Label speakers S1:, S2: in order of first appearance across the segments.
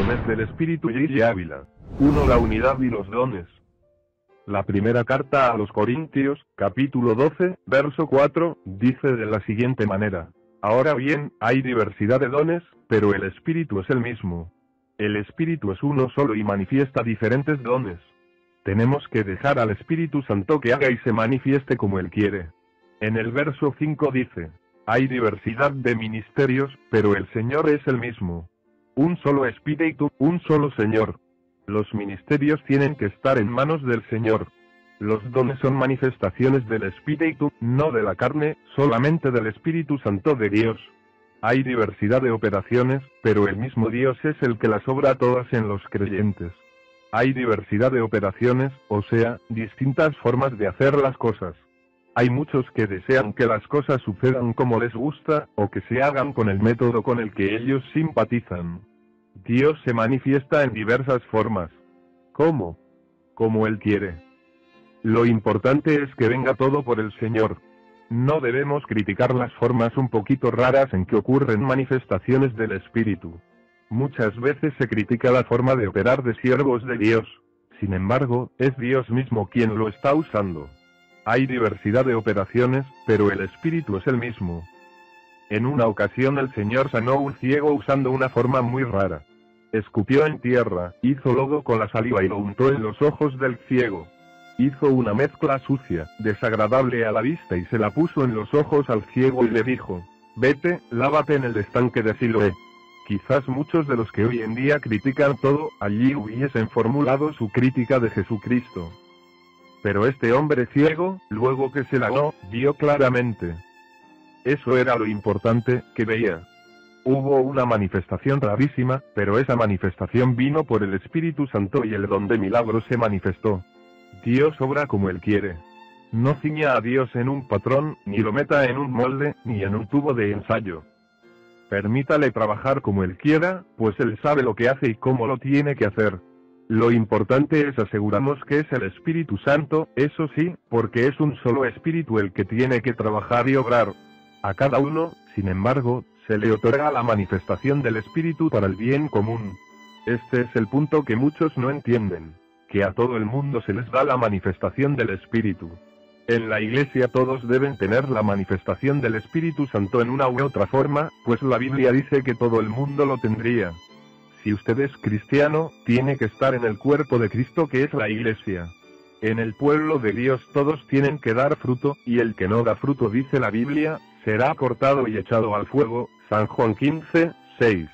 S1: dones del Espíritu y Ávila. 1. La unidad y los dones. La primera carta a los Corintios, capítulo 12, verso 4, dice de la siguiente manera. Ahora bien, hay diversidad de dones, pero el Espíritu es el mismo. El Espíritu es uno solo y manifiesta diferentes dones. Tenemos que dejar al Espíritu Santo que haga y se manifieste como Él quiere. En el verso 5 dice, hay diversidad de ministerios, pero el Señor es el mismo. Un solo Espíritu, un solo Señor. Los ministerios tienen que estar en manos del Señor. Los dones son manifestaciones del Espíritu, no de la carne, solamente del Espíritu Santo de Dios. Hay diversidad de operaciones, pero el mismo Dios es el que las obra todas en los creyentes. Hay diversidad de operaciones, o sea, distintas formas de hacer las cosas. Hay muchos que desean que las cosas sucedan como les gusta, o que se hagan con el método con el que ellos simpatizan. Dios se manifiesta en diversas formas. ¿Cómo? Como Él quiere. Lo importante es que venga todo por el Señor. No debemos criticar las formas un poquito raras en que ocurren manifestaciones del Espíritu. Muchas veces se critica la forma de operar de siervos de Dios. Sin embargo, es Dios mismo quien lo está usando. Hay diversidad de operaciones, pero el espíritu es el mismo. En una ocasión el Señor sanó un ciego usando una forma muy rara. Escupió en tierra, hizo lodo con la saliva y lo untó en los ojos del ciego. Hizo una mezcla sucia, desagradable a la vista y se la puso en los ojos al ciego y le dijo, vete, lávate en el estanque de Siloé. Quizás muchos de los que hoy en día critican todo, allí hubiesen formulado su crítica de Jesucristo. Pero este hombre ciego, luego que se lavó, vio claramente. Eso era lo importante, que veía. Hubo una manifestación rarísima, pero esa manifestación vino por el Espíritu Santo y el don de milagros se manifestó. Dios obra como Él quiere. No ciña a Dios en un patrón, ni lo meta en un molde, ni en un tubo de ensayo. Permítale trabajar como Él quiera, pues Él sabe lo que hace y cómo lo tiene que hacer. Lo importante es asegurarnos que es el Espíritu Santo, eso sí, porque es un solo Espíritu el que tiene que trabajar y obrar. A cada uno, sin embargo, se le otorga la manifestación del Espíritu para el bien común. Este es el punto que muchos no entienden, que a todo el mundo se les da la manifestación del Espíritu. En la iglesia todos deben tener la manifestación del Espíritu Santo en una u otra forma, pues la Biblia dice que todo el mundo lo tendría. Si usted es cristiano, tiene que estar en el cuerpo de Cristo que es la iglesia. En el pueblo de Dios todos tienen que dar fruto, y el que no da fruto, dice la Biblia, será cortado y echado al fuego. San Juan 15, 6.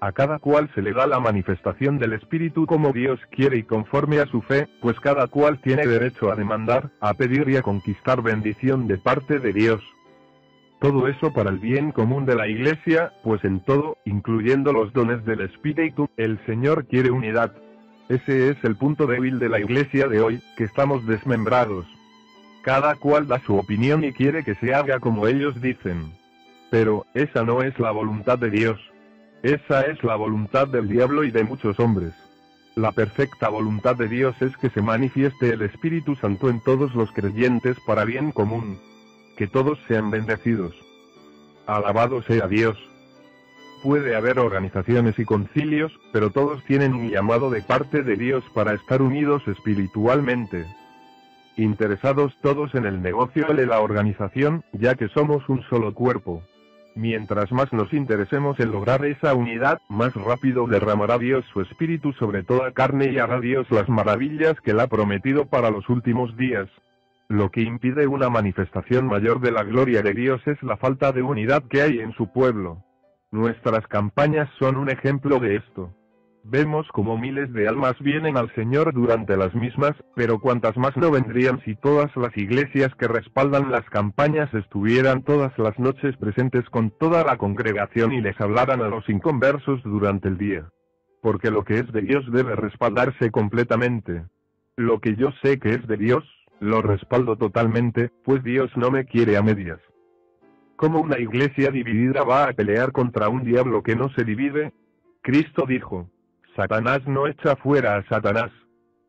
S1: A cada cual se le da la manifestación del Espíritu como Dios quiere y conforme a su fe, pues cada cual tiene derecho a demandar, a pedir y a conquistar bendición de parte de Dios. Todo eso para el bien común de la Iglesia, pues en todo, incluyendo los dones del Espíritu, el Señor quiere unidad. Ese es el punto débil de la Iglesia de hoy, que estamos desmembrados. Cada cual da su opinión y quiere que se haga como ellos dicen. Pero, esa no es la voluntad de Dios. Esa es la voluntad del diablo y de muchos hombres. La perfecta voluntad de Dios es que se manifieste el Espíritu Santo en todos los creyentes para bien común que todos sean bendecidos. Alabado sea Dios. Puede haber organizaciones y concilios, pero todos tienen un llamado de parte de Dios para estar unidos espiritualmente. Interesados todos en el negocio de la organización, ya que somos un solo cuerpo. Mientras más nos interesemos en lograr esa unidad, más rápido derramará Dios su espíritu sobre toda carne y hará Dios las maravillas que Él ha prometido para los últimos días. Lo que impide una manifestación mayor de la gloria de Dios es la falta de unidad que hay en su pueblo. Nuestras campañas son un ejemplo de esto. Vemos como miles de almas vienen al Señor durante las mismas, pero cuantas más no vendrían si todas las iglesias que respaldan las campañas estuvieran todas las noches presentes con toda la congregación y les hablaran a los inconversos durante el día. Porque lo que es de Dios debe respaldarse completamente. Lo que yo sé que es de Dios, lo respaldo totalmente, pues Dios no me quiere a medias. ¿Cómo una iglesia dividida va a pelear contra un diablo que no se divide? Cristo dijo, Satanás no echa fuera a Satanás.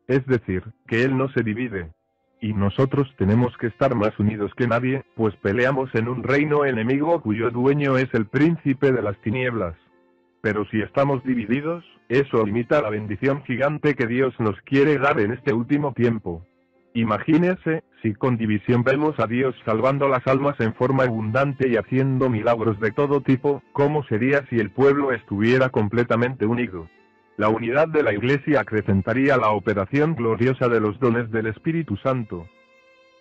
S1: Es decir, que él no se divide. Y nosotros tenemos que estar más unidos que nadie, pues peleamos en un reino enemigo cuyo dueño es el príncipe de las tinieblas. Pero si estamos divididos, eso limita la bendición gigante que Dios nos quiere dar en este último tiempo. Imagínese, si con división vemos a Dios salvando las almas en forma abundante y haciendo milagros de todo tipo, ¿cómo sería si el pueblo estuviera completamente unido? La unidad de la Iglesia acrecentaría la operación gloriosa de los dones del Espíritu Santo.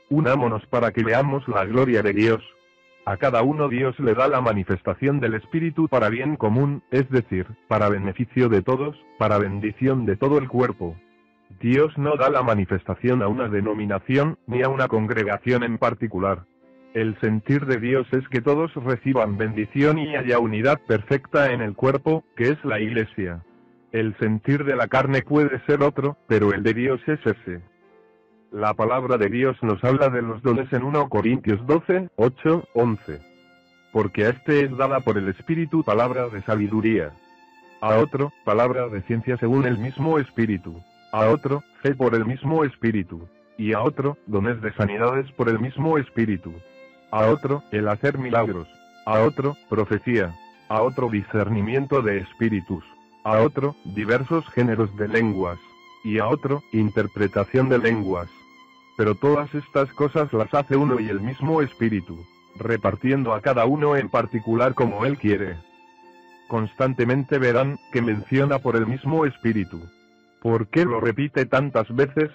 S1: Unámonos para que veamos la gloria de Dios. A cada uno Dios le da la manifestación del Espíritu para bien común, es decir, para beneficio de todos, para bendición de todo el cuerpo. Dios no da la manifestación a una denominación, ni a una congregación en particular. El sentir de Dios es que todos reciban bendición y haya unidad perfecta en el cuerpo, que es la Iglesia. El sentir de la carne puede ser otro, pero el de Dios es ese. La palabra de Dios nos habla de los dones en 1 Corintios 12, 8, 11. Porque a este es dada por el Espíritu palabra de sabiduría. A otro, palabra de ciencia según el mismo Espíritu a otro, fe por el mismo Espíritu, y a otro, dones de sanidades por el mismo Espíritu, a otro, el hacer milagros, a otro, profecía, a otro, discernimiento de espíritus, a otro, diversos géneros de lenguas, y a otro, interpretación de lenguas. Pero todas estas cosas las hace uno y el mismo Espíritu, repartiendo a cada uno en particular como Él quiere. Constantemente verán que menciona por el mismo Espíritu. ¿Por qué lo repite tantas veces?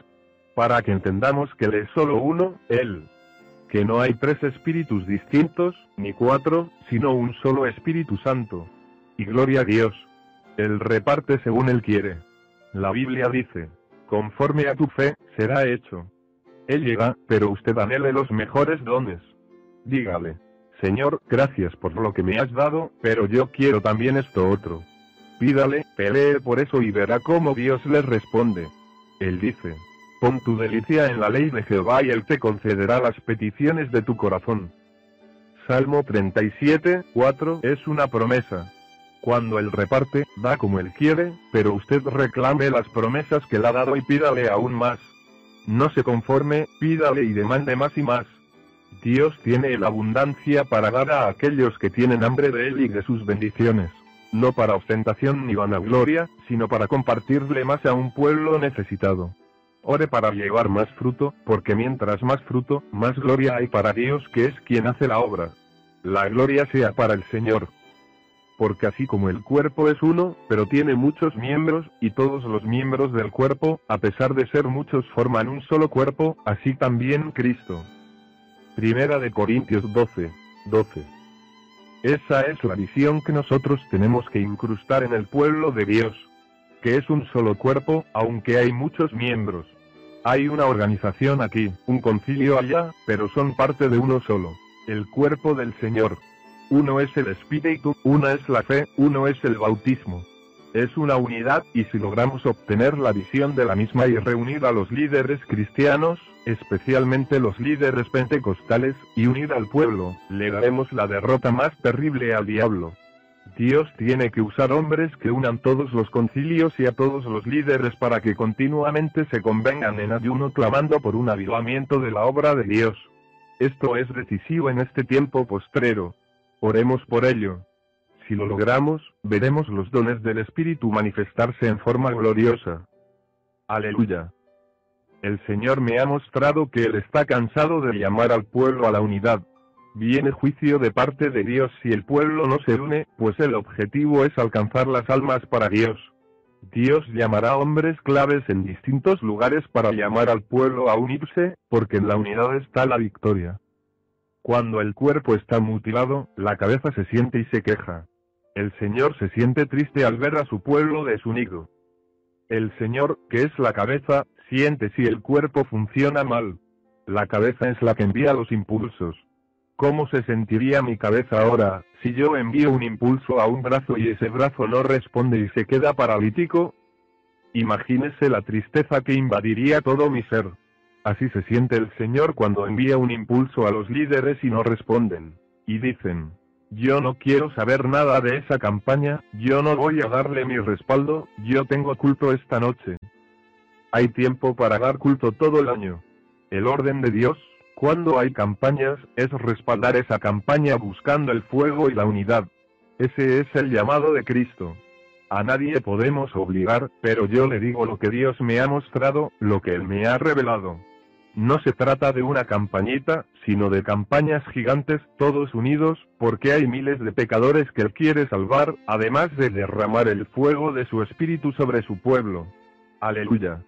S1: Para que entendamos que es solo uno, Él. Que no hay tres espíritus distintos, ni cuatro, sino un solo Espíritu Santo. Y gloria a Dios. Él reparte según Él quiere. La Biblia dice, conforme a tu fe, será hecho. Él llega, pero usted anhele los mejores dones. Dígale, Señor, gracias por lo que me has dado, pero yo quiero también esto otro. Pídale, pelee por eso y verá cómo Dios le responde. Él dice, pon tu delicia en la ley de Jehová y él te concederá las peticiones de tu corazón. Salmo 37, 4 es una promesa. Cuando él reparte, da como él quiere, pero usted reclame las promesas que le ha dado y pídale aún más. No se conforme, pídale y demande más y más. Dios tiene la abundancia para dar a aquellos que tienen hambre de él y de sus bendiciones no para ostentación ni vanagloria, sino para compartirle más a un pueblo necesitado. Ore para llevar más fruto, porque mientras más fruto, más gloria hay para Dios que es quien hace la obra. La gloria sea para el Señor. Porque así como el cuerpo es uno, pero tiene muchos miembros, y todos los miembros del cuerpo, a pesar de ser muchos, forman un solo cuerpo, así también Cristo. Primera de Corintios 12, 12. Esa es la visión que nosotros tenemos que incrustar en el pueblo de Dios. Que es un solo cuerpo, aunque hay muchos miembros. Hay una organización aquí, un concilio allá, pero son parte de uno solo. El cuerpo del Señor. Uno es el Espíritu, una es la fe, uno es el bautismo. Es una unidad, y si logramos obtener la visión de la misma y reunir a los líderes cristianos, especialmente los líderes pentecostales, y unir al pueblo, le daremos la derrota más terrible al diablo. Dios tiene que usar hombres que unan todos los concilios y a todos los líderes para que continuamente se convengan en ayuno clamando por un avivamiento de la obra de Dios. Esto es decisivo en este tiempo postrero. Oremos por ello. Si lo logramos, veremos los dones del Espíritu manifestarse en forma gloriosa. Aleluya. El Señor me ha mostrado que Él está cansado de llamar al pueblo a la unidad. Viene juicio de parte de Dios si el pueblo no se une, pues el objetivo es alcanzar las almas para Dios. Dios llamará hombres claves en distintos lugares para llamar al pueblo a unirse, porque en la unidad está la victoria. Cuando el cuerpo está mutilado, la cabeza se siente y se queja. El Señor se siente triste al ver a su pueblo desunido. El Señor, que es la cabeza, siente si el cuerpo funciona mal. La cabeza es la que envía los impulsos. ¿Cómo se sentiría mi cabeza ahora, si yo envío un impulso a un brazo y ese brazo no responde y se queda paralítico? Imagínese la tristeza que invadiría todo mi ser. Así se siente el Señor cuando envía un impulso a los líderes y no responden. Y dicen, yo no quiero saber nada de esa campaña, yo no voy a darle mi respaldo, yo tengo culto esta noche. Hay tiempo para dar culto todo el año. El orden de Dios, cuando hay campañas, es respaldar esa campaña buscando el fuego y la unidad. Ese es el llamado de Cristo. A nadie podemos obligar, pero yo le digo lo que Dios me ha mostrado, lo que Él me ha revelado. No se trata de una campañita, sino de campañas gigantes, todos unidos, porque hay miles de pecadores que Él quiere salvar, además de derramar el fuego de su espíritu sobre su pueblo. Aleluya.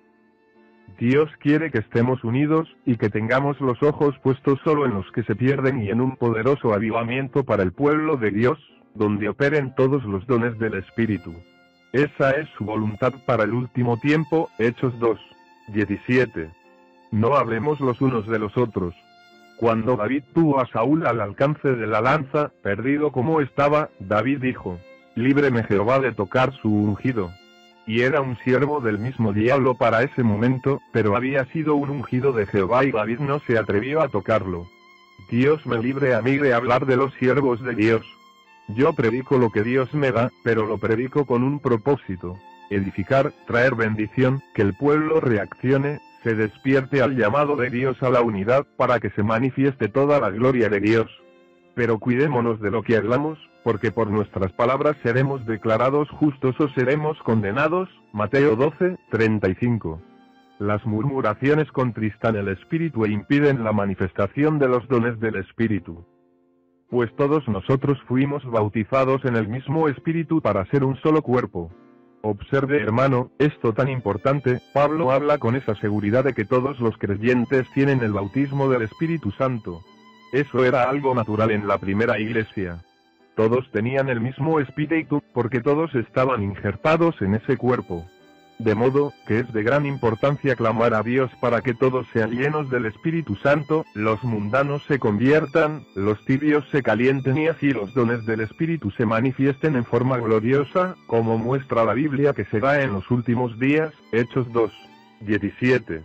S1: Dios quiere que estemos unidos, y que tengamos los ojos puestos solo en los que se pierden y en un poderoso avivamiento para el pueblo de Dios, donde operen todos los dones del Espíritu. Esa es su voluntad para el último tiempo, Hechos 2. 17. No hablemos los unos de los otros. Cuando David tuvo a Saúl al alcance de la lanza, perdido como estaba, David dijo, Líbreme Jehová de tocar su ungido. Y era un siervo del mismo diablo para ese momento, pero había sido un ungido de Jehová y David no se atrevió a tocarlo. Dios me libre a mí de hablar de los siervos de Dios. Yo predico lo que Dios me da, pero lo predico con un propósito. Edificar, traer bendición, que el pueblo reaccione, se despierte al llamado de Dios a la unidad para que se manifieste toda la gloria de Dios. Pero cuidémonos de lo que hablamos, porque por nuestras palabras seremos declarados justos o seremos condenados. Mateo 12, 35. Las murmuraciones contristan el espíritu e impiden la manifestación de los dones del espíritu. Pues todos nosotros fuimos bautizados en el mismo espíritu para ser un solo cuerpo. Observe hermano, esto tan importante, Pablo habla con esa seguridad de que todos los creyentes tienen el bautismo del Espíritu Santo. Eso era algo natural en la primera iglesia. Todos tenían el mismo espíritu, porque todos estaban injertados en ese cuerpo. De modo, que es de gran importancia clamar a Dios para que todos sean llenos del Espíritu Santo, los mundanos se conviertan, los tibios se calienten y así los dones del Espíritu se manifiesten en forma gloriosa, como muestra la Biblia que se da en los últimos días, Hechos 2. 17.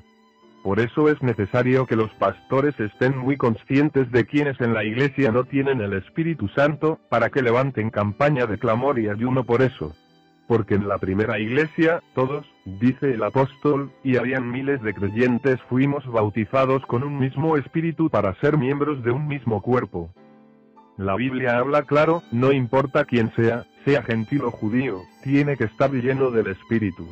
S1: Por eso es necesario que los pastores estén muy conscientes de quienes en la iglesia no tienen el Espíritu Santo, para que levanten campaña de clamor y ayuno por eso porque en la primera iglesia, todos, dice el apóstol, y habían miles de creyentes fuimos bautizados con un mismo espíritu para ser miembros de un mismo cuerpo. La Biblia habla claro, no importa quién sea, sea gentil o judío, tiene que estar lleno del espíritu.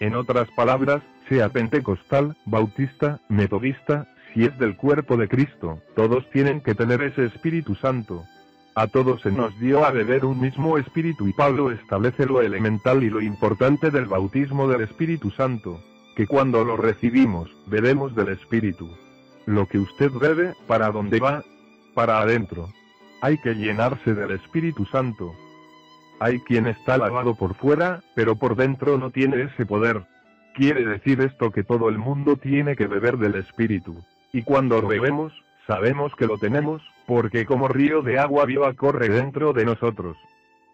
S1: En otras palabras, sea pentecostal, bautista, metodista, si es del cuerpo de Cristo, todos tienen que tener ese Espíritu Santo. A todos se nos dio a beber un mismo espíritu y Pablo establece lo elemental y lo importante del bautismo del Espíritu Santo, que cuando lo recibimos, bebemos del Espíritu. Lo que usted bebe, ¿para dónde va? Para adentro. Hay que llenarse del Espíritu Santo. Hay quien está lavado por fuera, pero por dentro no tiene ese poder. Quiere decir esto que todo el mundo tiene que beber del Espíritu. Y cuando bebemos, sabemos que lo tenemos, porque como río de agua viva corre dentro de nosotros.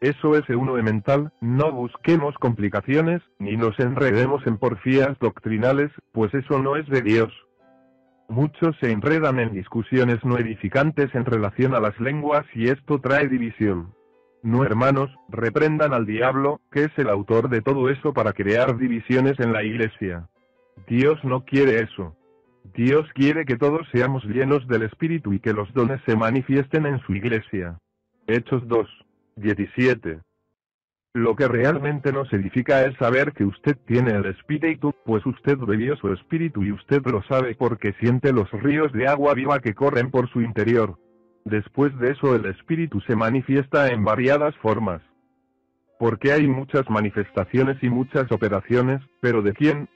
S1: Eso es uno mental, no busquemos complicaciones, ni nos enredemos en porfías doctrinales, pues eso no es de Dios. Muchos se enredan en discusiones no edificantes en relación a las lenguas y esto trae división. No hermanos, reprendan al diablo, que es el autor de todo eso para crear divisiones en la iglesia. Dios no quiere eso. Dios quiere que todos seamos llenos del Espíritu y que los dones se manifiesten en su iglesia. Hechos 2. 17. Lo que realmente nos edifica es saber que usted tiene el Espíritu, pues usted bebió su Espíritu y usted lo sabe porque siente los ríos de agua viva que corren por su interior. Después de eso el Espíritu se manifiesta en variadas formas. Porque hay muchas manifestaciones y muchas operaciones, pero ¿de quién?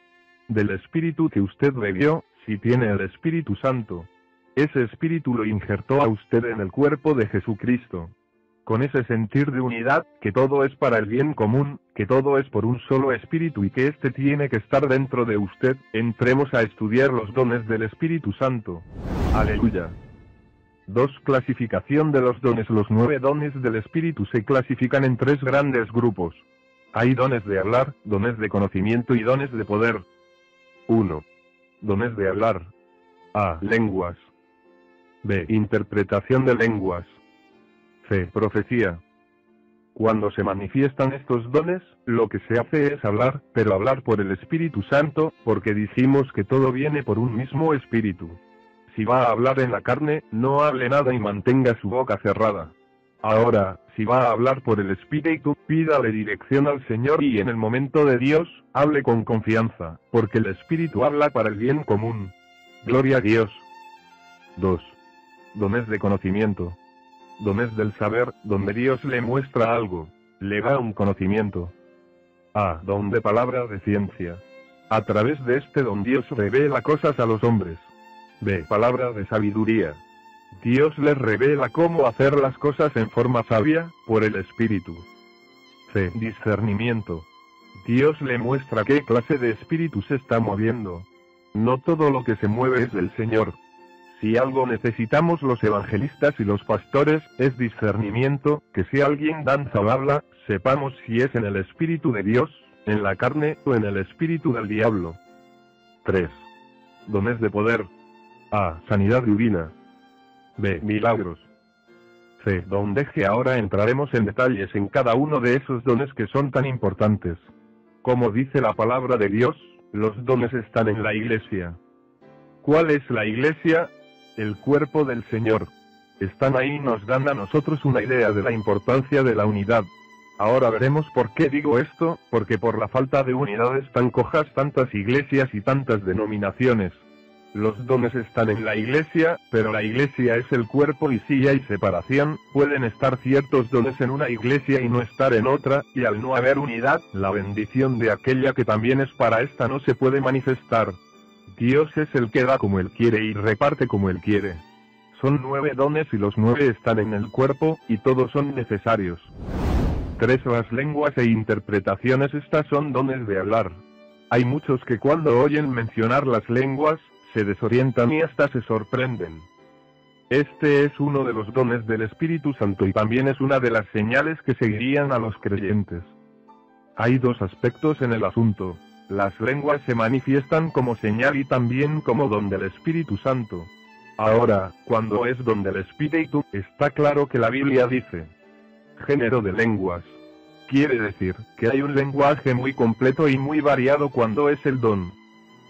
S1: Del Espíritu que usted bebió, si tiene el Espíritu Santo. Ese Espíritu lo injertó a usted en el cuerpo de Jesucristo. Con ese sentir de unidad, que todo es para el bien común, que todo es por un solo Espíritu y que éste tiene que estar dentro de usted, entremos a estudiar los dones del Espíritu Santo. Aleluya. 2. Clasificación de los dones. Los nueve dones del Espíritu se clasifican en tres grandes grupos. Hay dones de hablar, dones de conocimiento y dones de poder. 1 dones de hablar. A. Lenguas. B. Interpretación de lenguas. C. Profecía. Cuando se manifiestan estos dones, lo que se hace es hablar, pero hablar por el Espíritu Santo, porque dijimos que todo viene por un mismo Espíritu. Si va a hablar en la carne, no hable nada y mantenga su boca cerrada. Ahora, si va a hablar por el Espíritu, pídale dirección al Señor y en el momento de Dios, hable con confianza, porque el Espíritu habla para el bien común. Gloria a Dios. 2. Dones de conocimiento. Dones del saber, donde Dios le muestra algo, le da un conocimiento. A. Don de palabra de ciencia. A través de este don Dios revela cosas a los hombres. B. Palabra de sabiduría. Dios les revela cómo hacer las cosas en forma sabia, por el Espíritu. C. Discernimiento. Dios le muestra qué clase de espíritu se está moviendo. No todo lo que se mueve es del Señor. Si algo necesitamos los evangelistas y los pastores, es discernimiento, que si alguien danza o habla, sepamos si es en el Espíritu de Dios, en la carne o en el Espíritu del diablo. 3. Dones de poder. A. Sanidad divina. B. Milagros. C. Donde que ahora entraremos en detalles en cada uno de esos dones que son tan importantes. Como dice la palabra de Dios, los dones están en la iglesia. ¿Cuál es la iglesia? El cuerpo del Señor. Están ahí y nos dan a nosotros una idea de la importancia de la unidad. Ahora veremos por qué digo esto, porque por la falta de unidad están cojas tantas iglesias y tantas denominaciones. Los dones están en la iglesia, pero la iglesia es el cuerpo y si hay separación, pueden estar ciertos dones en una iglesia y no estar en otra, y al no haber unidad, la bendición de aquella que también es para esta no se puede manifestar. Dios es el que da como Él quiere y reparte como Él quiere. Son nueve dones y los nueve están en el cuerpo, y todos son necesarios. Tres las lenguas e interpretaciones estas son dones de hablar. Hay muchos que cuando oyen mencionar las lenguas, se desorientan y hasta se sorprenden. Este es uno de los dones del Espíritu Santo y también es una de las señales que seguirían a los creyentes. Hay dos aspectos en el asunto. Las lenguas se manifiestan como señal y también como don del Espíritu Santo. Ahora, cuando es don del Espíritu, está claro que la Biblia dice, género de lenguas. Quiere decir, que hay un lenguaje muy completo y muy variado cuando es el don.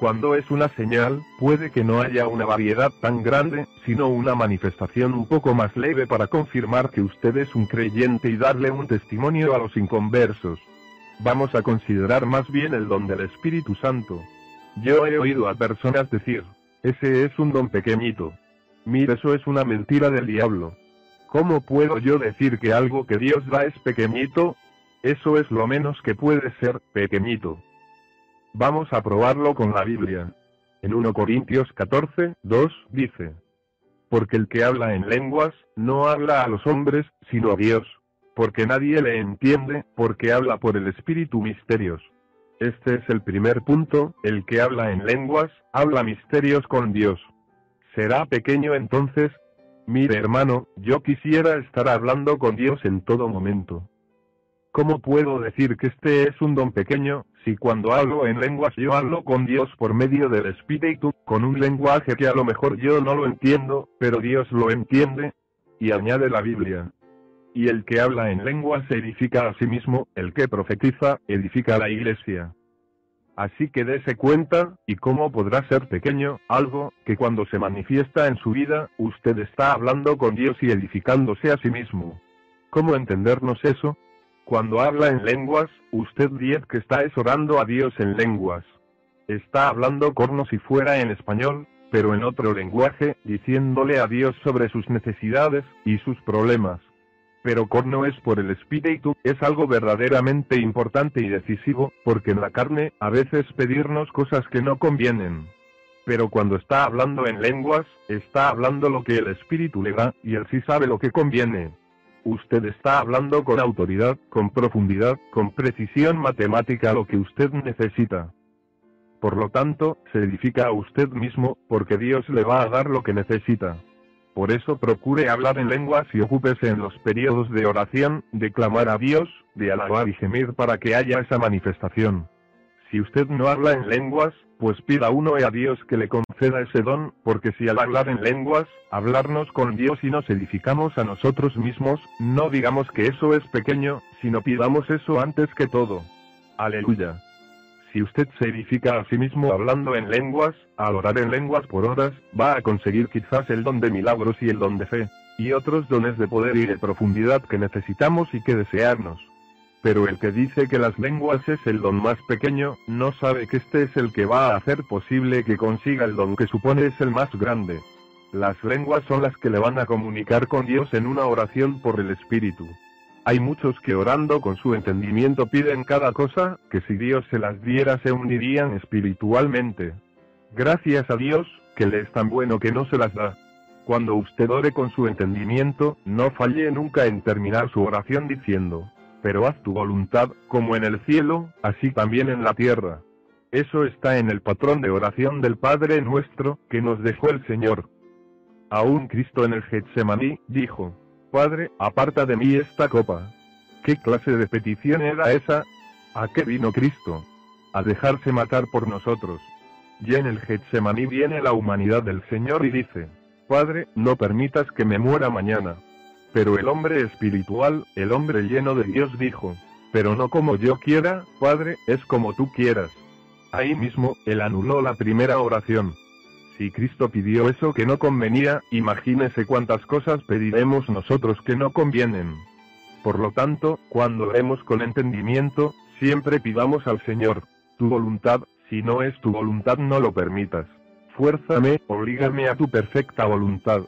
S1: Cuando es una señal, puede que no haya una variedad tan grande, sino una manifestación un poco más leve para confirmar que usted es un creyente y darle un testimonio a los inconversos. Vamos a considerar más bien el don del Espíritu Santo. Yo he oído a personas decir, ese es un don pequeñito. Mire, eso es una mentira del diablo. ¿Cómo puedo yo decir que algo que Dios da es pequeñito? Eso es lo menos que puede ser, pequeñito. Vamos a probarlo con la Biblia. En 1 Corintios 14, 2, dice. Porque el que habla en lenguas, no habla a los hombres, sino a Dios. Porque nadie le entiende, porque habla por el Espíritu misterios. Este es el primer punto, el que habla en lenguas, habla misterios con Dios. ¿Será pequeño entonces? Mire hermano, yo quisiera estar hablando con Dios en todo momento. ¿Cómo puedo decir que este es un don pequeño, si cuando hablo en lenguas yo hablo con Dios por medio del Espíritu, con un lenguaje que a lo mejor yo no lo entiendo, pero Dios lo entiende? Y añade la Biblia. Y el que habla en lenguas edifica a sí mismo, el que profetiza, edifica a la iglesia. Así que dése cuenta, y cómo podrá ser pequeño, algo, que cuando se manifiesta en su vida, usted está hablando con Dios y edificándose a sí mismo. ¿Cómo entendernos eso? Cuando habla en lenguas, usted dice que está orando a Dios en lenguas. Está hablando como si fuera en español, pero en otro lenguaje, diciéndole a Dios sobre sus necesidades y sus problemas. Pero corno es por el espíritu, es algo verdaderamente importante y decisivo, porque en la carne, a veces pedirnos cosas que no convienen. Pero cuando está hablando en lenguas, está hablando lo que el espíritu le da, y él sí sabe lo que conviene. Usted está hablando con autoridad, con profundidad, con precisión matemática lo que usted necesita. Por lo tanto, se edifica a usted mismo, porque Dios le va a dar lo que necesita. Por eso procure hablar en lenguas y ocúpese en los periodos de oración, de clamar a Dios, de alabar y gemir para que haya esa manifestación. Si usted no habla en lenguas, pues pida uno a Dios que le conceda ese don, porque si al hablar en lenguas, hablarnos con Dios y nos edificamos a nosotros mismos, no digamos que eso es pequeño, sino pidamos eso antes que todo. Aleluya. Si usted se edifica a sí mismo hablando en lenguas, al orar en lenguas por horas, va a conseguir quizás el don de milagros y el don de fe. y otros dones de poder y de profundidad que necesitamos y que desearnos. Pero el que dice que las lenguas es el don más pequeño, no sabe que este es el que va a hacer posible que consiga el don que supone es el más grande. Las lenguas son las que le van a comunicar con Dios en una oración por el Espíritu. Hay muchos que orando con su entendimiento piden cada cosa, que si Dios se las diera se unirían espiritualmente. Gracias a Dios, que le es tan bueno que no se las da. Cuando usted ore con su entendimiento, no falle nunca en terminar su oración diciendo, pero haz tu voluntad, como en el cielo, así también en la tierra. Eso está en el patrón de oración del Padre nuestro, que nos dejó el Señor. Aún Cristo en el Getsemaní, dijo, Padre, aparta de mí esta copa. ¿Qué clase de petición era esa? ¿A qué vino Cristo? A dejarse matar por nosotros. Y en el Getsemaní viene la humanidad del Señor y dice, Padre, no permitas que me muera mañana. Pero el hombre espiritual, el hombre lleno de Dios dijo, pero no como yo quiera, Padre, es como tú quieras. Ahí mismo, él anuló la primera oración. Si Cristo pidió eso que no convenía, imagínese cuántas cosas pediremos nosotros que no convienen. Por lo tanto, cuando oremos con entendimiento, siempre pidamos al Señor, tu voluntad, si no es tu voluntad no lo permitas. Fuérzame, oblígame a tu perfecta voluntad.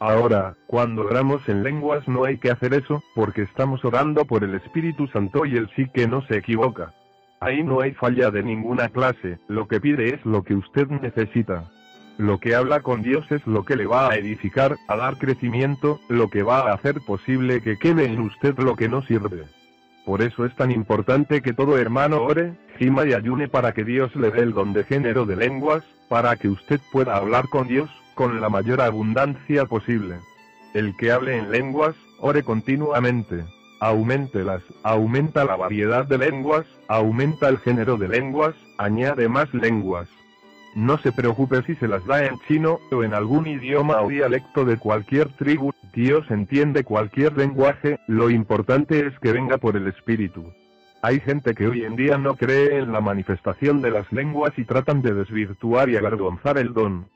S1: Ahora, cuando oramos en lenguas no hay que hacer eso, porque estamos orando por el Espíritu Santo y él sí que no se equivoca. Ahí no hay falla de ninguna clase, lo que pide es lo que usted necesita. Lo que habla con Dios es lo que le va a edificar, a dar crecimiento, lo que va a hacer posible que quede en usted lo que no sirve. Por eso es tan importante que todo hermano ore, gima y ayune para que Dios le dé el don de género de lenguas, para que usted pueda hablar con Dios, con la mayor abundancia posible. El que hable en lenguas, ore continuamente. Auméntelas, aumenta la variedad de lenguas, aumenta el género de lenguas, añade más lenguas. No se preocupe si se las da en chino, o en algún idioma o dialecto de cualquier tribu, Dios entiende cualquier lenguaje, lo importante es que venga por el Espíritu. Hay gente que hoy en día no cree en la manifestación de las lenguas y tratan de desvirtuar y avergonzar el don.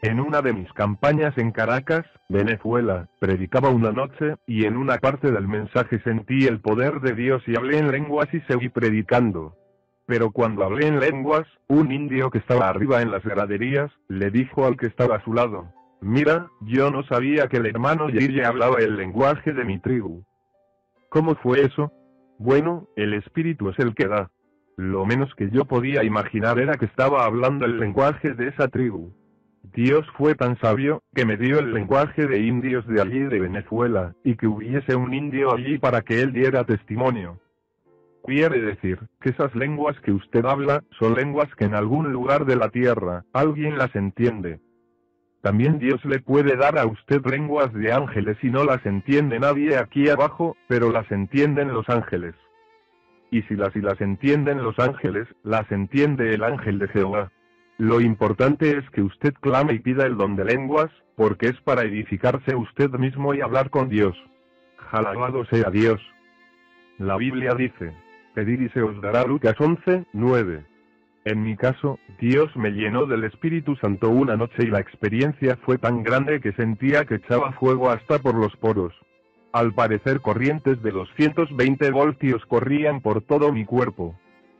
S1: En una de mis campañas en Caracas, Venezuela, predicaba una noche, y en una parte del mensaje sentí el poder de Dios y hablé en lenguas y seguí predicando. Pero cuando hablé en lenguas, un indio que estaba arriba en las graderías, le dijo al que estaba a su lado, Mira, yo no sabía que el hermano Yeye hablaba el lenguaje de mi tribu. ¿Cómo fue eso? Bueno, el espíritu es el que da. Lo menos que yo podía imaginar era que estaba hablando el lenguaje de esa tribu. Dios fue tan sabio, que me dio el lenguaje de indios de allí de Venezuela, y que hubiese un indio allí para que él diera testimonio. Quiere decir, que esas lenguas que usted habla, son lenguas que en algún lugar de la tierra, alguien las entiende. También Dios le puede dar a usted lenguas de ángeles y no las entiende nadie aquí abajo, pero las entienden los ángeles. Y si las y las entienden los ángeles, las entiende el ángel de Jehová. Lo importante es que usted clame y pida el don de lenguas, porque es para edificarse usted mismo y hablar con Dios. Alabado sea Dios. La Biblia dice, pedir y se os dará Lucas 11, 9. En mi caso, Dios me llenó del Espíritu Santo una noche y la experiencia fue tan grande que sentía que echaba fuego hasta por los poros. Al parecer corrientes de 220 voltios corrían por todo mi cuerpo.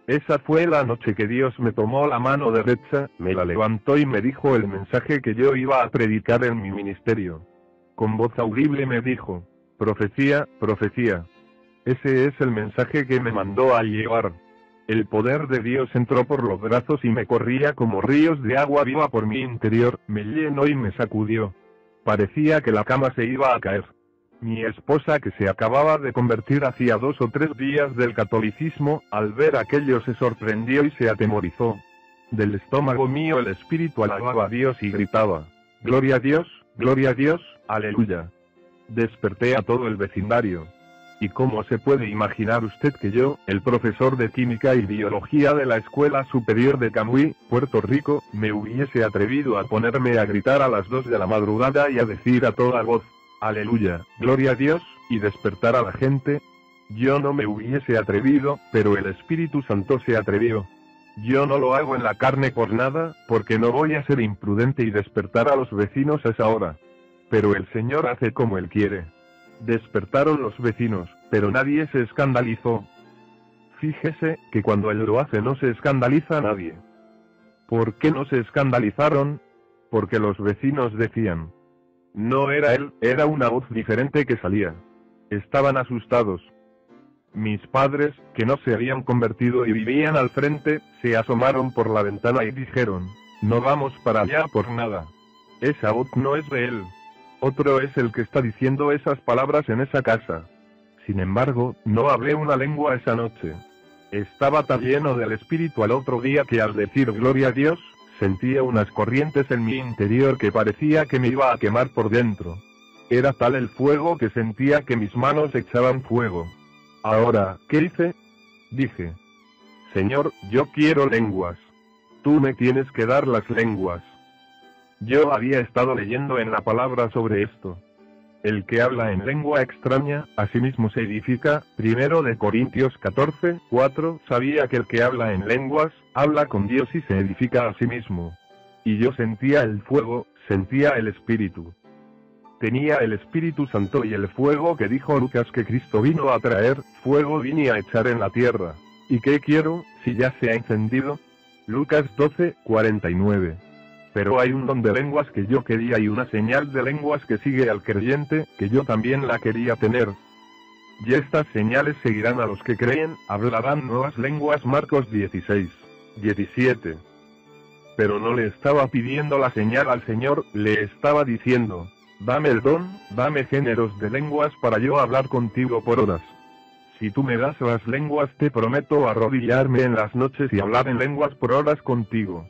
S1: Esa fue la noche que Dios me tomó la mano derecha, me la levantó y me dijo el mensaje que yo iba a predicar en mi ministerio. Con voz audible me dijo, profecía, profecía. Ese es el mensaje que me mandó a llevar. El poder de Dios entró por los brazos y me corría como ríos de agua viva por mi interior, me llenó y me sacudió. Parecía que la cama se iba a caer. Mi esposa que se acababa de convertir hacía dos o tres días del catolicismo, al ver aquello se sorprendió y se atemorizó. Del estómago mío el espíritu alababa a Dios y gritaba, Gloria a Dios, gloria a Dios, aleluya. Desperté a todo el vecindario. ¿Y cómo se puede imaginar usted que yo, el profesor de química y biología de la Escuela Superior de Camuy, Puerto Rico, me hubiese atrevido a ponerme a gritar a las dos de la madrugada y a decir a toda voz, Aleluya, gloria a Dios, y despertar a la gente. Yo no me hubiese atrevido, pero el Espíritu Santo se atrevió. Yo no lo hago en la carne por nada, porque no voy a ser imprudente y despertar a los vecinos a esa hora. pero el Señor hace como Él quiere. Despertaron los vecinos, pero nadie se escandalizó. Fíjese que cuando Él lo hace no se escandaliza nadie. ¿Por qué no se escandalizaron? Porque los vecinos decían. No era Él, era una voz diferente que salía. Estaban asustados. Mis padres, que no se habían convertido y vivían al frente, se asomaron por la ventana y dijeron, no vamos para allá por nada. Esa voz no es de él. Otro es el que está diciendo esas palabras en esa casa. Sin embargo, no hablé una lengua esa noche. Estaba tan lleno del espíritu al otro día que al decir gloria a Dios, sentía unas corrientes en mi interior que parecía que me iba a quemar por dentro. Era tal el fuego que sentía que mis manos echaban fuego. Ahora, ¿qué hice? Dije. Señor, yo quiero lenguas. Tú me tienes que dar las lenguas. Yo había estado leyendo en la palabra sobre esto. El que habla en lengua extraña, asimismo se edifica, primero de Corintios 14, 4, sabía que el que habla en lenguas, habla con Dios y se edifica a sí mismo. Y yo sentía el fuego, sentía el Espíritu. Tenía el Espíritu Santo y el fuego que dijo Lucas que Cristo vino a traer, fuego vine a echar en la tierra. ¿Y qué quiero, si ya se ha encendido? Lucas 12, 49 pero hay un don de lenguas que yo quería y una señal de lenguas que sigue al creyente, que yo también la quería tener. Y estas señales seguirán a los que creen, hablarán nuevas lenguas Marcos 16, 17. Pero no le estaba pidiendo la señal al Señor, le estaba diciendo, dame el don, dame géneros de lenguas para yo hablar contigo por horas. Si tú me das las lenguas te prometo arrodillarme en las noches y hablar en lenguas por horas contigo.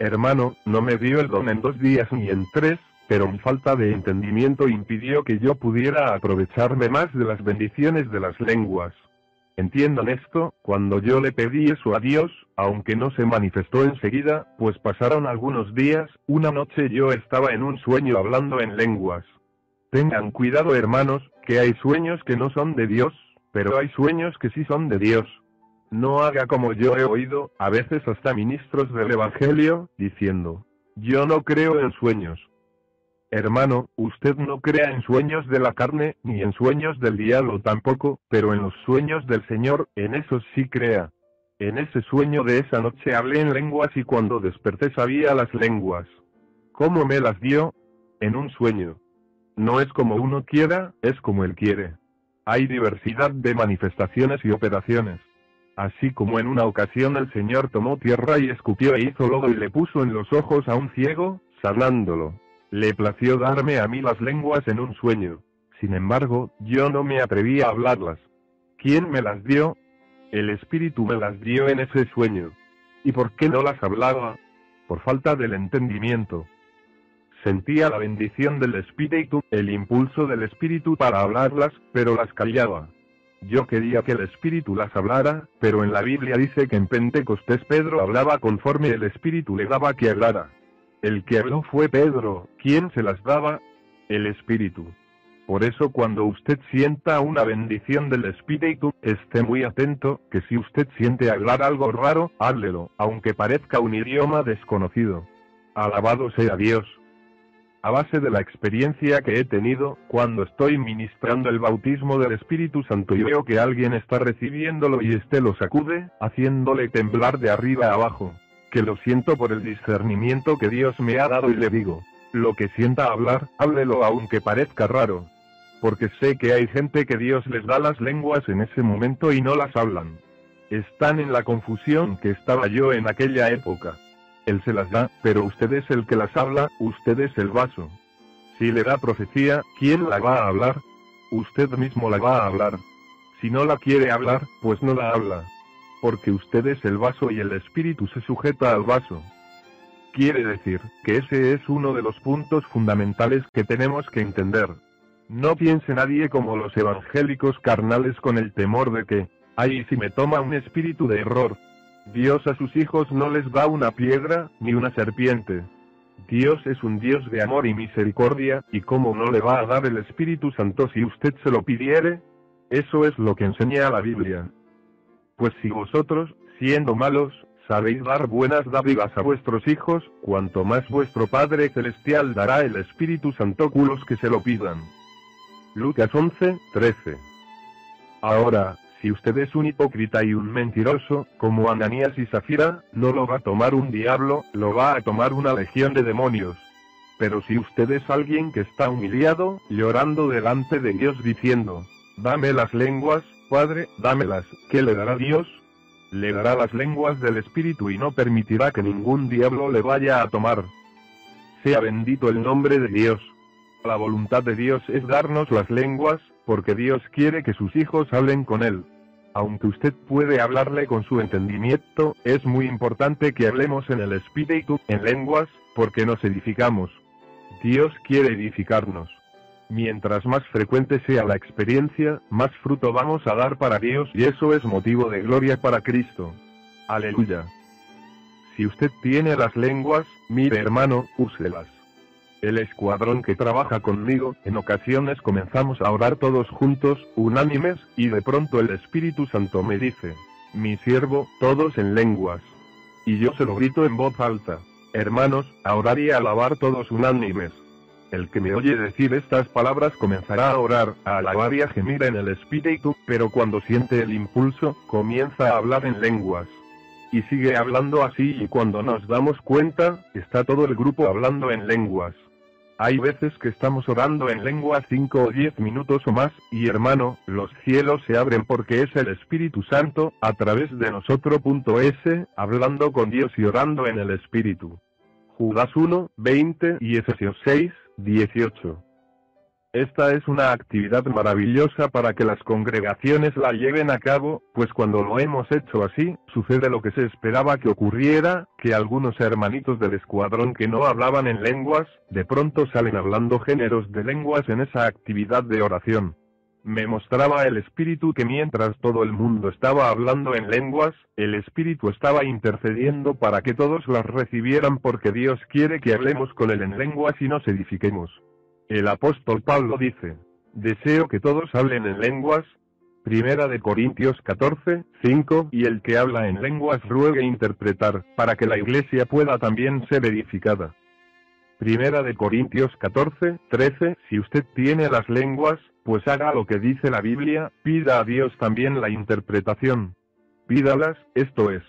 S1: Hermano, no me dio el don en dos días ni en tres, pero mi falta de entendimiento impidió que yo pudiera aprovecharme más de las bendiciones de las lenguas. Entiendan esto, cuando yo le pedí eso a Dios, aunque no se manifestó enseguida, pues pasaron algunos días, una noche yo estaba en un sueño hablando en lenguas. Tengan cuidado hermanos, que hay sueños que no son de Dios, pero hay sueños que sí son de Dios. No haga como yo he oído, a veces hasta ministros del Evangelio, diciendo, yo no creo en sueños. Hermano, usted no crea en sueños de la carne, ni en sueños del diablo tampoco, pero en los sueños del Señor, en esos sí crea. En ese sueño de esa noche hablé en lenguas y cuando desperté sabía las lenguas. ¿Cómo me las dio? En un sueño. No es como uno quiera, es como él quiere. Hay diversidad de manifestaciones y operaciones. Así como en una ocasión el Señor tomó tierra y escupió e hizo lodo y le puso en los ojos a un ciego, sanándolo. Le plació darme a mí las lenguas en un sueño. Sin embargo, yo no me atreví a hablarlas. ¿Quién me las dio? El Espíritu me las dio en ese sueño. ¿Y por qué no las hablaba? Por falta del entendimiento. Sentía la bendición del Espíritu, el impulso del Espíritu para hablarlas, pero las callaba. Yo quería que el Espíritu las hablara, pero en la Biblia dice que en Pentecostés Pedro hablaba conforme el Espíritu le daba que hablara. El que habló fue Pedro, ¿quién se las daba? El Espíritu. Por eso cuando usted sienta una bendición del Espíritu, esté muy atento, que si usted siente hablar algo raro, háblelo, aunque parezca un idioma desconocido. Alabado sea Dios a base de la experiencia que he tenido, cuando estoy ministrando el bautismo del Espíritu Santo y veo que alguien está recibiéndolo y éste lo sacude, haciéndole temblar de arriba abajo. Que lo siento por el discernimiento que Dios me ha dado y le digo, lo que sienta hablar, háblelo aunque parezca raro. Porque sé que hay gente que Dios les da las lenguas en ese momento y no las hablan. Están en la confusión que estaba yo en aquella época. Él se las da, pero usted es el que las habla, usted es el vaso. Si le da profecía, ¿quién la va a hablar? Usted mismo la va a hablar. Si no la quiere hablar, pues no la habla. Porque usted es el vaso y el espíritu se sujeta al vaso. Quiere decir, que ese es uno de los puntos fundamentales que tenemos que entender. No piense nadie como los evangélicos carnales con el temor de que, ay, si me toma un espíritu de error, Dios a sus hijos no les da una piedra, ni una serpiente. Dios es un Dios de amor y misericordia, y cómo no le va a dar el Espíritu Santo si usted se lo pidiere. Eso es lo que enseña la Biblia. Pues si vosotros, siendo malos, sabéis dar buenas dádivas a vuestros hijos, cuanto más vuestro Padre Celestial dará el Espíritu Santo a los que se lo pidan. Lucas 11, 13. Ahora, si usted es un hipócrita y un mentiroso, como Ananías y Zafira, no lo va a tomar un diablo, lo va a tomar una legión de demonios. Pero si usted es alguien que está humillado, llorando delante de Dios diciendo, dame las lenguas, Padre, dámelas, ¿qué le dará Dios? Le dará las lenguas del Espíritu y no permitirá que ningún diablo le vaya a tomar. Sea bendito el nombre de Dios. La voluntad de Dios es darnos las lenguas, porque Dios quiere que sus hijos hablen con Él. Aunque usted puede hablarle con su entendimiento, es muy importante que hablemos en el Espíritu, en lenguas, porque nos edificamos. Dios quiere edificarnos. Mientras más frecuente sea la experiencia, más fruto vamos a dar para Dios y eso es motivo de gloria para Cristo. Aleluya. Si usted tiene las lenguas, mire hermano, úselas. El escuadrón que trabaja conmigo, en ocasiones comenzamos a orar todos juntos, unánimes, y de pronto el Espíritu Santo me dice, mi siervo, todos en lenguas. Y yo se lo grito en voz alta, hermanos, a orar y a alabar todos unánimes. El que me oye decir estas palabras comenzará a orar, a alabar y a gemir en el Espíritu, pero cuando siente el impulso, comienza a hablar en lenguas y sigue hablando así y cuando nos damos cuenta, está todo el grupo hablando en lenguas. Hay veces que estamos orando en lengua 5 o 10 minutos o más, y hermano, los cielos se abren porque es el Espíritu Santo, a través de nosotros. S, hablando con Dios y orando en el Espíritu. Judas 1, 20 y Efesios 6, 18. Esta es una actividad maravillosa para que las congregaciones la lleven a cabo, pues cuando lo hemos hecho así, sucede lo que se esperaba que ocurriera, que algunos hermanitos del escuadrón que no hablaban en lenguas, de pronto salen hablando géneros de lenguas en esa actividad de oración. Me mostraba el Espíritu que mientras todo el mundo estaba hablando en lenguas, el Espíritu estaba intercediendo para que todos las recibieran porque Dios quiere que hablemos con Él en lenguas y nos edifiquemos. El apóstol Pablo dice, deseo que todos hablen en lenguas, Primera de Corintios 14, 5, y el que habla en lenguas ruegue interpretar, para que la iglesia pueda también ser edificada. Primera de Corintios 14, 13, si usted tiene las lenguas, pues haga lo que dice la Biblia, pida a Dios también la interpretación. Pídalas, esto es.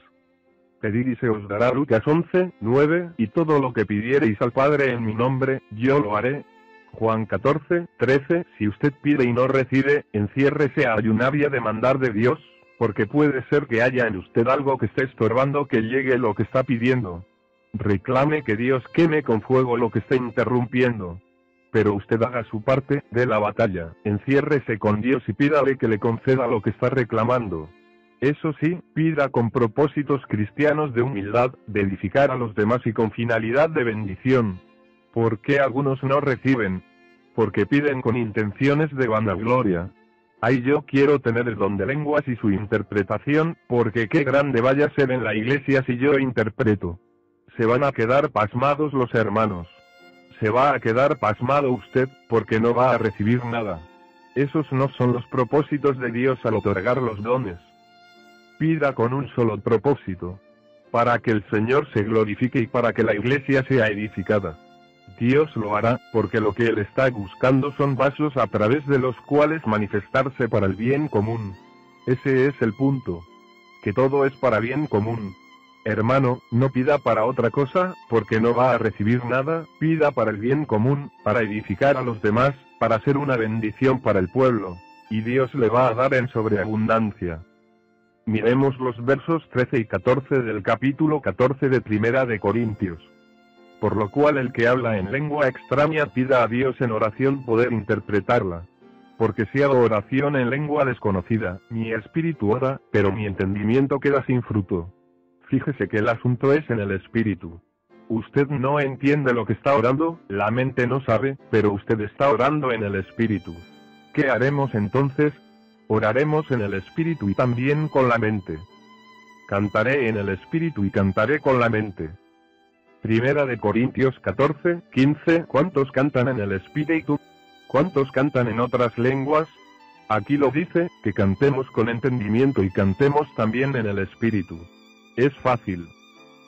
S1: Pedid y se os dará Lucas 11, 9, y todo lo que pidiereis al Padre en mi nombre, yo lo haré, Juan 14, 13, si usted pide y no recibe, enciérrese a ayunar y a demandar de Dios, porque puede ser que haya en usted algo que esté estorbando que llegue lo que está pidiendo. Reclame que Dios queme con fuego lo que está interrumpiendo. Pero usted haga su parte de la batalla, enciérrese con Dios y pídale que le conceda lo que está reclamando. Eso sí, pida con propósitos cristianos de humildad, de edificar a los demás y con finalidad de bendición, ¿Por qué algunos no reciben? Porque piden con intenciones de vanagloria. Ay, yo quiero tener el don de lenguas y su interpretación, porque qué grande vaya a ser en la iglesia si yo interpreto. Se van a quedar pasmados los hermanos. Se va a quedar pasmado usted, porque no va a recibir nada. Esos no son los propósitos de Dios al otorgar los dones. Pida con un solo propósito. Para que el Señor se glorifique y para que la iglesia sea edificada. Dios lo hará, porque lo que Él está buscando son vasos a través de los cuales manifestarse para el bien común. Ese es el punto. Que todo es para bien común. Hermano, no pida para otra cosa, porque no va a recibir nada, pida para el bien común, para edificar a los demás, para ser una bendición para el pueblo, y Dios le va a dar en sobreabundancia. Miremos los versos 13 y 14 del capítulo 14 de Primera de Corintios por lo cual el que habla en lengua extraña pida a Dios en oración poder interpretarla. Porque si hago oración en lengua desconocida, mi espíritu ora, pero mi entendimiento queda sin fruto. Fíjese que el asunto es en el espíritu. Usted no entiende lo que está orando, la mente no sabe, pero usted está orando en el espíritu. ¿Qué haremos entonces? Oraremos en el espíritu y también con la mente. Cantaré en el espíritu y cantaré con la mente. Primera de Corintios 14, 15. ¿Cuántos cantan en el Espíritu? ¿Cuántos cantan en otras lenguas? Aquí lo dice, que cantemos con entendimiento y cantemos también en el Espíritu. Es fácil.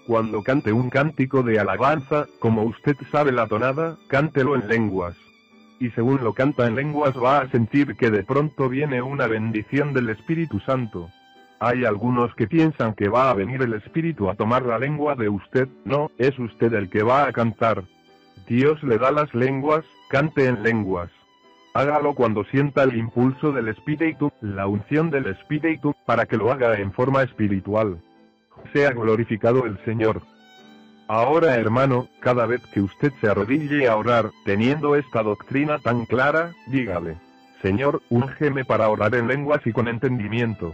S1: Cuando cante un cántico de alabanza, como usted sabe la tonada, cántelo en lenguas. Y según lo canta en lenguas va a sentir que de pronto viene una bendición del Espíritu Santo. Hay algunos que piensan que va a venir el Espíritu a tomar la lengua de usted, no, es usted el que va a cantar. Dios le da las lenguas, cante en lenguas. Hágalo cuando sienta el impulso del Espíritu, la unción del Espíritu, para que lo haga en forma espiritual sea glorificado el Señor. Ahora hermano, cada vez que usted se arrodille a orar, teniendo esta doctrina tan clara, dígale, Señor, úngeme para orar en lenguas y con entendimiento.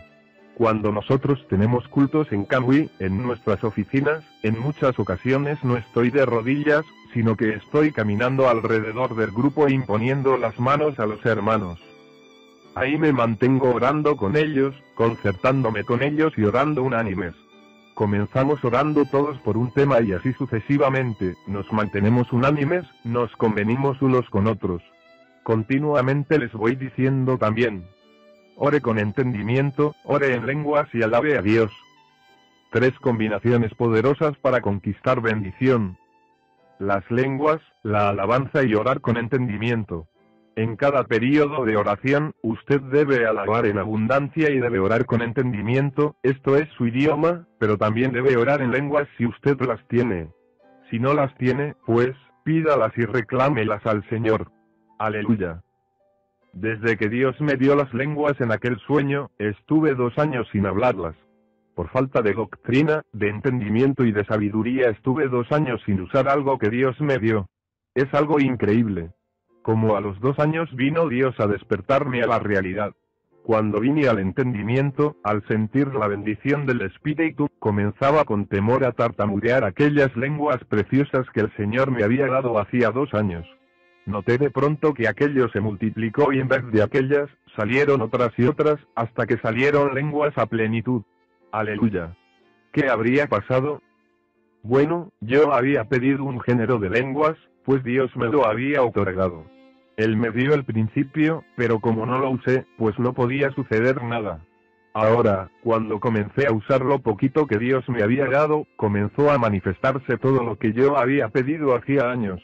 S1: Cuando nosotros tenemos cultos en Camui, en nuestras oficinas, en muchas ocasiones no estoy de rodillas, sino que estoy caminando alrededor del grupo e imponiendo las manos a los hermanos. Ahí me mantengo orando con ellos, concertándome con ellos y orando unánimes. Comenzamos orando todos por un tema y así sucesivamente, nos mantenemos unánimes, nos convenimos unos con otros. Continuamente les voy diciendo también. Ore con entendimiento, ore en lenguas y alabe a Dios. Tres combinaciones poderosas para conquistar bendición. Las lenguas, la alabanza y orar con entendimiento. En cada periodo de oración, usted debe alabar en abundancia y debe orar con entendimiento, esto es su idioma, pero también debe orar en lenguas si usted las tiene. Si no las tiene, pues, pídalas y reclámelas al Señor. Aleluya. Desde que Dios me dio las lenguas en aquel sueño, estuve dos años sin hablarlas. Por falta de doctrina, de entendimiento y de sabiduría estuve dos años sin usar algo que Dios me dio. Es algo increíble. Como a los dos años vino Dios a despertarme a la realidad. Cuando vine al entendimiento, al sentir la bendición del Espíritu, comenzaba con temor a tartamudear aquellas lenguas preciosas que el Señor me había dado hacía dos años. Noté de pronto que aquello se multiplicó y en vez de aquellas, salieron otras y otras, hasta que salieron lenguas a plenitud. Aleluya. ¿Qué habría pasado? Bueno, yo había pedido un género de lenguas, pues Dios me lo había otorgado. Él me dio el principio, pero como no lo usé, pues no podía suceder nada. Ahora, cuando comencé a usar lo poquito que Dios me había dado, comenzó a manifestarse todo lo que yo había pedido hacía años.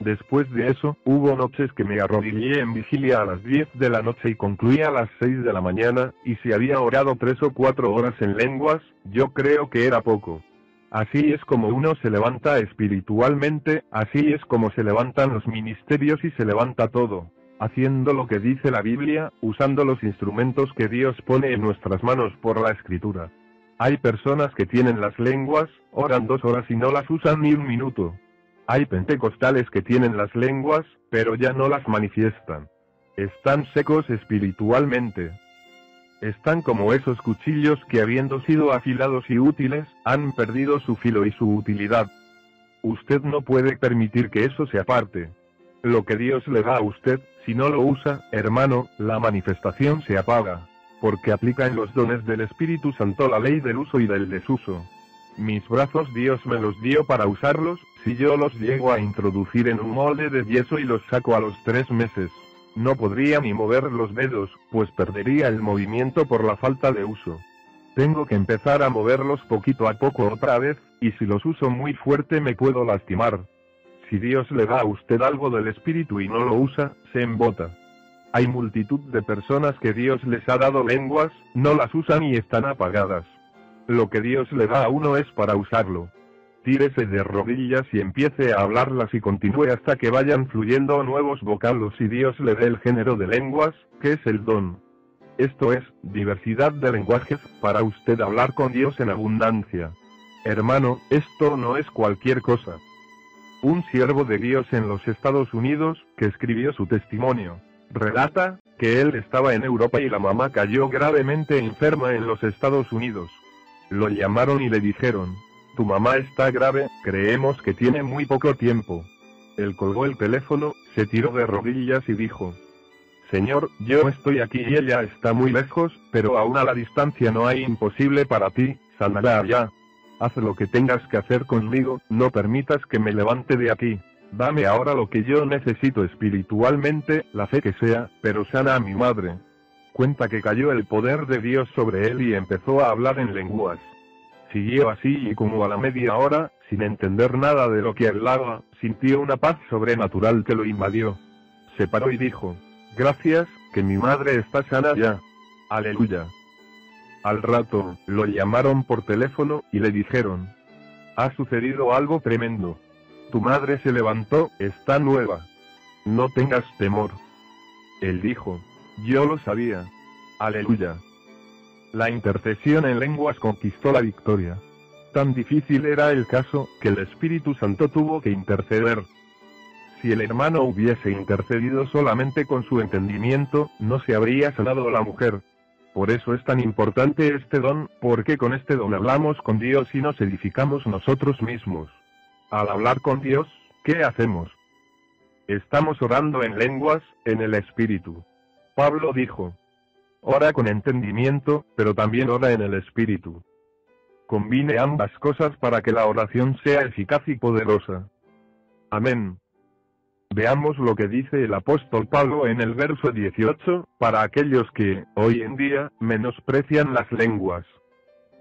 S1: Después de eso, hubo noches que me arrodillé en vigilia a las 10 de la noche y concluía a las 6 de la mañana, y si había orado tres o cuatro horas en lenguas, yo creo que era poco. Así es como uno se levanta espiritualmente, así es como se levantan los ministerios y se levanta todo, haciendo lo que dice la Biblia, usando los instrumentos que Dios pone en nuestras manos por la escritura. Hay personas que tienen las lenguas, oran dos horas y no las usan ni un minuto. Hay pentecostales que tienen las lenguas, pero ya no las manifiestan. Están secos espiritualmente, están como esos cuchillos que habiendo sido afilados y útiles, han perdido su filo y su utilidad. Usted no puede permitir que eso se aparte. Lo que Dios le da a usted, si no lo usa, hermano, la manifestación se apaga. Porque aplica en los dones del Espíritu Santo la ley del uso y del desuso. Mis brazos Dios me los dio para usarlos, si yo los llego a introducir en un molde de yeso y los saco a los tres meses, no podría ni mover los dedos, pues perdería el movimiento por la falta de uso. Tengo que empezar a moverlos poquito a poco otra vez, y si los uso muy fuerte me puedo lastimar. Si Dios le da a usted algo del espíritu y no lo usa, se embota. Hay multitud de personas que Dios les ha dado lenguas, no las usan y están apagadas. Lo que Dios le da a uno es para usarlo tírese de rodillas y empiece a hablarlas y continúe hasta que vayan fluyendo nuevos vocablos y Dios le dé el género de lenguas, que es el don. Esto es, diversidad de lenguajes, para usted hablar con Dios en abundancia. Hermano, esto no es cualquier cosa. Un siervo de Dios en los Estados Unidos, que escribió su testimonio, relata, que él estaba en Europa y la mamá cayó gravemente enferma en los Estados Unidos. Lo llamaron y le dijeron, tu mamá está grave, creemos que tiene muy poco tiempo. Él colgó el teléfono, se tiró de rodillas y dijo, Señor, yo estoy aquí y ella está muy lejos, pero aún a la distancia no hay imposible para ti, sanará allá. Haz lo que tengas que hacer conmigo, no permitas que me levante de aquí. Dame ahora lo que yo necesito espiritualmente, la fe que sea, pero sana a mi madre. Cuenta que cayó el poder de Dios sobre él y empezó a hablar en lenguas. Siguió así y como a la media hora, sin entender nada de lo que hablaba, sintió una paz sobrenatural que lo invadió. Se paró y dijo, gracias, que mi madre está sana ya. Aleluya. Al rato, lo llamaron por teléfono, y le dijeron, ha sucedido algo tremendo. Tu madre se levantó, está nueva. No tengas temor. Él dijo, yo lo sabía. Aleluya. La intercesión en lenguas conquistó la victoria. Tan difícil era el caso, que el Espíritu Santo tuvo que interceder. Si el hermano hubiese intercedido solamente con su entendimiento, no se habría sanado la mujer. Por eso es tan importante este don, porque con este don hablamos con Dios y nos edificamos nosotros mismos. Al hablar con Dios, ¿qué hacemos? Estamos orando en lenguas, en el Espíritu. Pablo dijo, ora con entendimiento, pero también ora en el Espíritu. Combine ambas cosas para que la oración sea eficaz y poderosa. Amén. Veamos lo que dice el apóstol Pablo en el verso 18, para aquellos que, hoy en día, menosprecian las lenguas.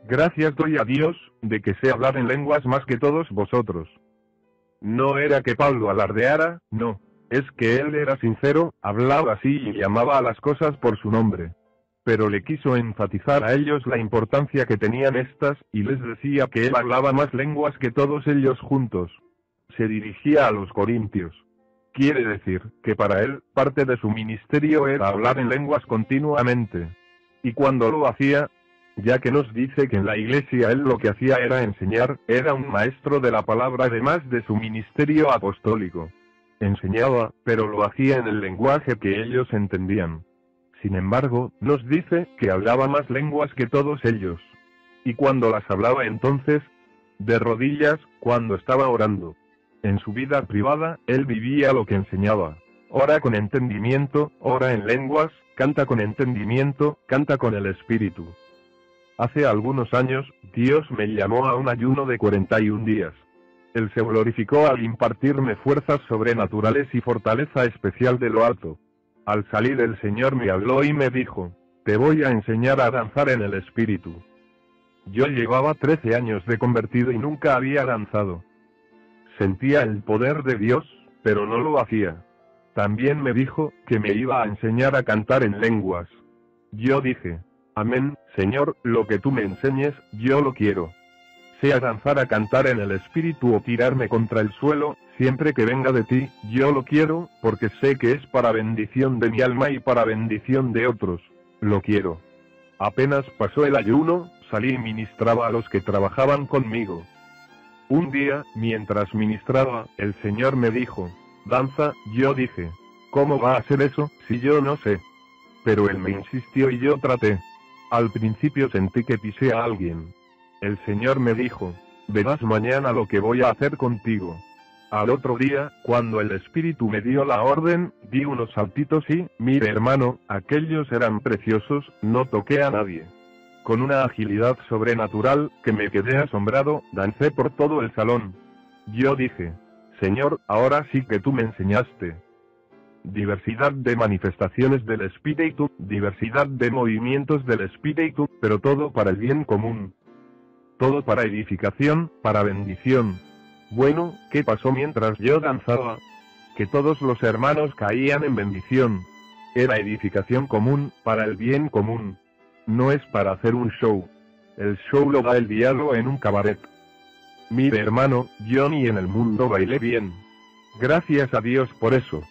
S1: Gracias doy a Dios, de que sé hablar en lenguas más que todos vosotros. No era que Pablo alardeara, no, es que él era sincero, hablaba así y llamaba a las cosas por su nombre. Pero le quiso enfatizar a ellos la importancia que tenían estas, y les decía que él hablaba más lenguas que todos ellos juntos. Se dirigía a los corintios. Quiere decir, que para él, parte de su ministerio era hablar en lenguas continuamente. Y cuando lo hacía, ya que nos dice que en la iglesia él lo que hacía era enseñar, era un maestro de la palabra además de su ministerio apostólico. Enseñaba, pero lo hacía en el lenguaje que ellos entendían. Sin embargo, nos dice que hablaba más lenguas que todos ellos. Y cuando las hablaba entonces, de rodillas, cuando estaba orando. En su vida privada, él vivía lo que enseñaba. Ora con entendimiento, ora en lenguas, canta con entendimiento, canta con el Espíritu. Hace algunos años, Dios me llamó a un ayuno de 41 días. Él se glorificó al impartirme fuerzas sobrenaturales y fortaleza especial de lo alto. Al salir el Señor me habló y me dijo, te voy a enseñar a danzar en el Espíritu. Yo llevaba 13 años de convertido y nunca había danzado. Sentía el poder de Dios, pero no lo hacía. También me dijo que me iba a enseñar a cantar en lenguas. Yo dije, Amén, Señor, lo que tú me enseñes, yo lo quiero. Sea danzar a cantar en el espíritu o tirarme contra el suelo, siempre que venga de ti, yo lo quiero, porque sé que es para bendición de mi alma y para bendición de otros. Lo quiero. Apenas pasó el ayuno, salí y ministraba a los que trabajaban conmigo. Un día, mientras ministraba, el Señor me dijo, danza, yo dije, ¿cómo va a ser eso, si yo no sé? Pero él me insistió y yo traté. Al principio sentí que pisé a alguien. El Señor me dijo, verás mañana lo que voy a hacer contigo. Al otro día, cuando el Espíritu me dio la orden, di unos saltitos y, mire hermano, aquellos eran preciosos, no toqué a nadie. Con una agilidad sobrenatural, que me quedé asombrado, dancé por todo el salón. Yo dije, Señor, ahora sí que tú me enseñaste. Diversidad de manifestaciones del Espíritu, diversidad de movimientos del Espíritu, pero todo para el bien común. Todo para edificación, para bendición. Bueno, ¿qué pasó mientras yo danzaba? Que todos los hermanos caían en bendición. Era edificación común, para el bien común. No es para hacer un show. El show lo da el diablo en un cabaret. Mire hermano, yo ni en el mundo bailé bien. Gracias a Dios por eso.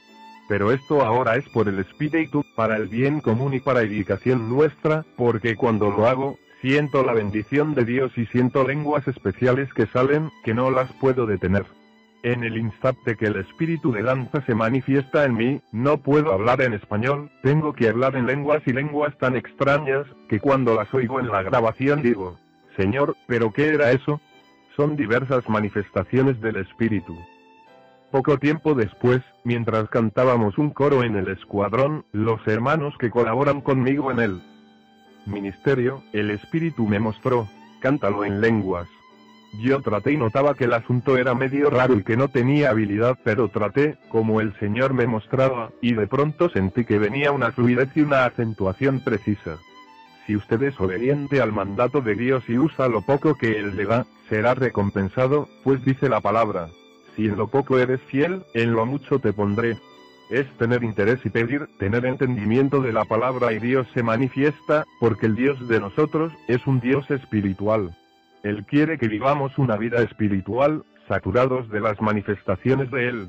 S1: Pero esto ahora es por el espíritu, para el bien común y para edificación nuestra, porque cuando lo hago, siento la bendición de Dios y siento lenguas especiales que salen, que no las puedo detener. En el instante que el espíritu de danza se manifiesta en mí, no puedo hablar en español, tengo que hablar en lenguas y lenguas tan extrañas, que cuando las oigo en la grabación digo, Señor, ¿pero qué era eso? Son diversas manifestaciones del espíritu. Poco tiempo después, mientras cantábamos un coro en el escuadrón, los hermanos que colaboran conmigo en el ministerio, el espíritu me mostró, cántalo en lenguas. Yo traté y notaba que el asunto era medio raro y que no tenía habilidad, pero traté, como el Señor me mostraba, y de pronto sentí que venía una fluidez y una acentuación precisa. Si usted es obediente al mandato de Dios y usa lo poco que Él le da, será recompensado, pues dice la palabra. Si en lo poco eres fiel, en lo mucho te pondré. Es tener interés y pedir, tener entendimiento de la palabra y Dios se manifiesta, porque el Dios de nosotros, es un Dios espiritual. Él quiere que vivamos una vida espiritual, saturados de las manifestaciones de Él.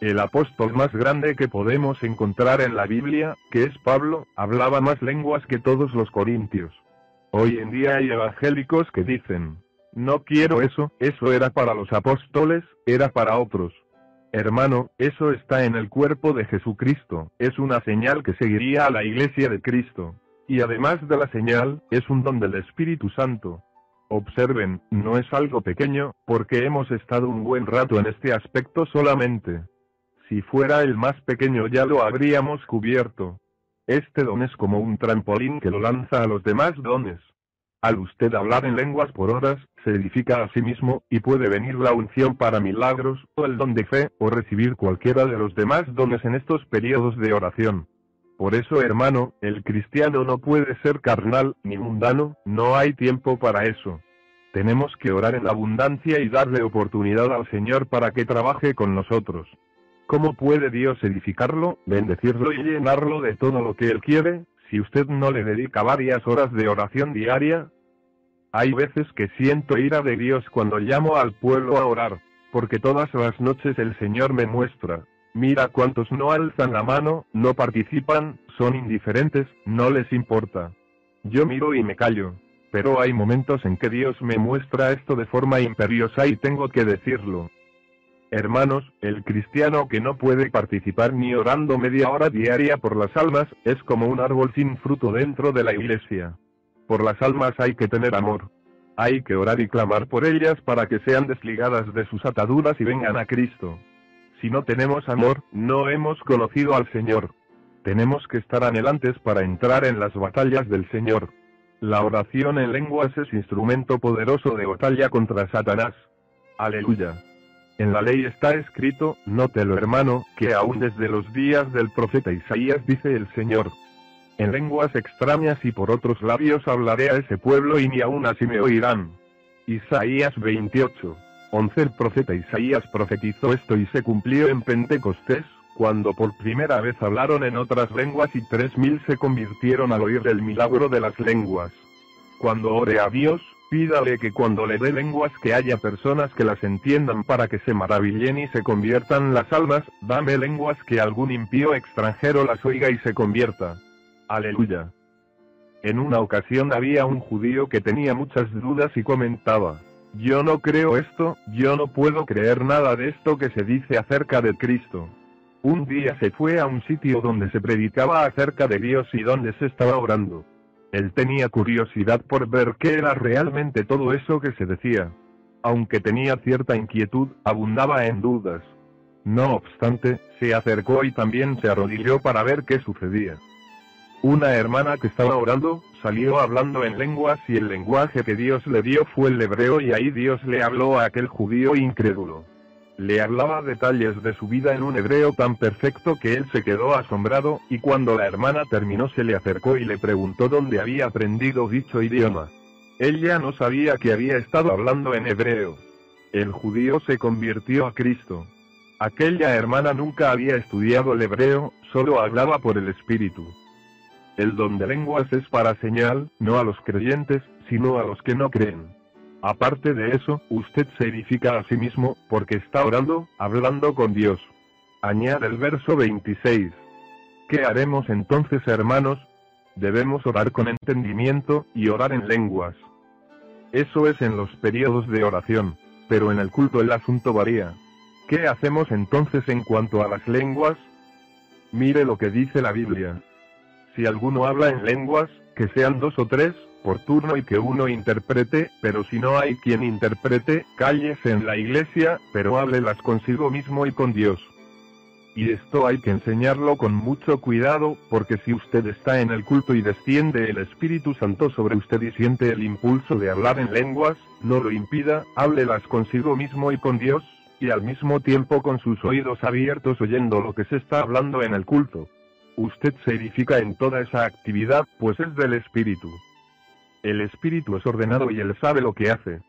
S1: El apóstol más grande que podemos encontrar en la Biblia, que es Pablo, hablaba más lenguas que todos los corintios. Hoy en día hay evangélicos que dicen, no quiero eso, eso era para los apóstoles, era para otros. Hermano, eso está en el cuerpo de Jesucristo, es una señal que seguiría a la iglesia de Cristo. Y además de la señal, es un don del Espíritu Santo. Observen, no es algo pequeño, porque hemos estado un buen rato en este aspecto solamente. Si fuera el más pequeño ya lo habríamos cubierto. Este don es como un trampolín que lo lanza a los demás dones. Al usted hablar en lenguas por horas, edifica a sí mismo, y puede venir la unción para milagros, o el don de fe, o recibir cualquiera de los demás dones en estos periodos de oración. Por eso, hermano, el cristiano no puede ser carnal, ni mundano, no hay tiempo para eso. Tenemos que orar en abundancia y darle oportunidad al Señor para que trabaje con nosotros. ¿Cómo puede Dios edificarlo, bendecirlo y llenarlo de todo lo que Él quiere, si usted no le dedica varias horas de oración diaria? Hay veces que siento ira de Dios cuando llamo al pueblo a orar, porque todas las noches el Señor me muestra, Mira cuántos no alzan la mano, no participan, son indiferentes, no les importa. Yo miro y me callo. Pero hay momentos en que Dios me muestra esto de forma imperiosa y tengo que decirlo. Hermanos, el cristiano que no puede participar ni orando media hora diaria por las almas, es como un árbol sin fruto dentro de la iglesia. Por las almas hay que tener amor. Hay que orar y clamar por ellas para que sean desligadas de sus ataduras y vengan a Cristo. Si no tenemos amor, no hemos conocido al Señor. Tenemos que estar anhelantes para entrar en las batallas del Señor. La oración en lenguas es instrumento poderoso de batalla contra Satanás. Aleluya. En la ley está escrito, nótelo hermano, que aún desde los días del profeta Isaías dice el Señor. En lenguas extrañas y por otros labios hablaré a ese pueblo y ni aún así me oirán. Isaías 28. 11 El profeta Isaías profetizó esto y se cumplió en Pentecostés, cuando por primera vez hablaron en otras lenguas y tres mil se convirtieron al oír el milagro de las lenguas. Cuando ore a Dios, pídale que cuando le dé lenguas que haya personas que las entiendan para que se maravillen y se conviertan las almas, dame lenguas que algún impío extranjero las oiga y se convierta. Aleluya. En una ocasión había un judío que tenía muchas dudas y comentaba, yo no creo esto, yo no puedo creer nada de esto que se dice acerca de Cristo. Un día se fue a un sitio donde se predicaba acerca de Dios y donde se estaba orando. Él tenía curiosidad por ver qué era realmente todo eso que se decía. Aunque tenía cierta inquietud, abundaba en dudas. No obstante, se acercó y también se arrodilló para ver qué sucedía. Una hermana que estaba orando, salió hablando en lenguas y el lenguaje que Dios le dio fue el hebreo y ahí Dios le habló a aquel judío incrédulo. Le hablaba detalles de su vida en un hebreo tan perfecto que él se quedó asombrado, y cuando la hermana terminó se le acercó y le preguntó dónde había aprendido dicho idioma. Ella no sabía que había estado hablando en hebreo. El judío se convirtió a Cristo. Aquella hermana nunca había estudiado el hebreo, solo hablaba por el Espíritu. El don de lenguas es para señal, no a los creyentes, sino a los que no creen. Aparte de eso, usted se edifica a sí mismo, porque está orando, hablando con Dios. Añade el verso 26. ¿Qué haremos entonces, hermanos? Debemos orar con entendimiento, y orar en lenguas. Eso es en los periodos de oración, pero en el culto el asunto varía. ¿Qué hacemos entonces en cuanto a las lenguas? Mire lo que dice la Biblia. Si alguno habla en lenguas, que sean dos o tres, por turno y que uno interprete, pero si no hay quien interprete, cállese en la iglesia, pero háblelas consigo mismo y con Dios. Y esto hay que enseñarlo con mucho cuidado, porque si usted está en el culto y desciende el Espíritu Santo sobre usted y siente el impulso de hablar en lenguas, no lo impida, háblelas consigo mismo y con Dios, y al mismo tiempo con sus oídos abiertos oyendo lo que se está hablando en el culto. Usted se edifica en toda esa actividad, pues es del Espíritu. El Espíritu es ordenado y él sabe lo que hace.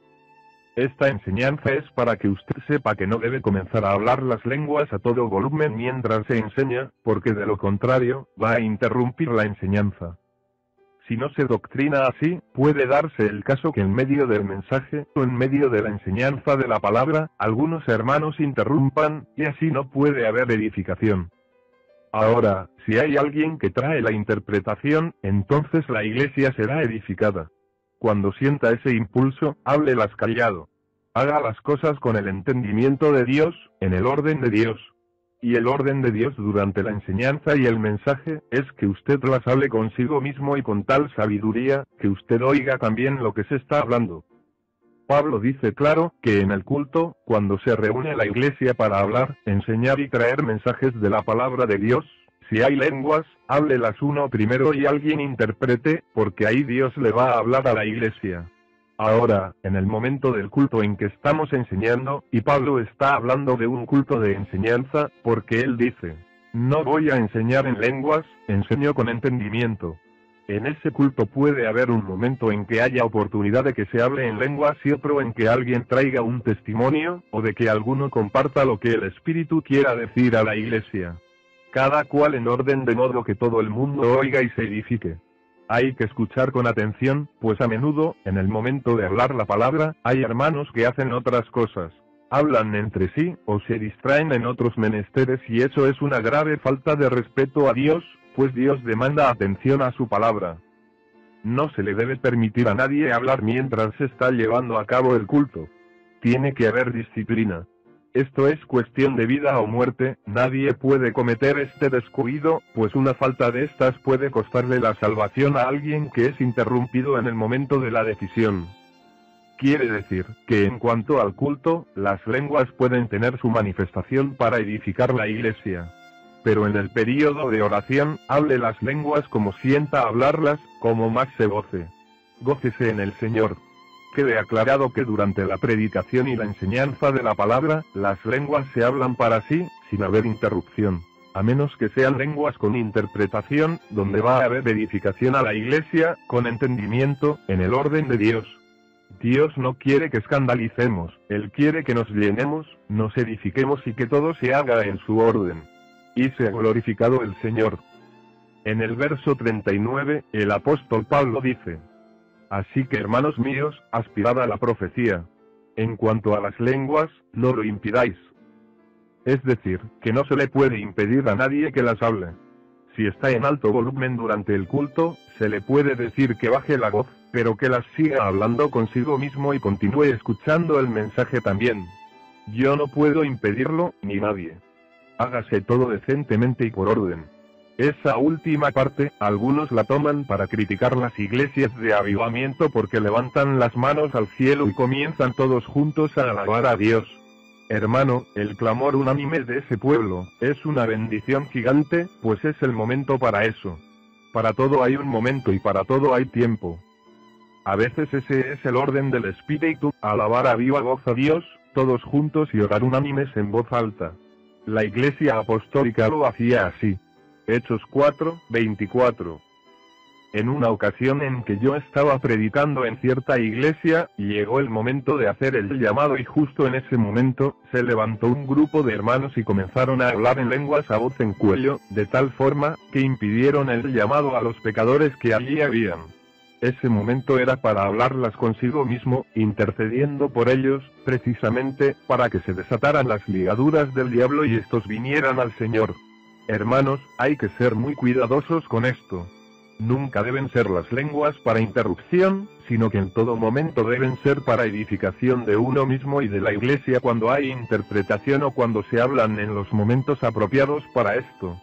S1: Esta enseñanza es para que usted sepa que no debe comenzar a hablar las lenguas a todo volumen mientras se enseña, porque de lo contrario, va a interrumpir la enseñanza. Si no se doctrina así, puede darse el caso que en medio del mensaje, o en medio de la enseñanza de la palabra, algunos hermanos interrumpan, y así no puede haber edificación. Ahora, si hay alguien que trae la interpretación, entonces la iglesia será edificada. Cuando sienta ese impulso, háblelas callado. Haga las cosas con el entendimiento de Dios, en el orden de Dios. Y el orden de Dios durante la enseñanza y el mensaje es que usted las hable consigo mismo y con tal sabiduría, que usted oiga también lo que se está hablando. Pablo dice claro que en el culto, cuando se reúne la iglesia para hablar, enseñar y traer mensajes de la palabra de Dios, si hay lenguas, háblelas uno primero y alguien interprete, porque ahí Dios le va a hablar a la iglesia. Ahora, en el momento del culto en que estamos enseñando, y Pablo está hablando de un culto de enseñanza, porque él dice, no voy a enseñar en lenguas, enseño con entendimiento. En ese culto puede haber un momento en que haya oportunidad de que se hable en lenguas y otro en que alguien traiga un testimonio, o de que alguno comparta lo que el Espíritu quiera decir a la iglesia cada cual en orden de modo que todo el mundo oiga y se edifique. Hay que escuchar con atención, pues a menudo, en el momento de hablar la palabra, hay hermanos que hacen otras cosas. Hablan entre sí, o se distraen en otros menesteres y eso es una grave falta de respeto a Dios, pues Dios demanda atención a su palabra. No se le debe permitir a nadie hablar mientras se está llevando a cabo el culto. Tiene que haber disciplina. Esto es cuestión de vida o muerte, nadie puede cometer este descuido, pues una falta de estas puede costarle la salvación a alguien que es interrumpido en el momento de la decisión. Quiere decir, que en cuanto al culto, las lenguas pueden tener su manifestación para edificar la iglesia. Pero en el período de oración, hable las lenguas como sienta hablarlas, como más se goce. Gócese en el Señor. Quede aclarado que durante la predicación y la enseñanza de la palabra, las lenguas se hablan para sí, sin haber interrupción. A menos que sean lenguas con interpretación, donde va a haber edificación a la iglesia, con entendimiento, en el orden de Dios. Dios no quiere que escandalicemos, Él quiere que nos llenemos, nos edifiquemos y que todo se haga en su orden. Y sea glorificado el Señor. En el verso 39, el apóstol Pablo dice, Así que hermanos míos, aspirad a la profecía. En cuanto a las lenguas, no lo impidáis. Es decir, que no se le puede impedir a nadie que las hable. Si está en alto volumen durante el culto, se le puede decir que baje la voz, pero que las siga hablando consigo mismo y continúe escuchando el mensaje también. Yo no puedo impedirlo, ni nadie. Hágase todo decentemente y por orden. Esa última parte, algunos la toman para criticar las iglesias de avivamiento porque levantan las manos al cielo y comienzan todos juntos a alabar a Dios. Hermano, el clamor unánime de ese pueblo, es una bendición gigante, pues es el momento para eso. Para todo hay un momento y para todo hay tiempo. A veces ese es el orden del Espíritu, alabar a viva voz a Dios, todos juntos y orar unánimes en voz alta. La iglesia apostólica lo hacía así. Hechos 4, 24. En una ocasión en que yo estaba predicando en cierta iglesia, llegó el momento de hacer el llamado y justo en ese momento, se levantó un grupo de hermanos y comenzaron a hablar en lenguas a voz en cuello, de tal forma, que impidieron el llamado a los pecadores que allí habían. Ese momento era para hablarlas consigo mismo, intercediendo por ellos, precisamente, para que se desataran las ligaduras del diablo y estos vinieran al Señor. Hermanos, hay que ser muy cuidadosos con esto. Nunca deben ser las lenguas para interrupción, sino que en todo momento deben ser para edificación de uno mismo y de la iglesia cuando hay interpretación o cuando se hablan en los momentos apropiados para esto.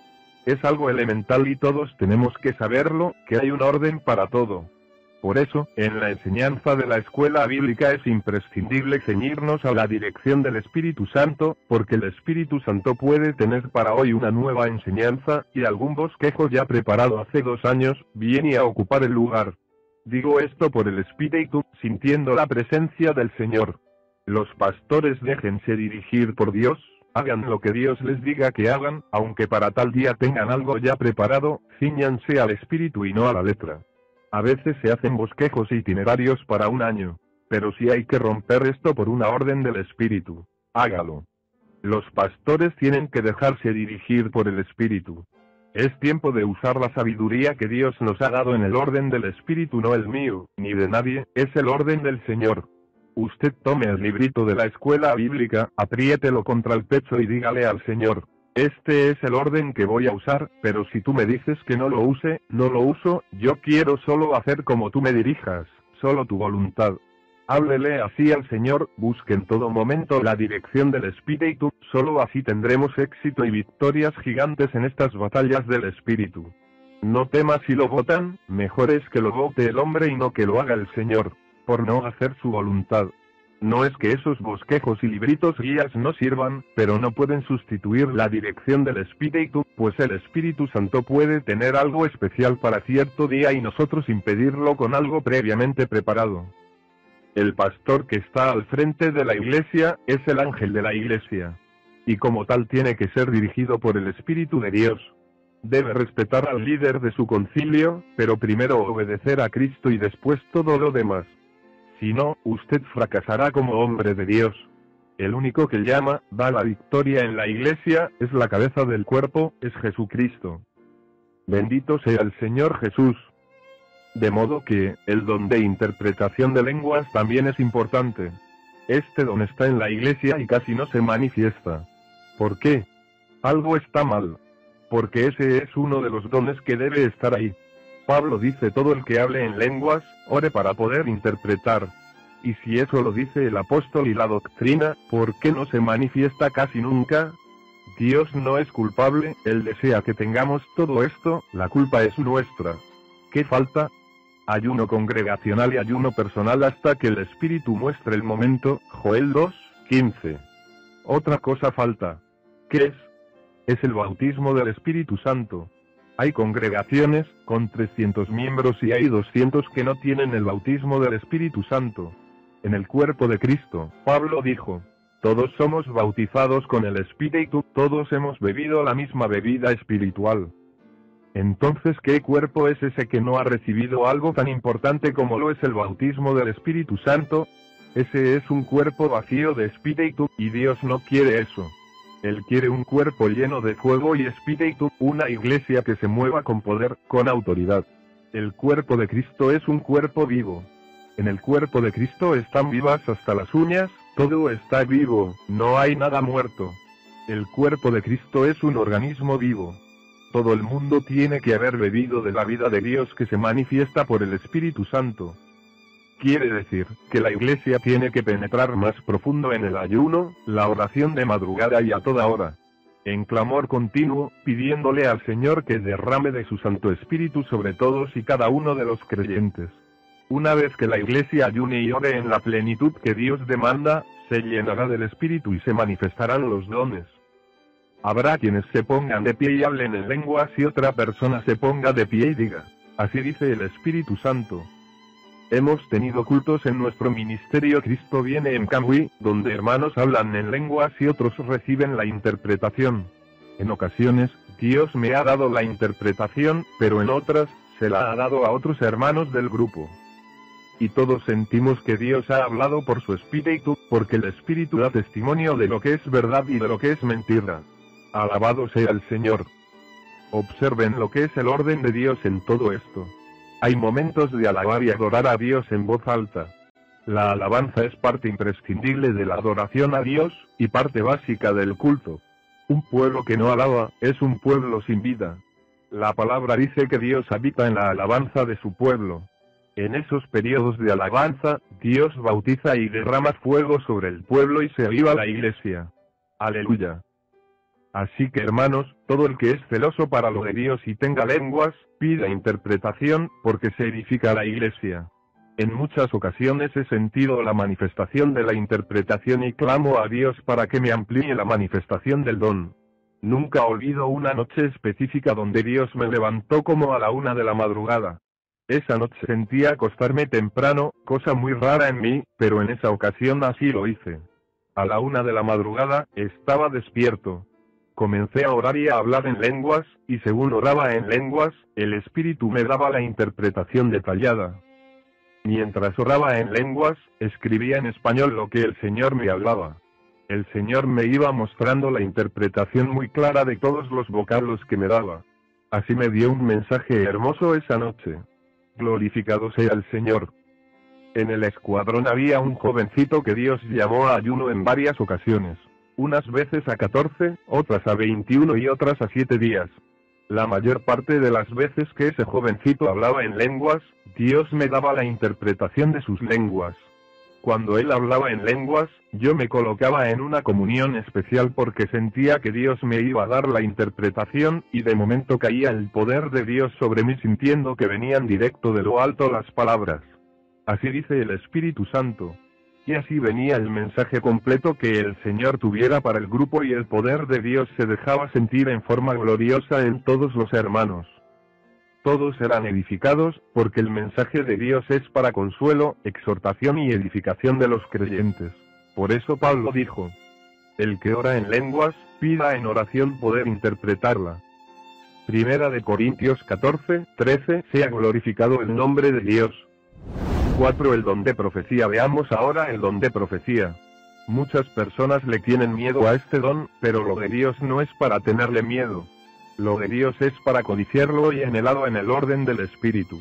S1: Es algo elemental y todos tenemos que saberlo, que hay un orden para todo. Por eso, en la enseñanza de la escuela bíblica es imprescindible ceñirnos a la dirección del Espíritu Santo, porque el Espíritu Santo puede tener para hoy una nueva enseñanza, y algún bosquejo ya preparado hace dos años, viene a ocupar el lugar. Digo esto por el Espíritu, sintiendo la presencia del Señor. Los pastores déjense dirigir por Dios, Hagan lo que Dios les diga que hagan, aunque para tal día tengan algo ya preparado, ciñanse al espíritu y no a la letra. A veces se hacen bosquejos itinerarios para un año. Pero si hay que romper esto por una orden del espíritu, hágalo. Los pastores tienen que dejarse dirigir por el espíritu. Es tiempo de usar la sabiduría que Dios nos ha dado en el orden del espíritu, no el mío, ni de nadie, es el orden del Señor. Usted tome el librito de la escuela bíblica, apriételo contra el pecho y dígale al Señor, este es el orden que voy a usar, pero si tú me dices que no lo use, no lo uso, yo quiero solo hacer como tú me dirijas, solo tu voluntad. Háblele así al Señor, busque en todo momento la dirección del Espíritu, solo así tendremos éxito y victorias gigantes en estas batallas del Espíritu. No temas si lo votan, mejor es que lo vote el hombre y no que lo haga el Señor por no hacer su voluntad. No es que esos bosquejos y libritos guías no sirvan, pero no pueden sustituir la dirección del Espíritu, pues el Espíritu Santo puede tener algo especial para cierto día y nosotros impedirlo con algo previamente preparado. El pastor que está al frente de la iglesia es el ángel de la iglesia. Y como tal tiene que ser dirigido por el Espíritu de Dios. Debe respetar al líder de su concilio, pero primero obedecer a Cristo y después todo lo demás. Si no, usted fracasará como hombre de Dios. El único que llama, da la victoria en la iglesia, es la cabeza del cuerpo, es Jesucristo. Bendito sea el Señor Jesús. De modo que, el don de interpretación de lenguas también es importante. Este don está en la iglesia y casi no se manifiesta. ¿Por qué? Algo está mal. Porque ese es uno de los dones que debe estar ahí. Pablo dice todo el que hable en lenguas, ore para poder interpretar. Y si eso lo dice el apóstol y la doctrina, ¿por qué no se manifiesta casi nunca? Dios no es culpable, Él desea que tengamos todo esto, la culpa es nuestra. ¿Qué falta? Ayuno congregacional y ayuno personal hasta que el Espíritu muestre el momento, Joel 2, 15. Otra cosa falta. ¿Qué es? Es el bautismo del Espíritu Santo. Hay congregaciones, con 300 miembros y hay 200 que no tienen el bautismo del Espíritu Santo. En el cuerpo de Cristo, Pablo dijo, todos somos bautizados con el Espíritu, todos hemos bebido la misma bebida espiritual. Entonces, ¿qué cuerpo es ese que no ha recibido algo tan importante como lo es el bautismo del Espíritu Santo? Ese es un cuerpo vacío de espíritu, y Dios no quiere eso. Él quiere un cuerpo lleno de fuego y espíritu, una iglesia que se mueva con poder, con autoridad. El cuerpo de Cristo es un cuerpo vivo. En el cuerpo de Cristo están vivas hasta las uñas, todo está vivo, no hay nada muerto. El cuerpo de Cristo es un organismo vivo. Todo el mundo tiene que haber bebido de la vida de Dios que se manifiesta por el Espíritu Santo. Quiere decir, que la iglesia tiene que penetrar más profundo en el ayuno, la oración de madrugada y a toda hora. En clamor continuo, pidiéndole al Señor que derrame de su Santo Espíritu sobre todos y cada uno de los creyentes. Una vez que la iglesia ayune y ore en la plenitud que Dios demanda, se llenará del Espíritu y se manifestarán los dones. Habrá quienes se pongan de pie y hablen en lenguas y otra persona se ponga de pie y diga, así dice el Espíritu Santo. Hemos tenido cultos en nuestro ministerio Cristo viene en Camui, donde hermanos hablan en lenguas y otros reciben la interpretación. En ocasiones, Dios me ha dado la interpretación, pero en otras, se la ha dado a otros hermanos del grupo. Y todos sentimos que Dios ha hablado por su espíritu, porque el espíritu da testimonio de lo que es verdad y de lo que es mentira. Alabado sea el Señor. Observen lo que es el orden de Dios en todo esto. Hay momentos de alabar y adorar a Dios en voz alta. La alabanza es parte imprescindible de la adoración a Dios, y parte básica del culto. Un pueblo que no alaba, es un pueblo sin vida. La palabra dice que Dios habita en la alabanza de su pueblo. En esos periodos de alabanza, Dios bautiza y derrama fuego sobre el pueblo y se aviva la iglesia. Aleluya. Así que hermanos, todo el que es celoso para lo de Dios y tenga lenguas, pida interpretación, porque se edifica la iglesia. En muchas ocasiones he sentido la manifestación de la interpretación y clamo a Dios para que me amplíe la manifestación del don. Nunca olvido una noche específica donde Dios me levantó como a la una de la madrugada. Esa noche sentía acostarme temprano, cosa muy rara en mí, pero en esa ocasión así lo hice. A la una de la madrugada, estaba despierto. Comencé a orar y a hablar en lenguas, y según oraba en lenguas, el Espíritu me daba la interpretación detallada. Mientras oraba en lenguas, escribía en español lo que el Señor me hablaba. El Señor me iba mostrando la interpretación muy clara de todos los vocablos que me daba. Así me dio un mensaje hermoso esa noche. Glorificado sea el Señor. En el escuadrón había un jovencito que Dios llamó a ayuno en varias ocasiones. Unas veces a 14, otras a 21 y otras a 7 días. La mayor parte de las veces que ese jovencito hablaba en lenguas, Dios me daba la interpretación de sus lenguas. Cuando él hablaba en lenguas, yo me colocaba en una comunión especial porque sentía que Dios me iba a dar la interpretación, y de momento caía el poder de Dios sobre mí sintiendo que venían directo de lo alto las palabras. Así dice el Espíritu Santo. Y así venía el mensaje completo que el Señor tuviera para el grupo y el poder de Dios se dejaba sentir en forma gloriosa en todos los hermanos todos serán edificados, porque el mensaje de Dios es para consuelo, exhortación y edificación de los creyentes. Por eso Pablo dijo, el que ora en lenguas, pida en oración poder interpretarla. Primera de Corintios 14, 13, sea glorificado el nombre de Dios. 4. El don de profecía. Veamos ahora el don de profecía. Muchas personas le tienen miedo a este don, pero lo de Dios no es para tenerle miedo. Lo de Dios es para codiciarlo y anhelado en el orden del Espíritu.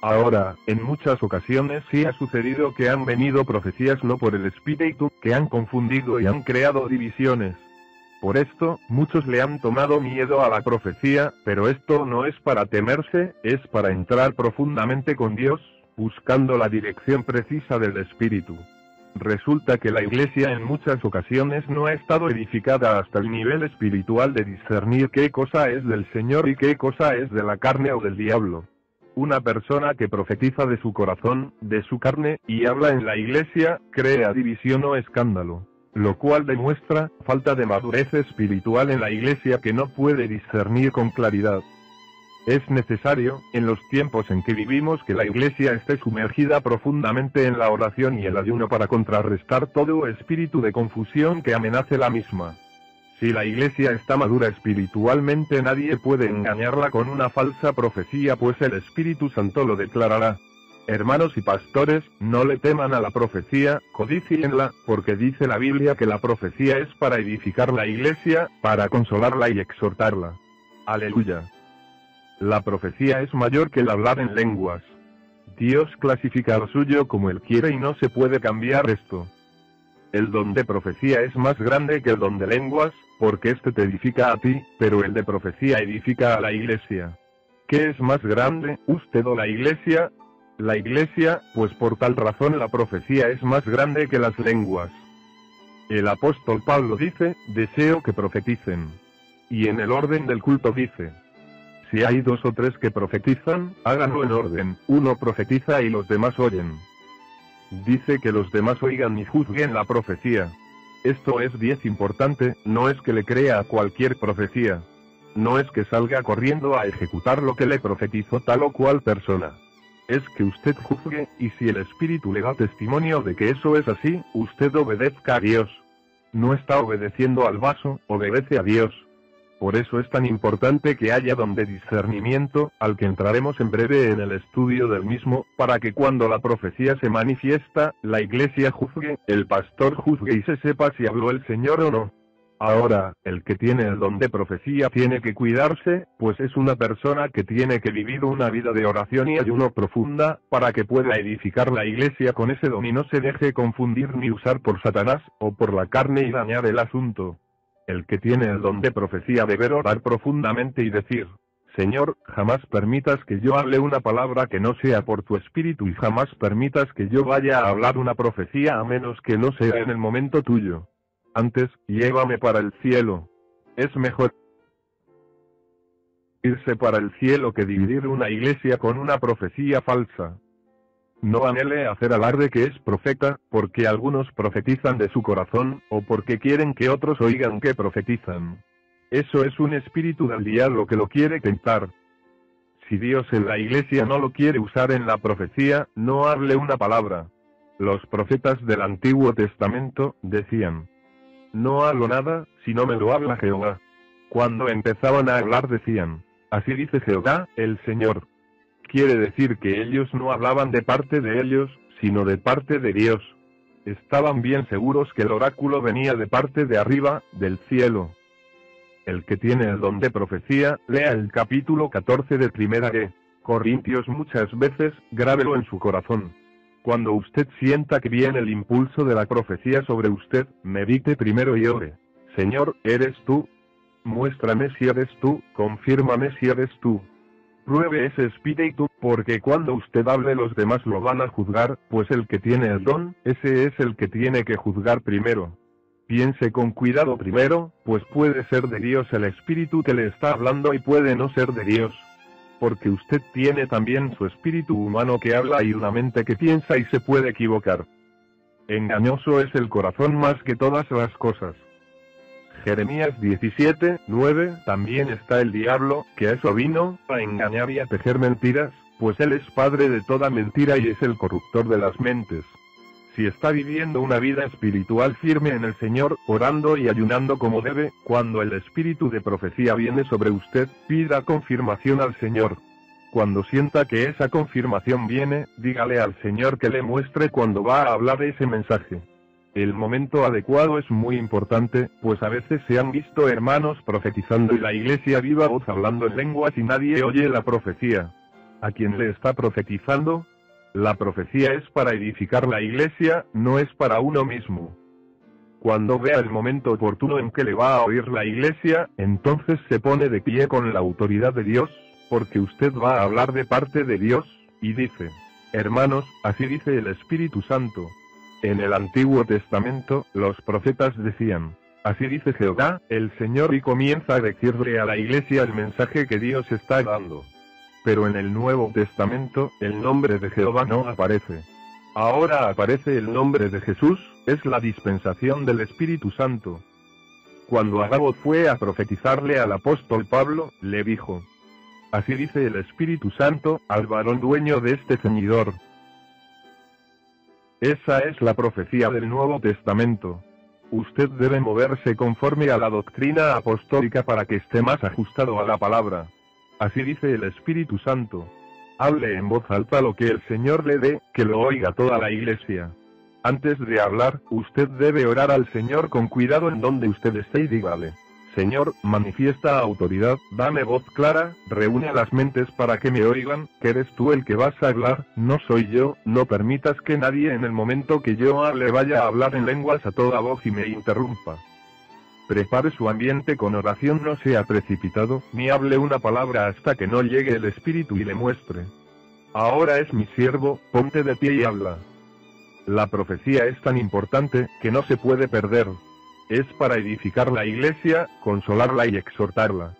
S1: Ahora, en muchas ocasiones sí ha sucedido que han venido profecías no por el Espíritu, que han confundido y han creado divisiones. Por esto, muchos le han tomado miedo a la profecía, pero esto no es para temerse, es para entrar profundamente con Dios, buscando la dirección precisa del Espíritu. Resulta que la Iglesia en muchas ocasiones no ha estado edificada hasta el nivel espiritual de discernir qué cosa es del Señor y qué cosa es de la carne o del diablo. Una persona que profetiza de su corazón, de su carne, y habla en la Iglesia, crea división o escándalo, lo cual demuestra falta de madurez espiritual en la Iglesia que no puede discernir con claridad. Es necesario, en los tiempos en que vivimos, que la Iglesia esté sumergida profundamente en la oración y el ayuno para contrarrestar todo espíritu de confusión que amenace la misma. Si la Iglesia está madura espiritualmente nadie puede engañarla con una falsa profecía pues el Espíritu Santo lo declarará. Hermanos y pastores, no le teman a la profecía, codicienla, porque dice la Biblia que la profecía es para edificar la Iglesia, para consolarla y exhortarla. Aleluya. La profecía es mayor que el hablar en lenguas. Dios clasifica lo suyo como Él quiere y no se puede cambiar esto. El don de profecía es más grande que el don de lenguas, porque éste te edifica a ti, pero el de profecía edifica a la iglesia. ¿Qué es más grande, usted o la iglesia? La iglesia, pues por tal razón la profecía es más grande que las lenguas. El apóstol Pablo dice, deseo que profeticen. Y en el orden del culto dice, si hay dos o tres que profetizan, háganlo en orden, uno profetiza y los demás oyen. Dice que los demás oigan y juzguen la profecía. Esto es diez importante, no es que le crea a cualquier profecía. No es que salga corriendo a ejecutar lo que le profetizó tal o cual persona. Es que usted juzgue, y si el Espíritu le da testimonio de que eso es así, usted obedezca a Dios. No está obedeciendo al vaso, obedece a Dios. Por eso es tan importante que haya don de discernimiento, al que entraremos en breve en el estudio del mismo, para que cuando la profecía se manifiesta, la iglesia juzgue, el pastor juzgue y se sepa si habló el Señor o no. Ahora, el que tiene el don de profecía tiene que cuidarse, pues es una persona que tiene que vivir una vida de oración y ayuno profunda, para que pueda edificar la iglesia con ese don y no se deje confundir ni usar por Satanás, o por la carne y dañar el asunto. El que tiene el don de profecía debe orar profundamente y decir, Señor, jamás permitas que yo hable una palabra que no sea por tu espíritu y jamás permitas que yo vaya a hablar una profecía a menos que no sea en el momento tuyo. Antes, llévame para el cielo. Es mejor irse para el cielo que dividir una iglesia con una profecía falsa. No anhele hacer alarde que es profeta, porque algunos profetizan de su corazón, o porque quieren que otros oigan que profetizan. Eso es un espíritu del diablo que lo quiere tentar. Si Dios en la iglesia no lo quiere usar en la profecía, no hable una palabra. Los profetas del Antiguo Testamento decían, no hago nada, si no me lo habla Jehová. Cuando empezaban a hablar decían, así dice Jehová, el Señor. Quiere decir que ellos no hablaban de parte de ellos, sino de parte de Dios. Estaban bien seguros que el oráculo venía de parte de arriba, del cielo. El que tiene el don de profecía, lea el capítulo 14 de Primera de Corintios muchas veces, grábelo en su corazón. Cuando usted sienta que viene el impulso de la profecía sobre usted, medite primero y ore. Señor, ¿eres tú? Muéstrame si eres tú, confírmame si eres tú. Pruebe ese espíritu, porque cuando usted hable los demás lo van a juzgar, pues el que tiene el don, ese es el que tiene que juzgar primero. Piense con cuidado primero, pues puede ser de Dios el espíritu que le está hablando y puede no ser de Dios porque usted tiene también su espíritu humano que habla y una mente que piensa y se puede equivocar. Engañoso es el corazón más que todas las cosas. Jeremías 17, 9, también está el diablo, que a eso vino, a engañar y a tejer mentiras, pues él es padre de toda mentira y es el corruptor de las mentes. Si está viviendo una vida espiritual firme en el Señor, orando y ayunando como debe, cuando el espíritu de profecía viene sobre usted, pida confirmación al Señor. Cuando sienta que esa confirmación viene, dígale al Señor que le muestre cuando va a hablar ese mensaje. El momento adecuado es muy importante, pues a veces se han visto hermanos profetizando y la iglesia viva voz hablando en lenguas y nadie oye la profecía. ¿A quien le está profetizando? La profecía es para edificar la iglesia, no es para uno mismo. Cuando vea el momento oportuno en que le va a oír la iglesia, entonces se pone de pie con la autoridad de Dios, porque usted va a hablar de parte de Dios, y dice, hermanos, así dice el Espíritu Santo. En el Antiguo Testamento, los profetas decían, así dice Jehová, el Señor, y comienza a decirle a la iglesia el mensaje que Dios está dando pero en el Nuevo Testamento, el nombre de Jehová no aparece. Ahora aparece el nombre de Jesús, es la dispensación del Espíritu Santo. Cuando Agabo fue a profetizarle al apóstol Pablo, le dijo, Así dice el Espíritu Santo, al varón dueño de este ceñidor. Esa es la profecía del Nuevo Testamento. Usted debe moverse conforme a la doctrina apostólica para que esté más ajustado a la palabra. Así dice el Espíritu Santo. Hable en voz alta lo que el Señor le dé, que lo oiga toda la iglesia. Antes de hablar, usted debe orar al Señor con cuidado en donde usted esté y dígale. Señor, manifiesta autoridad, dame voz clara, reúne a las mentes para que me oigan, que eres tú el que vas a hablar, no soy yo, no permitas que nadie en el momento que yo hable vaya a hablar en lenguas a toda voz y me interrumpa. Prepare su ambiente con oración, no sea precipitado, ni hable una palabra hasta que no llegue el Espíritu y le muestre. Ahora es mi siervo, ponte de pie y habla. La profecía es tan importante, que no se puede perder. Es para edificar la iglesia, consolarla y exhortarla.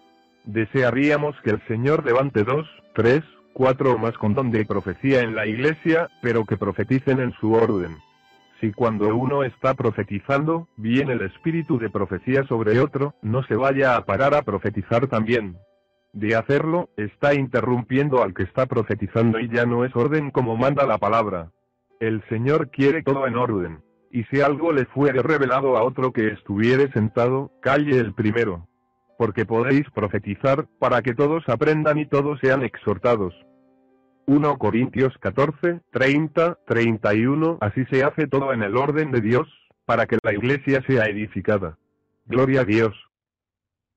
S1: Desearíamos que el Señor levante dos, tres, cuatro o más con don de profecía en la iglesia, pero que profeticen en su orden. Si cuando uno está profetizando, viene el espíritu de profecía sobre otro, no se vaya a parar a profetizar también. De hacerlo, está interrumpiendo al que está profetizando y ya no es orden como manda la palabra. El Señor quiere todo en orden. Y si algo le fuere revelado a otro que estuviere sentado, calle el primero. Porque podéis profetizar, para que todos aprendan y todos sean exhortados. 1 Corintios 14, 30, 31 Así se hace todo en el orden de Dios, para que la iglesia sea edificada. Gloria a Dios.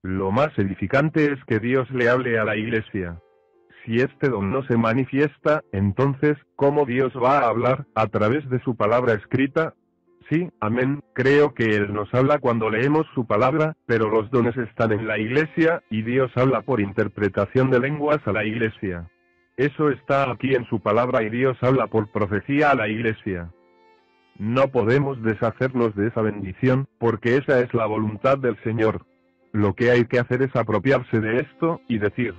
S1: Lo más edificante es que Dios le hable a la iglesia. Si este don no se manifiesta, entonces, ¿cómo Dios va a hablar, a través de su palabra escrita? Sí, amén, creo que Él nos habla cuando leemos su palabra, pero los dones están en la iglesia, y Dios habla por interpretación de lenguas a la iglesia. Eso está aquí en su palabra y Dios habla por profecía a la iglesia. No podemos deshacernos de esa bendición, porque esa es la voluntad del Señor. Lo que hay que hacer es apropiarse de esto, y decir,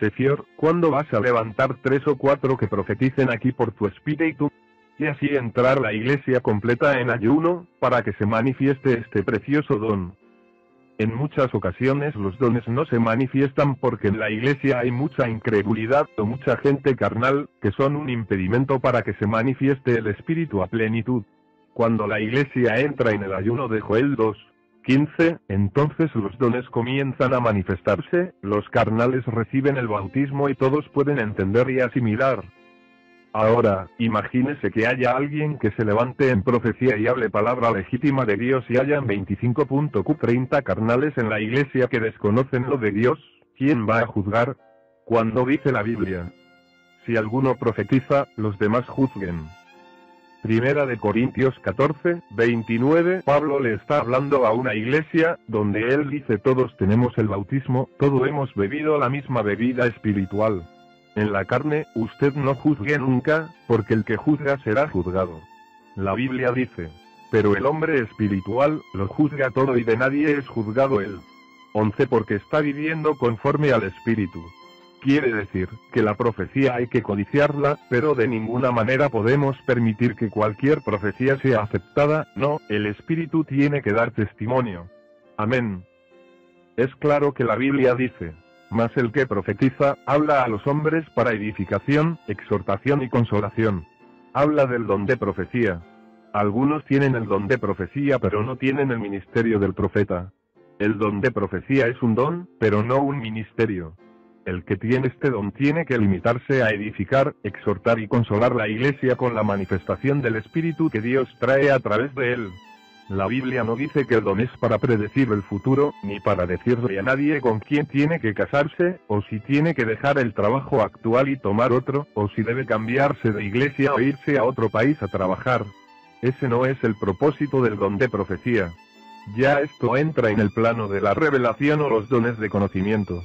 S1: Señor, ¿cuándo vas a levantar tres o cuatro que profeticen aquí por tu espíritu? Y así entrar la iglesia completa en ayuno, para que se manifieste este precioso don. En muchas ocasiones los dones no se manifiestan porque en la iglesia hay mucha incredulidad o mucha gente carnal, que son un impedimento para que se manifieste el Espíritu a plenitud. Cuando la iglesia entra en el ayuno de Joel 2, 15, entonces los dones comienzan a manifestarse, los carnales reciben el bautismo y todos pueden entender y asimilar. Ahora, imagínese que haya alguien que se levante en profecía y hable palabra legítima de Dios y hayan 25.30 carnales en la iglesia que desconocen lo de Dios, ¿quién va a juzgar? Cuando dice la Biblia. Si alguno profetiza, los demás juzguen. Primera de Corintios 14, 29, Pablo le está hablando a una iglesia, donde él dice todos tenemos el bautismo, todos hemos bebido la misma bebida espiritual. En la carne, usted no juzgue nunca, porque el que juzga será juzgado. La Biblia dice, pero el hombre espiritual, lo juzga todo y de nadie es juzgado él. 11 porque está viviendo conforme al espíritu. Quiere decir, que la profecía hay que codiciarla, pero de ninguna manera podemos permitir que cualquier profecía sea aceptada, no, el espíritu tiene que dar testimonio. Amén. Es claro que la Biblia dice, mas el que profetiza, habla a los hombres para edificación, exhortación y consolación. Habla del don de profecía. Algunos tienen el don de profecía pero no tienen el ministerio del profeta. El don de profecía es un don, pero no un ministerio. El que tiene este don tiene que limitarse a edificar, exhortar y consolar la iglesia con la manifestación del Espíritu que Dios trae a través de él. La Biblia no dice que el don es para predecir el futuro, ni para decirle a nadie con quién tiene que casarse, o si tiene que dejar el trabajo actual y tomar otro, o si debe cambiarse de iglesia o irse a otro país a trabajar. Ese no es el propósito del don de profecía. Ya esto entra en el plano de la revelación o los dones de conocimiento.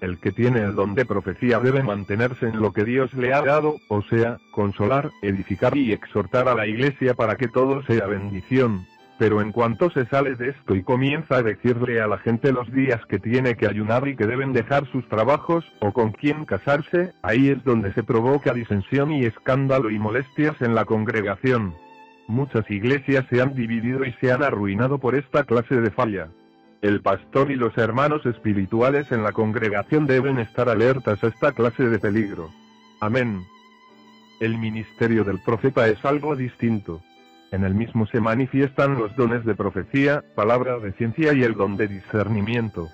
S1: El que tiene el don de profecía debe mantenerse en lo que Dios le ha dado, o sea, consolar, edificar y exhortar a la iglesia para que todo sea bendición. Pero en cuanto se sale de esto y comienza a decirle a la gente los días que tiene que ayunar y que deben dejar sus trabajos, o con quién casarse, ahí es donde se provoca disensión y escándalo y molestias en la congregación. Muchas iglesias se han dividido y se han arruinado por esta clase de falla. El pastor y los hermanos espirituales en la congregación deben estar alertas a esta clase de peligro. Amén. El ministerio del profeta es algo distinto. En el mismo se manifiestan los dones de profecía, palabra de ciencia y el don de discernimiento.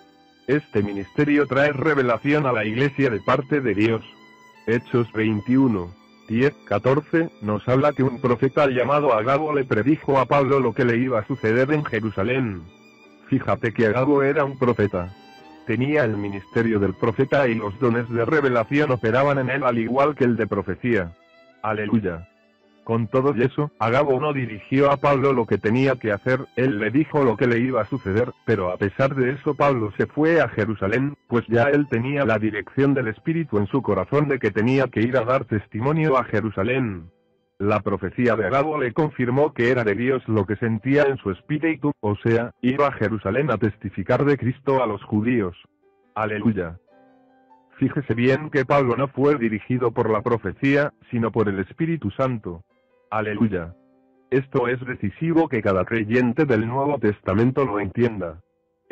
S1: Este ministerio trae revelación a la iglesia de parte de Dios. Hechos 21, 10, 14, nos habla que un profeta llamado Agabo le predijo a Pablo lo que le iba a suceder en Jerusalén. Fíjate que Agabo era un profeta. Tenía el ministerio del profeta y los dones de revelación operaban en él al igual que el de profecía. Aleluya. Con todo eso, Agabo no dirigió a Pablo lo que tenía que hacer, él le dijo lo que le iba a suceder, pero a pesar de eso Pablo se fue a Jerusalén, pues ya él tenía la dirección del Espíritu en su corazón de que tenía que ir a dar testimonio a Jerusalén. La profecía de Agabo le confirmó que era de Dios lo que sentía en su espíritu, o sea, iba a Jerusalén a testificar de Cristo a los judíos. Aleluya. Fíjese bien que Pablo no fue dirigido por la profecía, sino por el Espíritu Santo. Aleluya. Esto es decisivo que cada creyente del Nuevo Testamento lo entienda.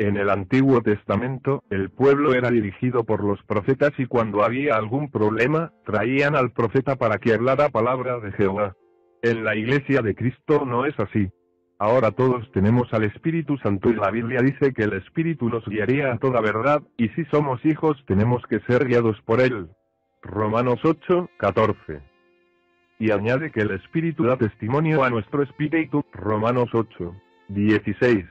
S1: En el Antiguo Testamento, el pueblo era dirigido por los profetas y cuando había algún problema, traían al profeta para que hablara palabra de Jehová. En la iglesia de Cristo no es así. Ahora todos tenemos al Espíritu Santo y la Biblia dice que el Espíritu nos guiaría a toda verdad, y si somos hijos tenemos que ser guiados por él. Romanos 8, 14. Y añade que el Espíritu da testimonio a nuestro Espíritu, Romanos 8, 16.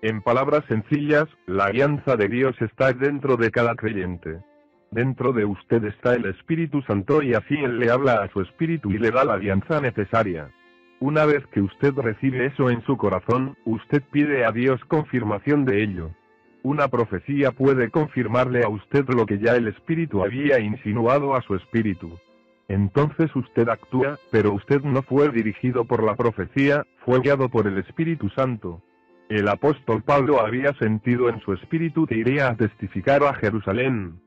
S1: En palabras sencillas, la alianza de Dios está dentro de cada creyente. Dentro de usted está el Espíritu Santo y así Él le habla a su espíritu y le da la alianza necesaria. Una vez que usted recibe eso en su corazón, usted pide a Dios confirmación de ello. Una profecía puede confirmarle a usted lo que ya el Espíritu había insinuado a su espíritu. Entonces usted actúa, pero usted no fue dirigido por la profecía, fue guiado por el Espíritu Santo. El apóstol Pablo había sentido en su espíritu que iría a testificar a Jerusalén.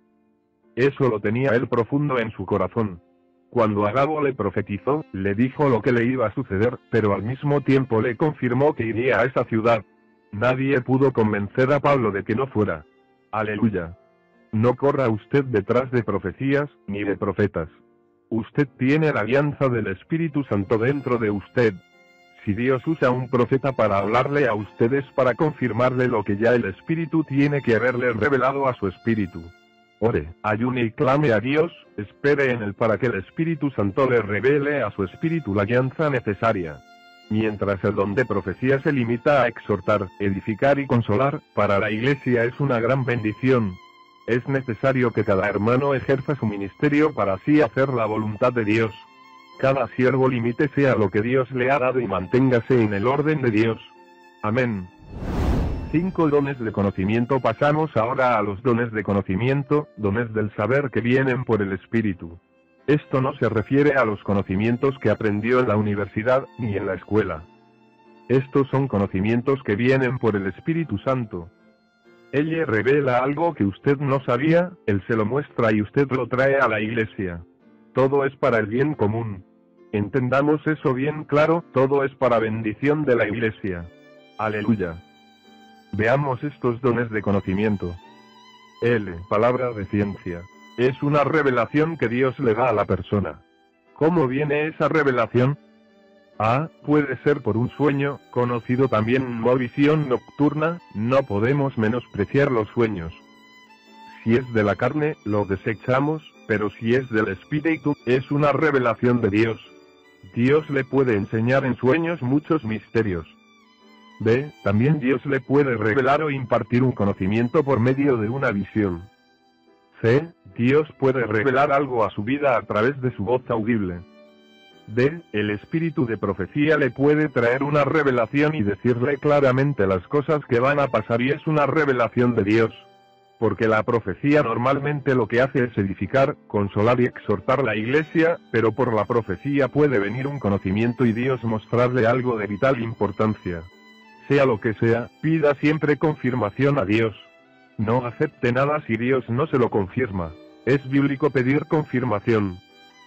S1: Eso lo tenía él profundo en su corazón. Cuando Agabo le profetizó, le dijo lo que le iba a suceder, pero al mismo tiempo le confirmó que iría a esa ciudad. Nadie pudo convencer a Pablo de que no fuera. Aleluya. No corra usted detrás de profecías, ni de profetas. Usted tiene la alianza del Espíritu Santo dentro de usted. Si Dios usa un profeta para hablarle a ustedes para confirmarle lo que ya el Espíritu tiene que haberle revelado a su Espíritu. Ore, ayune y clame a Dios, espere en él para que el Espíritu Santo le revele a su Espíritu la alianza necesaria. Mientras el don de profecía se limita a exhortar, edificar y consolar, para la Iglesia es una gran bendición. Es necesario que cada hermano ejerza su ministerio para así hacer la voluntad de Dios. Cada siervo limítese a lo que Dios le ha dado y manténgase en el orden de Dios. Amén. Cinco dones de conocimiento pasamos ahora a los dones de conocimiento, dones del saber que vienen por el Espíritu. Esto no se refiere a los conocimientos que aprendió en la universidad ni en la escuela. Estos son conocimientos que vienen por el Espíritu Santo. Ella revela algo que usted no sabía, Él se lo muestra y usted lo trae a la iglesia. Todo es para el bien común. Entendamos eso bien claro, todo es para bendición de la iglesia. Aleluya. Veamos estos dones de conocimiento. L. Palabra de ciencia. Es una revelación que Dios le da a la persona. ¿Cómo viene esa revelación? A. Puede ser por un sueño, conocido también como visión nocturna, no podemos menospreciar los sueños. Si es de la carne, lo desechamos, pero si es del espíritu, es una revelación de Dios. Dios le puede enseñar en sueños muchos misterios. B. También Dios le puede revelar o impartir un conocimiento por medio de una visión. C. Dios puede revelar algo a su vida a través de su voz audible. D. El espíritu de profecía le puede traer una revelación y decirle claramente las cosas que van a pasar y es una revelación de Dios. Porque la profecía normalmente lo que hace es edificar, consolar y exhortar la iglesia, pero por la profecía puede venir un conocimiento y Dios mostrarle algo de vital importancia. Sea lo que sea, pida siempre confirmación a Dios. No acepte nada si Dios no se lo confirma. Es bíblico pedir confirmación.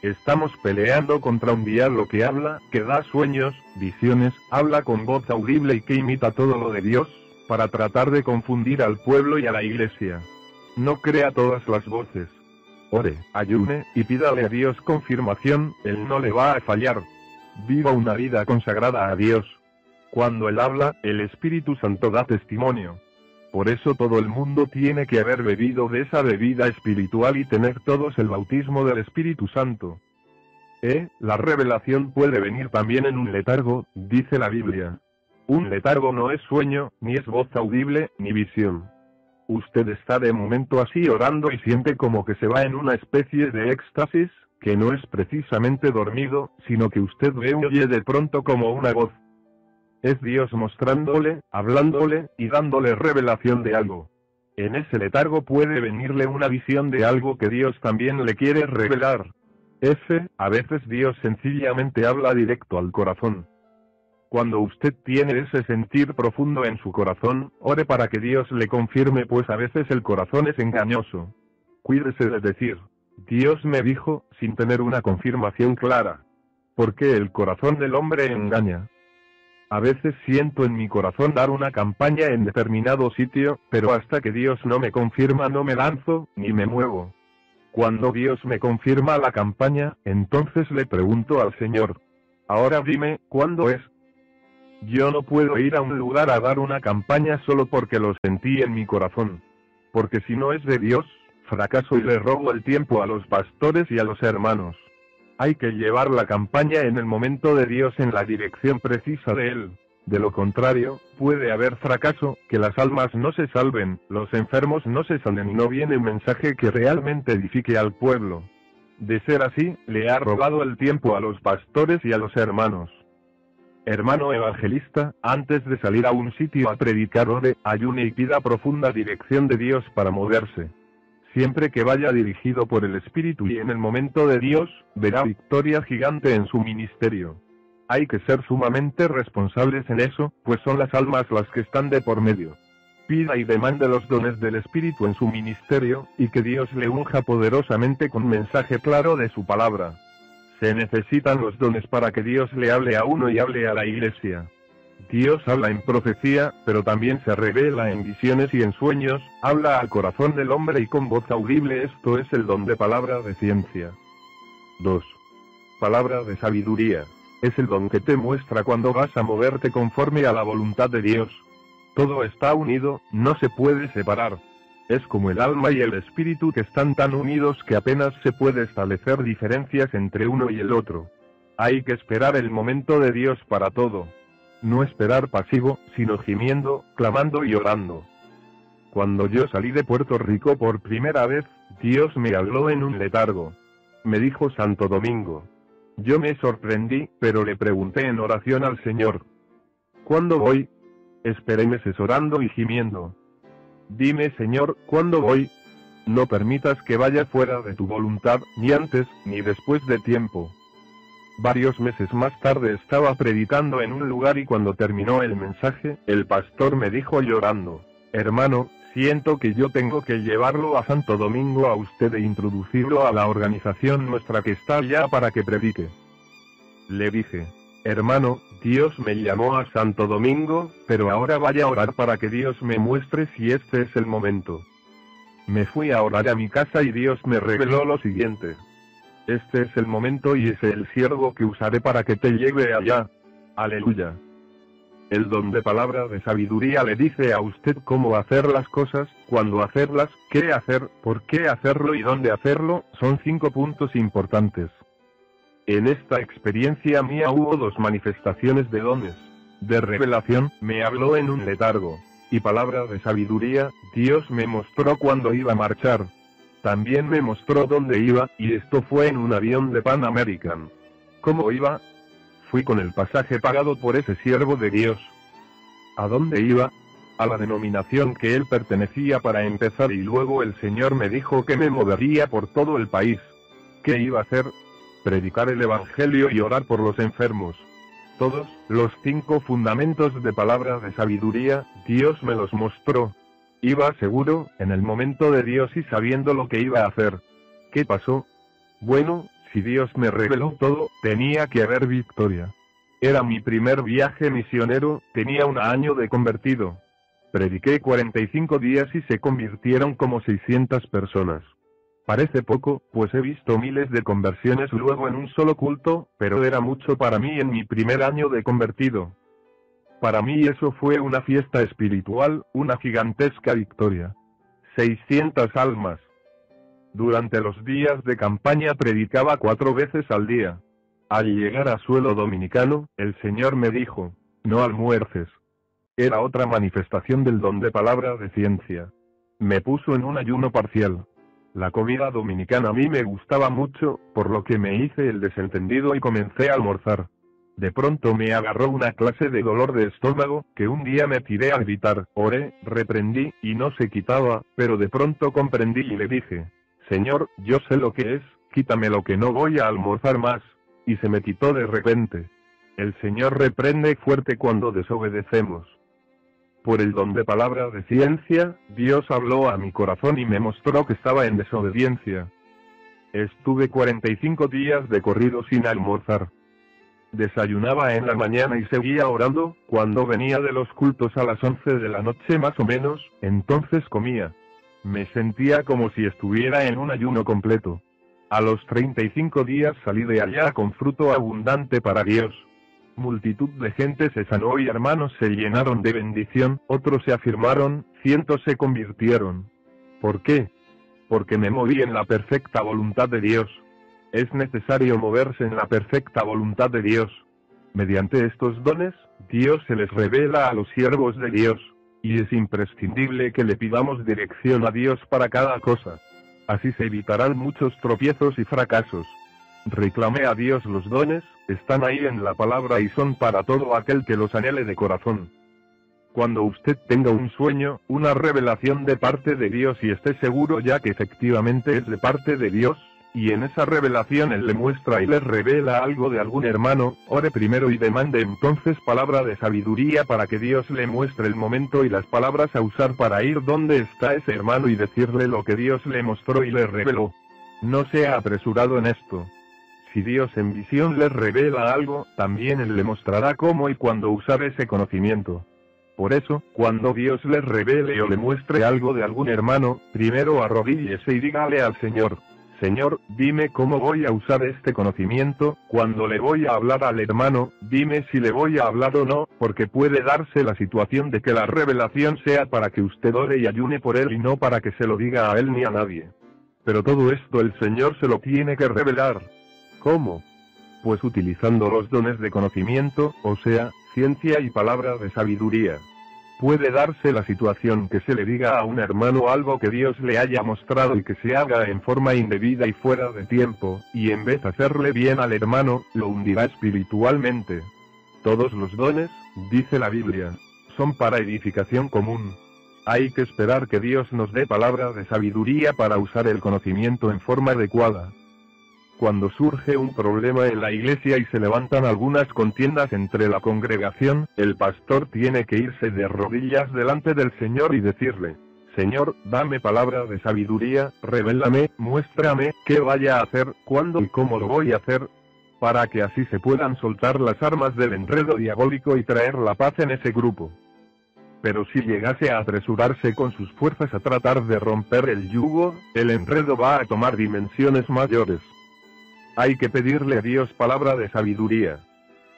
S1: Estamos peleando contra un diablo que habla, que da sueños, visiones, habla con voz audible y que imita todo lo de Dios, para tratar de confundir al pueblo y a la iglesia. No crea todas las voces. Ore, ayune, y pídale a Dios confirmación, Él no le va a fallar. Viva una vida consagrada a Dios. Cuando Él habla, el Espíritu Santo da testimonio. Por eso todo el mundo tiene que haber bebido de esa bebida espiritual y tener todos el bautismo del Espíritu Santo. Eh, la revelación puede venir también en un letargo, dice la Biblia. Un letargo no es sueño, ni es voz audible, ni visión. Usted está de momento así orando y siente como que se va en una especie de éxtasis, que no es precisamente dormido, sino que usted ve y oye de pronto como una voz. Es Dios mostrándole, hablándole, y dándole revelación de algo. En ese letargo puede venirle una visión de algo que Dios también le quiere revelar. F, a veces Dios sencillamente habla directo al corazón. Cuando usted tiene ese sentir profundo en su corazón, ore para que Dios le confirme pues a veces el corazón es engañoso. Cuídese de decir, Dios me dijo, sin tener una confirmación clara. Porque el corazón del hombre engaña. A veces siento en mi corazón dar una campaña en determinado sitio, pero hasta que Dios no me confirma no me lanzo, ni me muevo. Cuando Dios me confirma la campaña, entonces le pregunto al Señor. Ahora dime, ¿cuándo es? Yo no puedo ir a un lugar a dar una campaña solo porque lo sentí en mi corazón. Porque si no es de Dios, fracaso y le robo el tiempo a los pastores y a los hermanos. Hay que llevar la campaña en el momento de Dios en la dirección precisa de Él. De lo contrario, puede haber fracaso, que las almas no se salven, los enfermos no se sanen y no viene mensaje que realmente edifique al pueblo. De ser así, le ha robado el tiempo a los pastores y a los hermanos. Hermano evangelista, antes de salir a un sitio a predicar ore, ayune y pida profunda dirección de Dios para moverse siempre que vaya dirigido por el Espíritu y en el momento de Dios, verá victoria gigante en su ministerio. Hay que ser sumamente responsables en eso, pues son las almas las que están de por medio. Pida y demande los dones del Espíritu en su ministerio, y que Dios le unja poderosamente con mensaje claro de su palabra. Se necesitan los dones para que Dios le hable a uno y hable a la iglesia. Dios habla en profecía, pero también se revela en visiones y en sueños, habla al corazón del hombre y con voz audible esto es el don de palabra de ciencia. 2. Palabra de sabiduría. Es el don que te muestra cuando vas a moverte conforme a la voluntad de Dios. Todo está unido, no se puede separar. Es como el alma y el espíritu que están tan unidos que apenas se puede establecer diferencias entre uno y el otro. Hay que esperar el momento de Dios para todo. No esperar pasivo, sino gimiendo, clamando y orando. Cuando yo salí de Puerto Rico por primera vez, Dios me habló en un letargo. Me dijo Santo Domingo. Yo me sorprendí, pero le pregunté en oración al Señor. ¿Cuándo voy? Esperé meses orando y gimiendo. Dime Señor, ¿cuándo voy? No permitas que vaya fuera de tu voluntad, ni antes, ni después de tiempo. Varios meses más tarde estaba predicando en un lugar y cuando terminó el mensaje, el pastor me dijo llorando, hermano, siento que yo tengo que llevarlo a Santo Domingo a usted e introducirlo a la organización nuestra que está allá para que predique. Le dije, hermano, Dios me llamó a Santo Domingo, pero ahora vaya a orar para que Dios me muestre si este es el momento. Me fui a orar a mi casa y Dios me reveló lo siguiente. Este es el momento y es el siervo que usaré para que te lleve allá. Aleluya. El don de palabra de sabiduría le dice a usted cómo hacer las cosas, cuándo hacerlas, qué hacer, por qué hacerlo y dónde hacerlo, son cinco puntos importantes. En esta experiencia mía hubo dos manifestaciones de dones. De revelación, me habló en un letargo. Y palabra de sabiduría, Dios me mostró cuándo iba a marchar. También me mostró dónde iba, y esto fue en un avión de Pan American. ¿Cómo iba? Fui con el pasaje pagado por ese siervo de Dios. ¿A dónde iba? A la denominación que él pertenecía para empezar y luego el Señor me dijo que me movería por todo el país. ¿Qué iba a hacer? Predicar el Evangelio y orar por los enfermos. Todos, los cinco fundamentos de palabra de sabiduría, Dios me los mostró. Iba seguro, en el momento de Dios y sabiendo lo que iba a hacer. ¿Qué pasó? Bueno, si Dios me reveló todo, tenía que haber victoria. Era mi primer viaje misionero, tenía un año de convertido. Prediqué 45 días y se convirtieron como 600 personas. Parece poco, pues he visto miles de conversiones luego en un solo culto, pero era mucho para mí en mi primer año de convertido. Para mí eso fue una fiesta espiritual, una gigantesca victoria. 600 almas. Durante los días de campaña predicaba cuatro veces al día. Al llegar a suelo dominicano, el Señor me dijo, no almuerces. Era otra manifestación del don de palabra de ciencia. Me puso en un ayuno parcial. La comida dominicana a mí me gustaba mucho, por lo que me hice el desentendido y comencé a almorzar. De pronto me agarró una clase de dolor de estómago, que un día me tiré a gritar, oré, reprendí, y no se quitaba, pero de pronto comprendí y le dije, Señor, yo sé lo que es, quítame lo que no voy a almorzar más. Y se me quitó de repente. El Señor reprende fuerte cuando desobedecemos. Por el don de palabra de ciencia, Dios habló a mi corazón y me mostró que estaba en desobediencia. Estuve 45 días de corrido sin almorzar. Desayunaba en la mañana y seguía orando, cuando venía de los cultos a las 11 de la noche más o menos, entonces comía. Me sentía como si estuviera en un ayuno completo. A los 35 días salí de allá con fruto abundante para Dios. Multitud de gente se sanó y hermanos se llenaron de bendición, otros se afirmaron, cientos se convirtieron. ¿Por qué? Porque me moví en la perfecta voluntad de Dios. Es necesario moverse en la perfecta voluntad de Dios. Mediante estos dones, Dios se les revela a los siervos de Dios, y es imprescindible que le pidamos dirección a Dios para cada cosa. Así se evitarán muchos tropiezos y fracasos. Reclamé a Dios los dones, están ahí en la palabra y son para todo aquel que los anhele de corazón. Cuando usted tenga un sueño, una revelación de parte de Dios y esté seguro ya que efectivamente es de parte de Dios, y en esa revelación Él le muestra y le revela algo de algún hermano, ore primero y demande entonces palabra de sabiduría para que Dios le muestre el momento y las palabras a usar para ir donde está ese hermano y decirle lo que Dios le mostró y le reveló. No sea apresurado en esto. Si Dios en visión les revela algo, también Él le mostrará cómo y cuándo usar ese conocimiento. Por eso, cuando Dios les revele o le muestre algo de algún hermano, primero arrodíllese y dígale al Señor, Señor, dime cómo voy a usar este conocimiento, cuando le voy a hablar al hermano, dime si le voy a hablar o no, porque puede darse la situación de que la revelación sea para que usted ore y ayune por él y no para que se lo diga a él ni a nadie. Pero todo esto el Señor se lo tiene que revelar. ¿Cómo? Pues utilizando los dones de conocimiento, o sea, ciencia y palabra de sabiduría. Puede darse la situación que se le diga a un hermano algo que Dios le haya mostrado y que se haga en forma indebida y fuera de tiempo, y en vez de hacerle bien al hermano, lo hundirá espiritualmente. Todos los dones, dice la Biblia, son para edificación común. Hay que esperar que Dios nos dé palabra de sabiduría para usar el conocimiento en forma adecuada. Cuando surge un problema en la iglesia y se levantan algunas contiendas entre la congregación, el pastor tiene que irse de rodillas delante del Señor y decirle, Señor, dame palabra de sabiduría, revélame, muéstrame, qué vaya a hacer, cuándo y cómo lo voy a hacer, para que así se puedan soltar las armas del enredo diabólico y traer la paz en ese grupo. Pero si llegase a apresurarse con sus fuerzas a tratar de romper el yugo, el enredo va a tomar dimensiones mayores. Hay que pedirle a Dios palabra de sabiduría.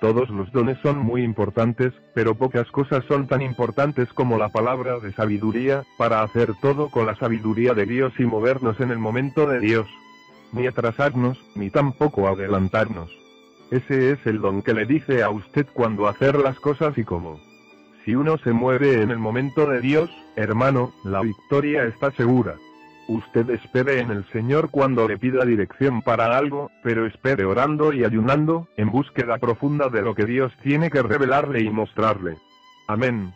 S1: Todos los dones son muy importantes, pero pocas cosas son tan importantes como la palabra de sabiduría, para hacer todo con la sabiduría de Dios y movernos en el momento de Dios. Ni atrasarnos, ni tampoco adelantarnos. Ese es el don que le dice a usted cuándo hacer las cosas y cómo. Si uno se mueve en el momento de Dios, hermano, la victoria está segura. Usted espere en el Señor cuando le pida dirección para algo, pero espere orando y ayunando, en búsqueda profunda de lo que Dios tiene que revelarle y mostrarle. Amén.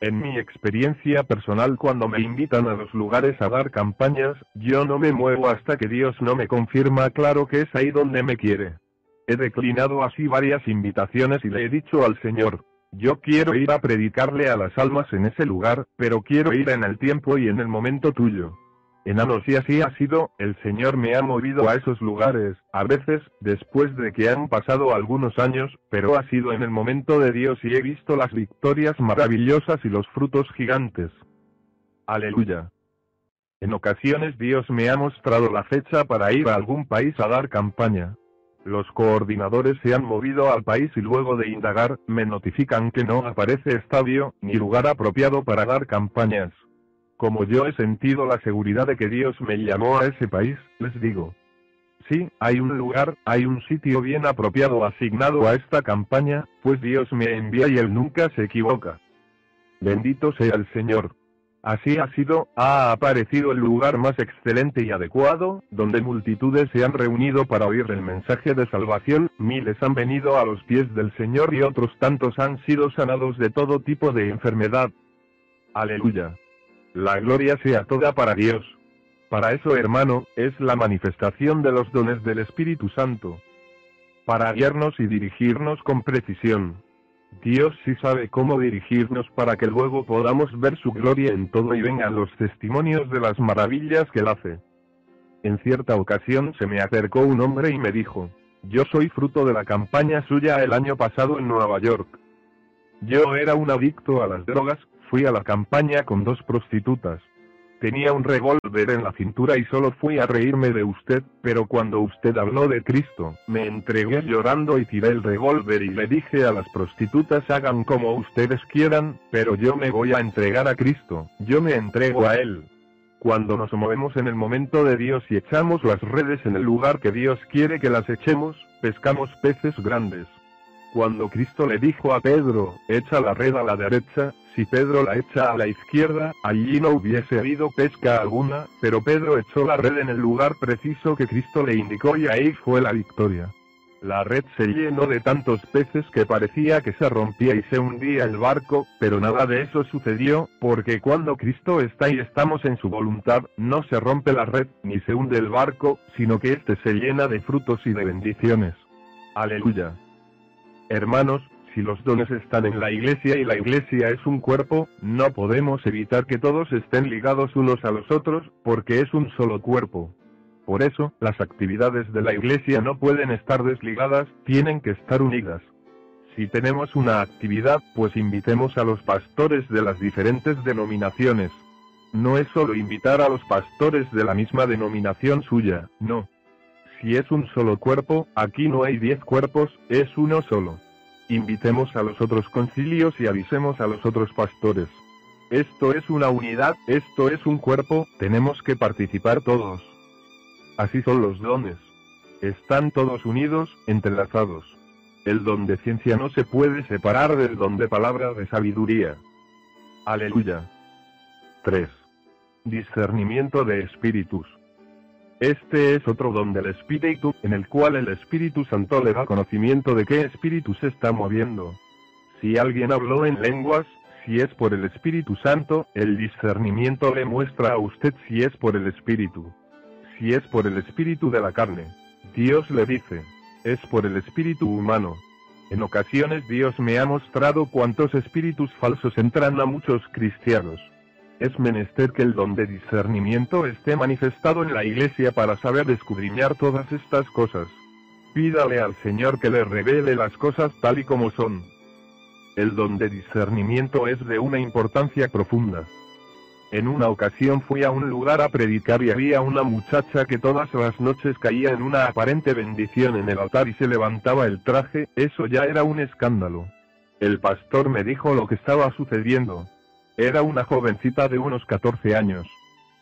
S1: En mi experiencia personal cuando me invitan a los lugares a dar campañas, yo no me muevo hasta que Dios no me confirma claro que es ahí donde me quiere. He declinado así varias invitaciones y le he dicho al Señor, yo quiero ir a predicarle a las almas en ese lugar, pero quiero ir en el tiempo y en el momento tuyo. Enanos y así ha sido, el Señor me ha movido a esos lugares, a veces, después de que han pasado algunos años, pero ha sido en el momento de Dios y he visto las victorias maravillosas y los frutos gigantes. Aleluya. En ocasiones Dios me ha mostrado la fecha para ir a algún país a dar campaña. Los coordinadores se han movido al país y luego de indagar, me notifican que no aparece estadio, ni lugar apropiado para dar campañas. Como yo he sentido la seguridad de que Dios me llamó a ese país, les digo. Sí, hay un lugar, hay un sitio bien apropiado asignado a esta campaña, pues Dios me envía y Él nunca se equivoca. Bendito sea el Señor. Así ha sido, ha aparecido el lugar más excelente y adecuado, donde multitudes se han reunido para oír el mensaje de salvación, miles han venido a los pies del Señor y otros tantos han sido sanados de todo tipo de enfermedad. Aleluya. La gloria sea toda para Dios. Para eso, hermano, es la manifestación de los dones del Espíritu Santo. Para guiarnos y dirigirnos con precisión. Dios sí sabe cómo dirigirnos para que luego podamos ver su gloria en todo y vengan los testimonios de las maravillas que él hace. En cierta ocasión se me acercó un hombre y me dijo, yo soy fruto de la campaña suya el año pasado en Nueva York. Yo era un adicto a las drogas, Fui a la campaña con dos prostitutas. Tenía un revólver en la cintura y solo fui a reírme de usted, pero cuando usted habló de Cristo, me entregué llorando y tiré el revólver y le dije a las prostitutas hagan como ustedes quieran, pero yo me voy a entregar a Cristo, yo me entrego a Él. Cuando nos movemos en el momento de Dios y echamos las redes en el lugar que Dios quiere que las echemos, pescamos peces grandes. Cuando Cristo le dijo a Pedro, echa la red a la derecha, si Pedro la echa a la izquierda, allí no hubiese habido pesca alguna, pero Pedro echó la red en el lugar preciso que Cristo le indicó y ahí fue la victoria. La red se llenó de tantos peces que parecía que se rompía y se hundía el barco, pero nada de eso sucedió, porque cuando Cristo está y estamos en su voluntad, no se rompe la red, ni se hunde el barco, sino que éste se llena de frutos y de bendiciones. Aleluya. Hermanos, si los dones están en la iglesia y la iglesia es un cuerpo, no podemos evitar que todos estén ligados unos a los otros, porque es un solo cuerpo. Por eso, las actividades de la Iglesia no pueden estar desligadas, tienen que estar unidas. Si tenemos una actividad, pues invitemos a los pastores de las diferentes denominaciones. No es solo invitar a los pastores de la misma denominación suya, no. Si es un solo cuerpo, aquí no hay diez cuerpos, es uno solo. Invitemos a los otros concilios y avisemos a los otros pastores. Esto es una unidad, esto es un cuerpo, tenemos que participar todos. Así son los dones. Están todos unidos, entrelazados. El don de ciencia no se puede separar del don de palabra de sabiduría. Aleluya. 3. Discernimiento de espíritus. Este es otro don del Espíritu, en el cual el Espíritu Santo le da conocimiento de qué espíritu se está moviendo. Si alguien habló en lenguas, si es por el Espíritu Santo, el discernimiento le muestra a usted si es por el Espíritu. Si es por el Espíritu de la carne, Dios le dice, es por el espíritu humano. En ocasiones Dios me ha mostrado cuántos espíritus falsos entran a muchos cristianos. Es menester que el don de discernimiento esté manifestado en la iglesia para saber escudriñar todas estas cosas. Pídale al Señor que le revele las cosas tal y como son. El don de discernimiento es de una importancia profunda. En una ocasión fui a un lugar a predicar y había una muchacha que todas las noches caía en una aparente bendición en el altar y se levantaba el traje, eso ya era un escándalo. El pastor me dijo lo que estaba sucediendo. Era una jovencita de unos 14 años.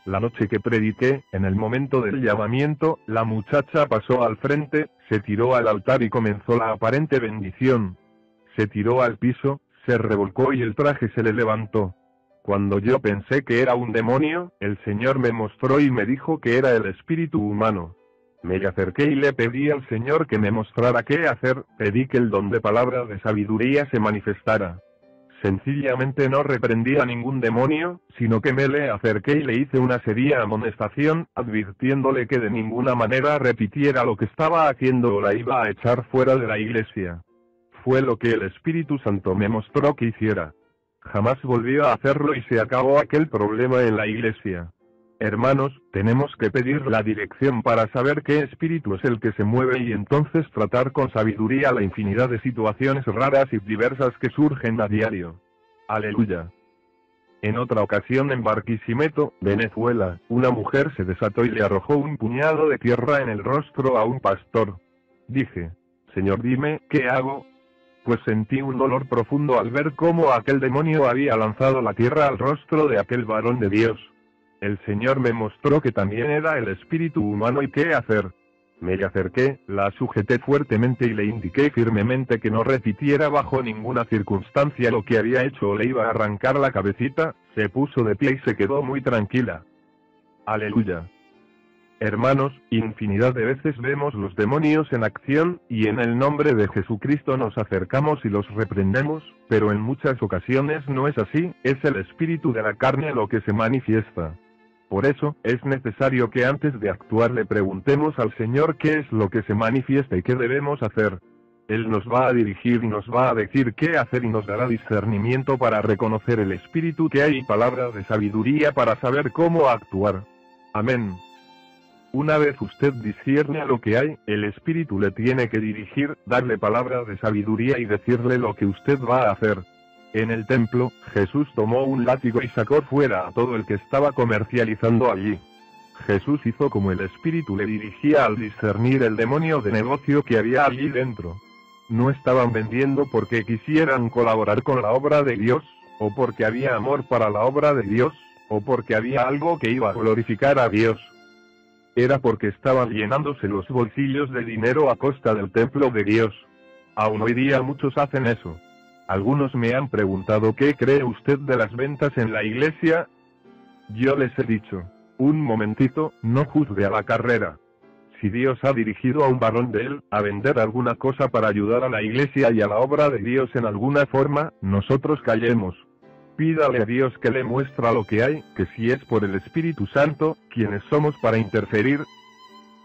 S1: La noche que prediqué, en el momento del llamamiento, la muchacha pasó al frente, se tiró al altar y comenzó la aparente bendición. Se tiró al piso, se revolcó y el traje se le levantó. Cuando yo pensé que era un demonio, el Señor me mostró y me dijo que era el espíritu humano. Me acerqué y le pedí al Señor que me mostrara qué hacer, pedí que el don de palabra de sabiduría se manifestara. Sencillamente no reprendí a ningún demonio, sino que me le acerqué y le hice una seria amonestación, advirtiéndole que de ninguna manera repitiera lo que estaba haciendo o la iba a echar fuera de la iglesia. Fue lo que el Espíritu Santo me mostró que hiciera. Jamás volvió a hacerlo y se acabó aquel problema en la iglesia. Hermanos, tenemos que pedir la dirección para saber qué espíritu es el que se mueve y entonces tratar con sabiduría la infinidad de situaciones raras y diversas que surgen a diario. Aleluya. En otra ocasión en Barquisimeto, Venezuela, una mujer se desató y le arrojó un puñado de tierra en el rostro a un pastor. Dije, Señor dime, ¿qué hago? pues sentí un dolor profundo al ver cómo aquel demonio había lanzado la tierra al rostro de aquel varón de Dios. El Señor me mostró que también era el espíritu humano y qué hacer. Me acerqué, la sujeté fuertemente y le indiqué firmemente que no repitiera bajo ninguna circunstancia lo que había hecho o le iba a arrancar la cabecita, se puso de pie y se quedó muy tranquila. Aleluya. Hermanos, infinidad de veces vemos los demonios en acción, y en el nombre de Jesucristo nos acercamos y los reprendemos, pero en muchas ocasiones no es así, es el espíritu de la carne lo que se manifiesta. Por eso, es necesario que antes de actuar le preguntemos al Señor qué es lo que se manifiesta y qué debemos hacer. Él nos va a dirigir y nos va a decir qué hacer y nos dará discernimiento para reconocer el espíritu que hay y palabras de sabiduría para saber cómo actuar. Amén. Una vez usted discierne lo que hay, el Espíritu le tiene que dirigir, darle palabras de sabiduría y decirle lo que usted va a hacer. En el templo, Jesús tomó un látigo y sacó fuera a todo el que estaba comercializando allí. Jesús hizo como el Espíritu le dirigía al discernir el demonio de negocio que había allí dentro. No estaban vendiendo porque quisieran colaborar con la obra de Dios, o porque había amor para la obra de Dios, o porque había algo que iba a glorificar a Dios era porque estaban llenándose los bolsillos de dinero a costa del templo de Dios. Aún hoy día muchos hacen eso. Algunos me han preguntado qué cree usted de las ventas en la iglesia. Yo les he dicho, un momentito, no juzgue a la carrera. Si Dios ha dirigido a un varón de él a vender alguna cosa para ayudar a la iglesia y a la obra de Dios en alguna forma, nosotros callemos. Pídale a Dios que le muestra lo que hay, que si es por el Espíritu Santo, quienes somos para interferir.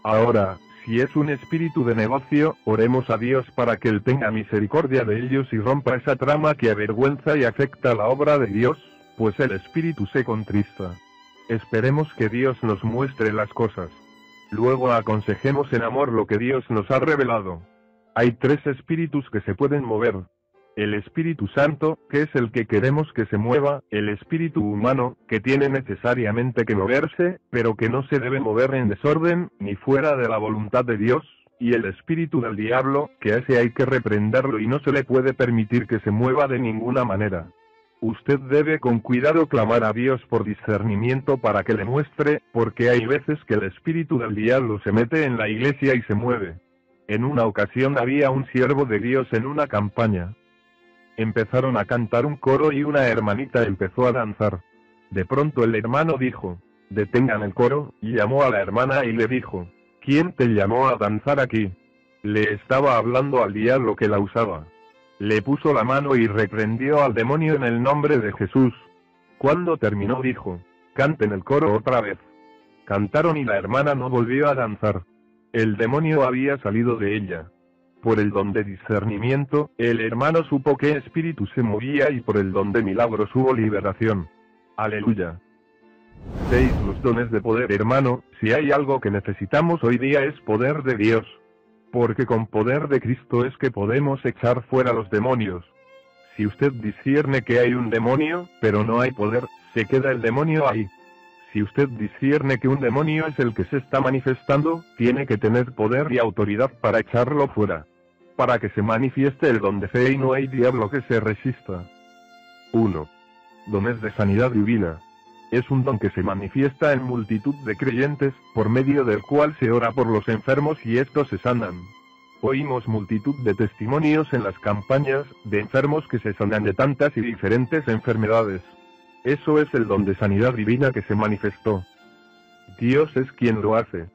S1: Ahora, si es un espíritu de negocio, oremos a Dios para que Él tenga misericordia de ellos y rompa esa trama que avergüenza y afecta la obra de Dios, pues el espíritu se contrista. Esperemos que Dios nos muestre las cosas. Luego aconsejemos en amor lo que Dios nos ha revelado. Hay tres espíritus que se pueden mover. El Espíritu Santo, que es el que queremos que se mueva, el Espíritu humano, que tiene necesariamente que moverse, pero que no se debe mover en desorden, ni fuera de la voluntad de Dios, y el Espíritu del diablo, que a ese hay que reprenderlo y no se le puede permitir que se mueva de ninguna manera. Usted debe con cuidado clamar a Dios por discernimiento para que le muestre, porque hay veces que el espíritu del diablo se mete en la iglesia y se mueve. En una ocasión había un siervo de Dios en una campaña. Empezaron a cantar un coro y una hermanita empezó a danzar. De pronto el hermano dijo, detengan el coro, y llamó a la hermana y le dijo, ¿quién te llamó a danzar aquí? Le estaba hablando al diablo que la usaba. Le puso la mano y reprendió al demonio en el nombre de Jesús. Cuando terminó dijo, canten el coro otra vez. Cantaron y la hermana no volvió a danzar. El demonio había salido de ella. Por el don de discernimiento, el hermano supo qué espíritu se movía y por el don de milagros hubo liberación. Aleluya. 6. Los dones de poder hermano, si hay algo que necesitamos hoy día es poder de Dios porque con poder de Cristo es que podemos echar fuera los demonios. Si usted discierne que hay un demonio, pero no hay poder, se queda el demonio ahí. Si usted discierne que un demonio es el que se está manifestando, tiene que tener poder y autoridad para echarlo fuera. Para que se manifieste el don de fe y no hay diablo que se resista. 1. Dones de sanidad divina es un don que se manifiesta en multitud de creyentes, por medio del cual se ora por los enfermos y estos se sanan. Oímos multitud de testimonios en las campañas, de enfermos que se sanan de tantas y diferentes enfermedades. Eso es el don de sanidad divina que se manifestó. Dios es quien lo hace.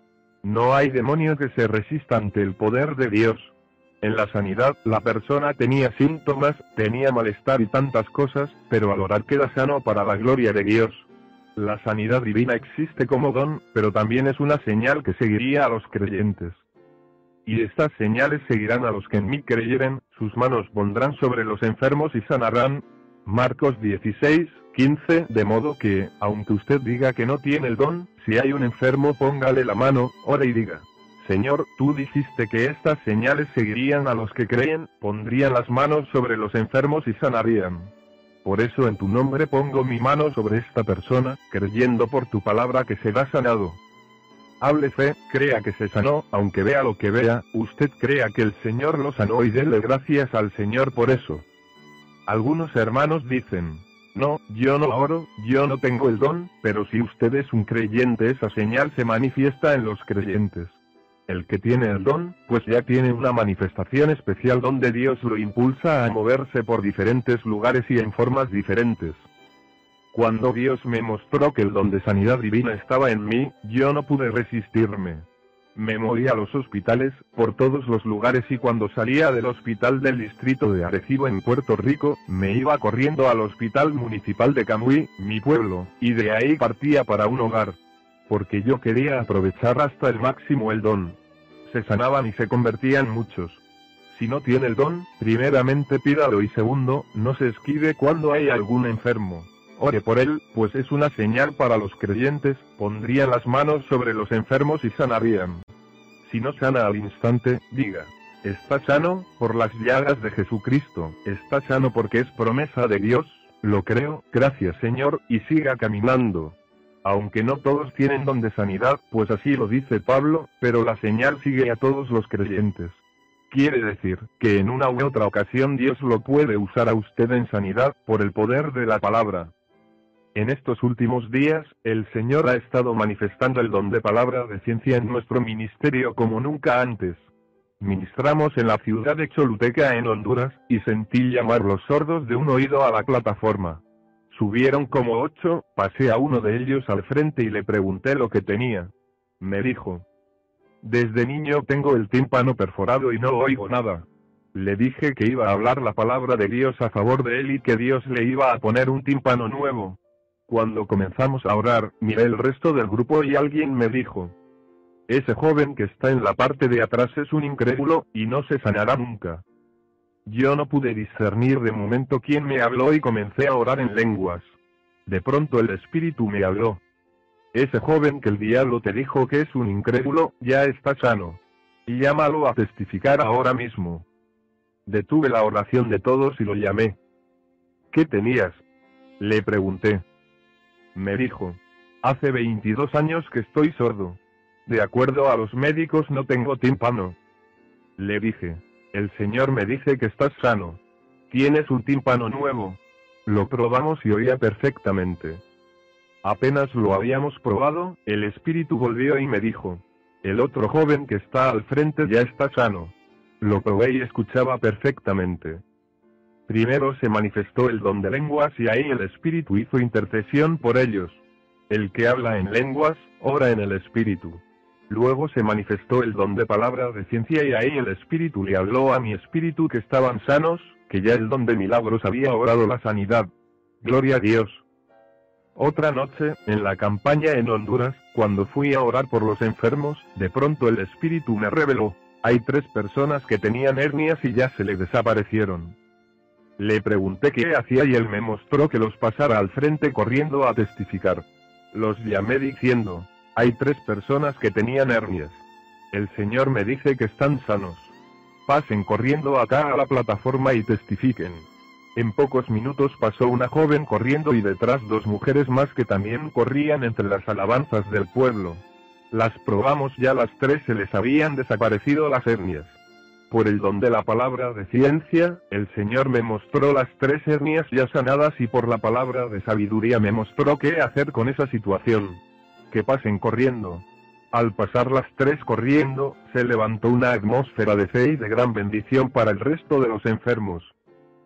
S1: No hay demonio que se resista ante el poder de Dios. En la sanidad, la persona tenía síntomas, tenía malestar y tantas cosas, pero al orar queda sano para la gloria de Dios. La sanidad divina existe como don, pero también es una señal que seguiría a los creyentes. Y estas señales seguirán a los que en mí creyeren, sus manos pondrán sobre los enfermos y sanarán. Marcos 16, 15, de modo que, aunque usted diga que no tiene el don, si hay un enfermo póngale la mano, ore y diga, Señor, tú dijiste que estas señales seguirían a los que creen, pondrían las manos sobre los enfermos y sanarían. Por eso en tu nombre pongo mi mano sobre esta persona, creyendo por tu palabra que será sanado. Hable fe, crea que se sanó, aunque vea lo que vea, usted crea que el Señor lo sanó y déle gracias al Señor por eso. Algunos hermanos dicen, no, yo no oro, yo no tengo el don, pero si usted es un creyente esa señal se manifiesta en los creyentes. El que tiene el don, pues ya tiene una manifestación especial donde Dios lo impulsa a moverse por diferentes lugares y en formas diferentes. Cuando Dios me mostró que el don de sanidad divina estaba en mí, yo no pude resistirme. Me moví a los hospitales, por todos los lugares y cuando salía del hospital del distrito de Arecibo en Puerto Rico, me iba corriendo al hospital municipal de Camuy, mi pueblo, y de ahí partía para un hogar. Porque yo quería aprovechar hasta el máximo el don se sanaban y se convertían muchos. Si no tiene el don, primeramente pídalo y segundo, no se esquive cuando hay algún enfermo. Ore por él, pues es una señal para los creyentes, pondrían las manos sobre los enfermos y sanarían. Si no sana al instante, diga, está sano, por las llagas de Jesucristo, está sano porque es promesa de Dios, lo creo, gracias Señor, y siga caminando aunque no todos tienen don de sanidad, pues así lo dice Pablo, pero la señal sigue a todos los creyentes. Quiere decir, que en una u otra ocasión Dios lo puede usar a usted en sanidad, por el poder de la palabra. En estos últimos días, el Señor ha estado manifestando el don de palabra de ciencia en nuestro ministerio como nunca antes. Ministramos en la ciudad de Choluteca en Honduras, y sentí llamar los sordos de un oído a la plataforma. Subieron como ocho, pasé a uno de ellos al frente y le pregunté lo que tenía. Me dijo. Desde niño tengo el tímpano perforado y no oigo nada. Le dije que iba a hablar la palabra de Dios a favor de él y que Dios le iba a poner un tímpano nuevo. Cuando comenzamos a orar, miré el resto del grupo y alguien me dijo. Ese joven que está en la parte de atrás es un incrédulo, y no se sanará nunca. Yo no pude discernir de momento quién me habló y comencé a orar en lenguas. De pronto el Espíritu me habló. Ese joven que el diablo te dijo que es un incrédulo, ya está sano. Y llámalo a testificar ahora mismo. Detuve la oración de todos y lo llamé. ¿Qué tenías? Le pregunté. Me dijo. Hace 22 años que estoy sordo. De acuerdo a los médicos no tengo tímpano. Le dije. El Señor me dice que estás sano. Tienes un tímpano nuevo. Lo probamos y oía perfectamente. Apenas lo habíamos probado, el espíritu volvió y me dijo. El otro joven que está al frente ya está sano. Lo probé y escuchaba perfectamente. Primero se manifestó el don de lenguas y ahí el espíritu hizo intercesión por ellos. El que habla en lenguas, ora en el espíritu. Luego se manifestó el don de palabra de ciencia y ahí el espíritu le habló a mi espíritu que estaban sanos, que ya el don de milagros había orado la sanidad. Gloria a Dios. Otra noche, en la campaña en Honduras, cuando fui a orar por los enfermos, de pronto el Espíritu me reveló, hay tres personas que tenían hernias y ya se le desaparecieron. Le pregunté qué hacía y él me mostró que los pasara al frente corriendo a testificar. Los llamé diciendo, hay tres personas que tenían hernias. El Señor me dice que están sanos. Pasen corriendo acá a la plataforma y testifiquen. En pocos minutos pasó una joven corriendo y detrás dos mujeres más que también corrían entre las alabanzas del pueblo. Las probamos ya las tres se les habían desaparecido las hernias. Por el don de la palabra de ciencia, el Señor me mostró las tres hernias ya sanadas y por la palabra de sabiduría me mostró qué hacer con esa situación. Que pasen corriendo. Al pasar las tres corriendo, se levantó una atmósfera de fe y de gran bendición para el resto de los enfermos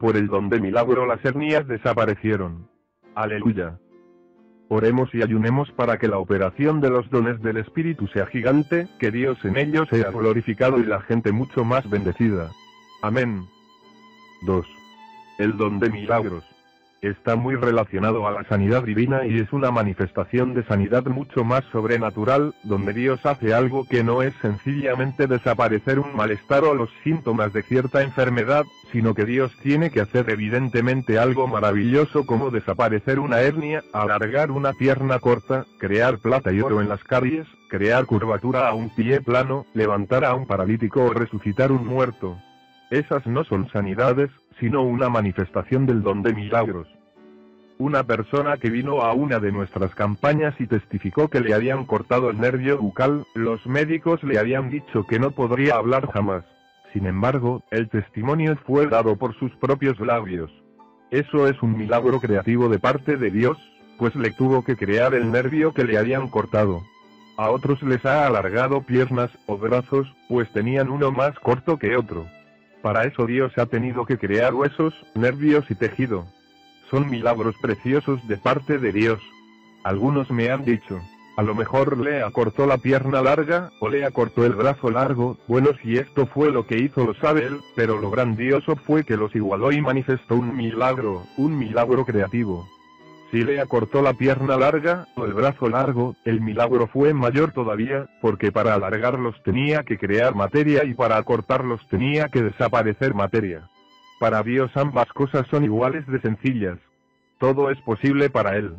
S1: por el don de milagro las hernias desaparecieron. Aleluya. Oremos y ayunemos para que la operación de los dones del Espíritu sea gigante, que Dios en ellos sea glorificado y la gente mucho más bendecida. Amén. 2. El don de milagros está muy relacionado a la sanidad divina y es una manifestación de sanidad mucho más sobrenatural, donde Dios hace algo que no es sencillamente desaparecer un malestar o los síntomas de cierta enfermedad, sino que Dios tiene que hacer evidentemente algo maravilloso como desaparecer una hernia, alargar una pierna corta, crear plata y oro en las calles, crear curvatura a un pie plano, levantar a un paralítico o resucitar un muerto. Esas no son sanidades, sino una manifestación del don de milagros. Una persona que vino a una de nuestras campañas y testificó que le habían cortado el nervio bucal, los médicos le habían dicho que no podría hablar jamás. Sin embargo, el testimonio fue dado por sus propios labios. Eso es un milagro creativo de parte de Dios, pues le tuvo que crear el nervio que le habían cortado. A otros les ha alargado piernas o brazos, pues tenían uno más corto que otro. Para eso Dios ha tenido que crear huesos, nervios y tejido. Son milagros preciosos de parte de Dios. Algunos me han dicho, a lo mejor le acortó la pierna larga, o le acortó el brazo largo, bueno si esto fue lo que hizo lo sabe él, pero lo grandioso fue que los igualó y manifestó un milagro, un milagro creativo. Si le acortó la pierna larga, o el brazo largo, el milagro fue mayor todavía, porque para alargarlos tenía que crear materia y para acortarlos tenía que desaparecer materia. Para Dios ambas cosas son iguales de sencillas. Todo es posible para Él.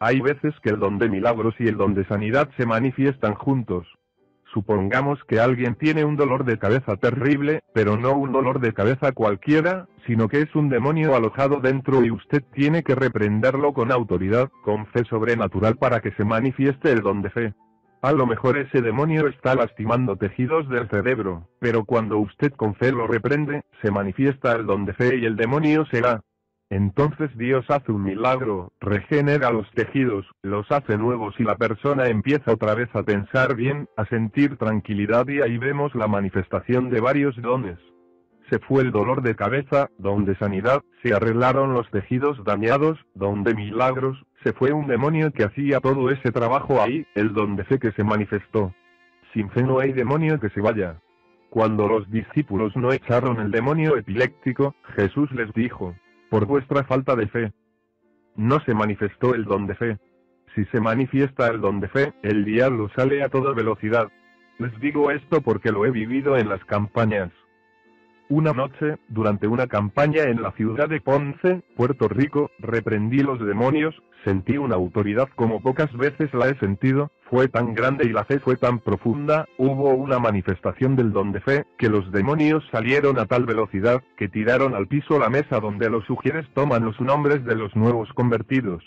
S1: Hay veces que el don de milagros y el don de sanidad se manifiestan juntos. Supongamos que alguien tiene un dolor de cabeza terrible, pero no un dolor de cabeza cualquiera, sino que es un demonio alojado dentro y usted tiene que reprenderlo con autoridad, con fe sobrenatural para que se manifieste el don de fe. A lo mejor ese demonio está lastimando tejidos del cerebro, pero cuando usted con fe lo reprende, se manifiesta el don de fe y el demonio será, entonces Dios hace un milagro, regenera los tejidos, los hace nuevos y la persona empieza otra vez a pensar bien, a sentir tranquilidad y ahí vemos la manifestación de varios dones. Se fue el dolor de cabeza, don de sanidad, se arreglaron los tejidos dañados, don de milagros, se fue un demonio que hacía todo ese trabajo ahí, el don de fe que se manifestó. Sin fe no hay demonio que se vaya. Cuando los discípulos no echaron el demonio epiléptico, Jesús les dijo, por vuestra falta de fe. No se manifestó el don de fe. Si se manifiesta el don de fe, el diablo sale a toda velocidad. Les digo esto porque lo he vivido en las campañas. Una noche, durante una campaña en la ciudad de Ponce, Puerto Rico, reprendí los demonios, sentí una autoridad como pocas veces la he sentido, fue tan grande y la fe fue tan profunda, hubo una manifestación del don de fe, que los demonios salieron a tal velocidad, que tiraron al piso la mesa donde los sugieres toman los nombres de los nuevos convertidos.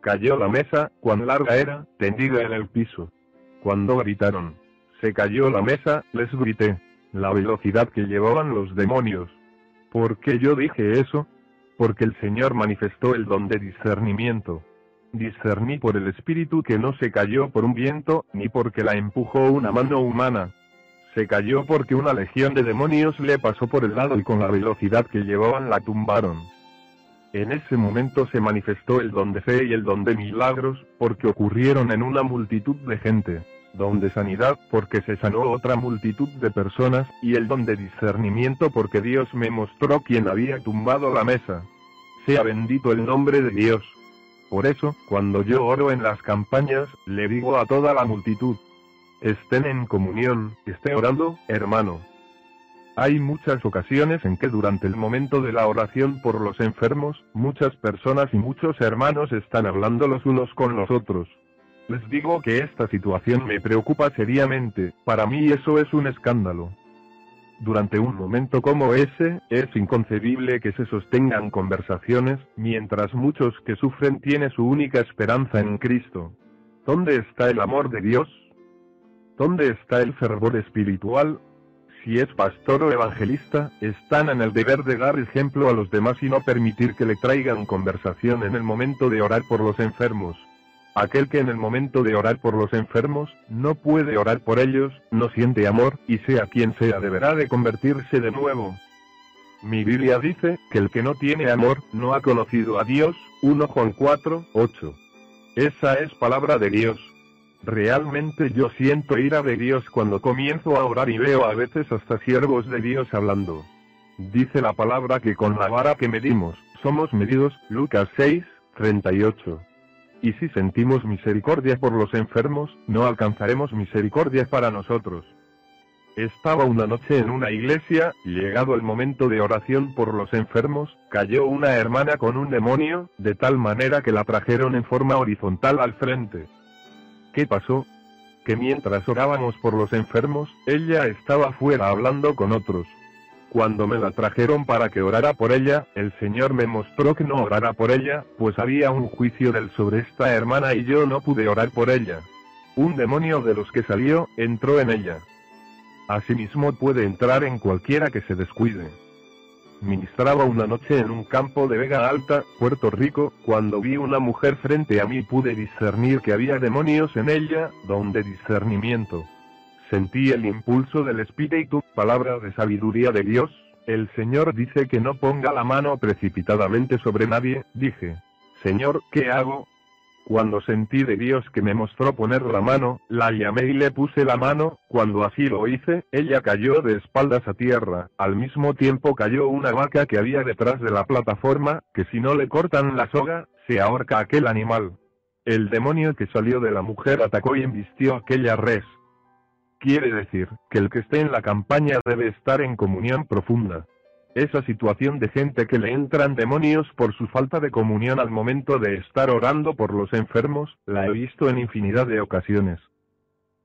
S1: Cayó la mesa, cuán larga era, tendida en el piso. Cuando gritaron, se cayó la mesa, les grité, la velocidad que llevaban los demonios. ¿Por qué yo dije eso? Porque el Señor manifestó el don de discernimiento. Discerní por el Espíritu que no se cayó por un viento, ni porque la empujó una mano humana. Se cayó porque una legión de demonios le pasó por el lado y con la velocidad que llevaban la tumbaron. En ese momento se manifestó el don de fe y el don de milagros, porque ocurrieron en una multitud de gente don de sanidad, porque se sanó otra multitud de personas, y el don de discernimiento porque Dios me mostró quién había tumbado la mesa. Sea bendito el nombre de Dios. Por eso, cuando yo oro en las campañas, le digo a toda la multitud, estén en comunión, esté orando, hermano. Hay muchas ocasiones en que durante el momento de la oración por los enfermos, muchas personas y muchos hermanos están hablando los unos con los otros. Les digo que esta situación me preocupa seriamente, para mí eso es un escándalo. Durante un momento como ese, es inconcebible que se sostengan conversaciones, mientras muchos que sufren tienen su única esperanza en Cristo. ¿Dónde está el amor de Dios? ¿Dónde está el fervor espiritual? Si es pastor o evangelista, están en el deber de dar ejemplo a los demás y no permitir que le traigan conversación en el momento de orar por los enfermos. Aquel que en el momento de orar por los enfermos, no puede orar por ellos, no siente amor, y sea quien sea deberá de convertirse de nuevo. Mi Biblia dice, que el que no tiene amor, no ha conocido a Dios, 1 Juan 4, 8. Esa es palabra de Dios. Realmente yo siento ira de Dios cuando comienzo a orar y veo a veces hasta siervos de Dios hablando. Dice la palabra que con la vara que medimos, somos medidos, Lucas 6, 38. Y si sentimos misericordia por los enfermos, no alcanzaremos misericordia para nosotros. Estaba una noche en una iglesia, llegado el momento de oración por los enfermos, cayó una hermana con un demonio, de tal manera que la trajeron en forma horizontal al frente. ¿Qué pasó? Que mientras orábamos por los enfermos, ella estaba fuera hablando con otros. Cuando me la trajeron para que orara por ella, el Señor me mostró que no orara por ella, pues había un juicio del sobre esta hermana y yo no pude orar por ella. Un demonio de los que salió, entró en ella. Asimismo puede entrar en cualquiera que se descuide. Ministraba una noche en un campo de Vega Alta, Puerto Rico, cuando vi una mujer frente a mí pude discernir que había demonios en ella, donde discernimiento. Sentí el impulso del Espíritu, palabra de sabiduría de Dios. El Señor dice que no ponga la mano precipitadamente sobre nadie, dije. Señor, ¿qué hago? Cuando sentí de Dios que me mostró poner la mano, la llamé y le puse la mano, cuando así lo hice, ella cayó de espaldas a tierra, al mismo tiempo cayó una vaca que había detrás de la plataforma, que si no le cortan la soga, se ahorca aquel animal. El demonio que salió de la mujer atacó y embistió aquella res. Quiere decir, que el que esté en la campaña debe estar en comunión profunda. Esa situación de gente que le entran demonios por su falta de comunión al momento de estar orando por los enfermos, la he visto en infinidad de ocasiones.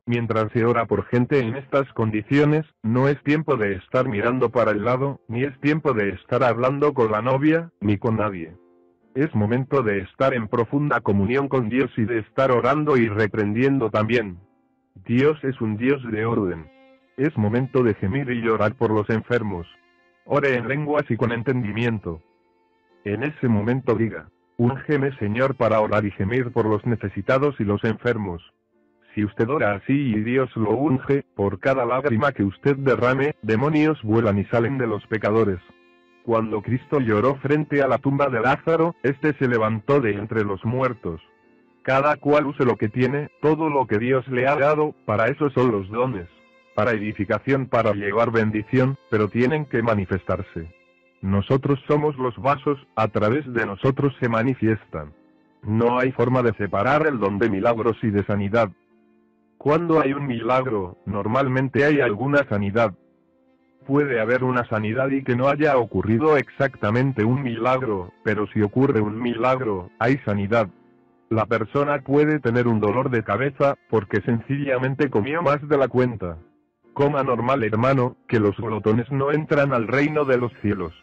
S1: Mientras se ora por gente en estas condiciones, no es tiempo de estar mirando para el lado, ni es tiempo de estar hablando con la novia, ni con nadie. Es momento de estar en profunda comunión con Dios y de estar orando y reprendiendo también. Dios es un Dios de orden. Es momento de gemir y llorar por los enfermos. Ore en lenguas y con entendimiento. En ese momento diga, úngeme Señor para orar y gemir por los necesitados y los enfermos. Si usted ora así y Dios lo unge, por cada lágrima que usted derrame, demonios vuelan y salen de los pecadores. Cuando Cristo lloró frente a la tumba de Lázaro, éste se levantó de entre los muertos. Cada cual use lo que tiene, todo lo que Dios le ha dado, para eso son los dones. Para edificación, para llevar bendición, pero tienen que manifestarse. Nosotros somos los vasos, a través de nosotros se manifiestan. No hay forma de separar el don de milagros y de sanidad. Cuando hay un milagro, normalmente hay alguna sanidad. puede haber una sanidad y que no haya ocurrido exactamente un milagro, pero si ocurre un milagro, hay sanidad. La persona puede tener un dolor de cabeza, porque sencillamente comió más de la cuenta. Coma normal hermano, que los glotones no entran al reino de los cielos.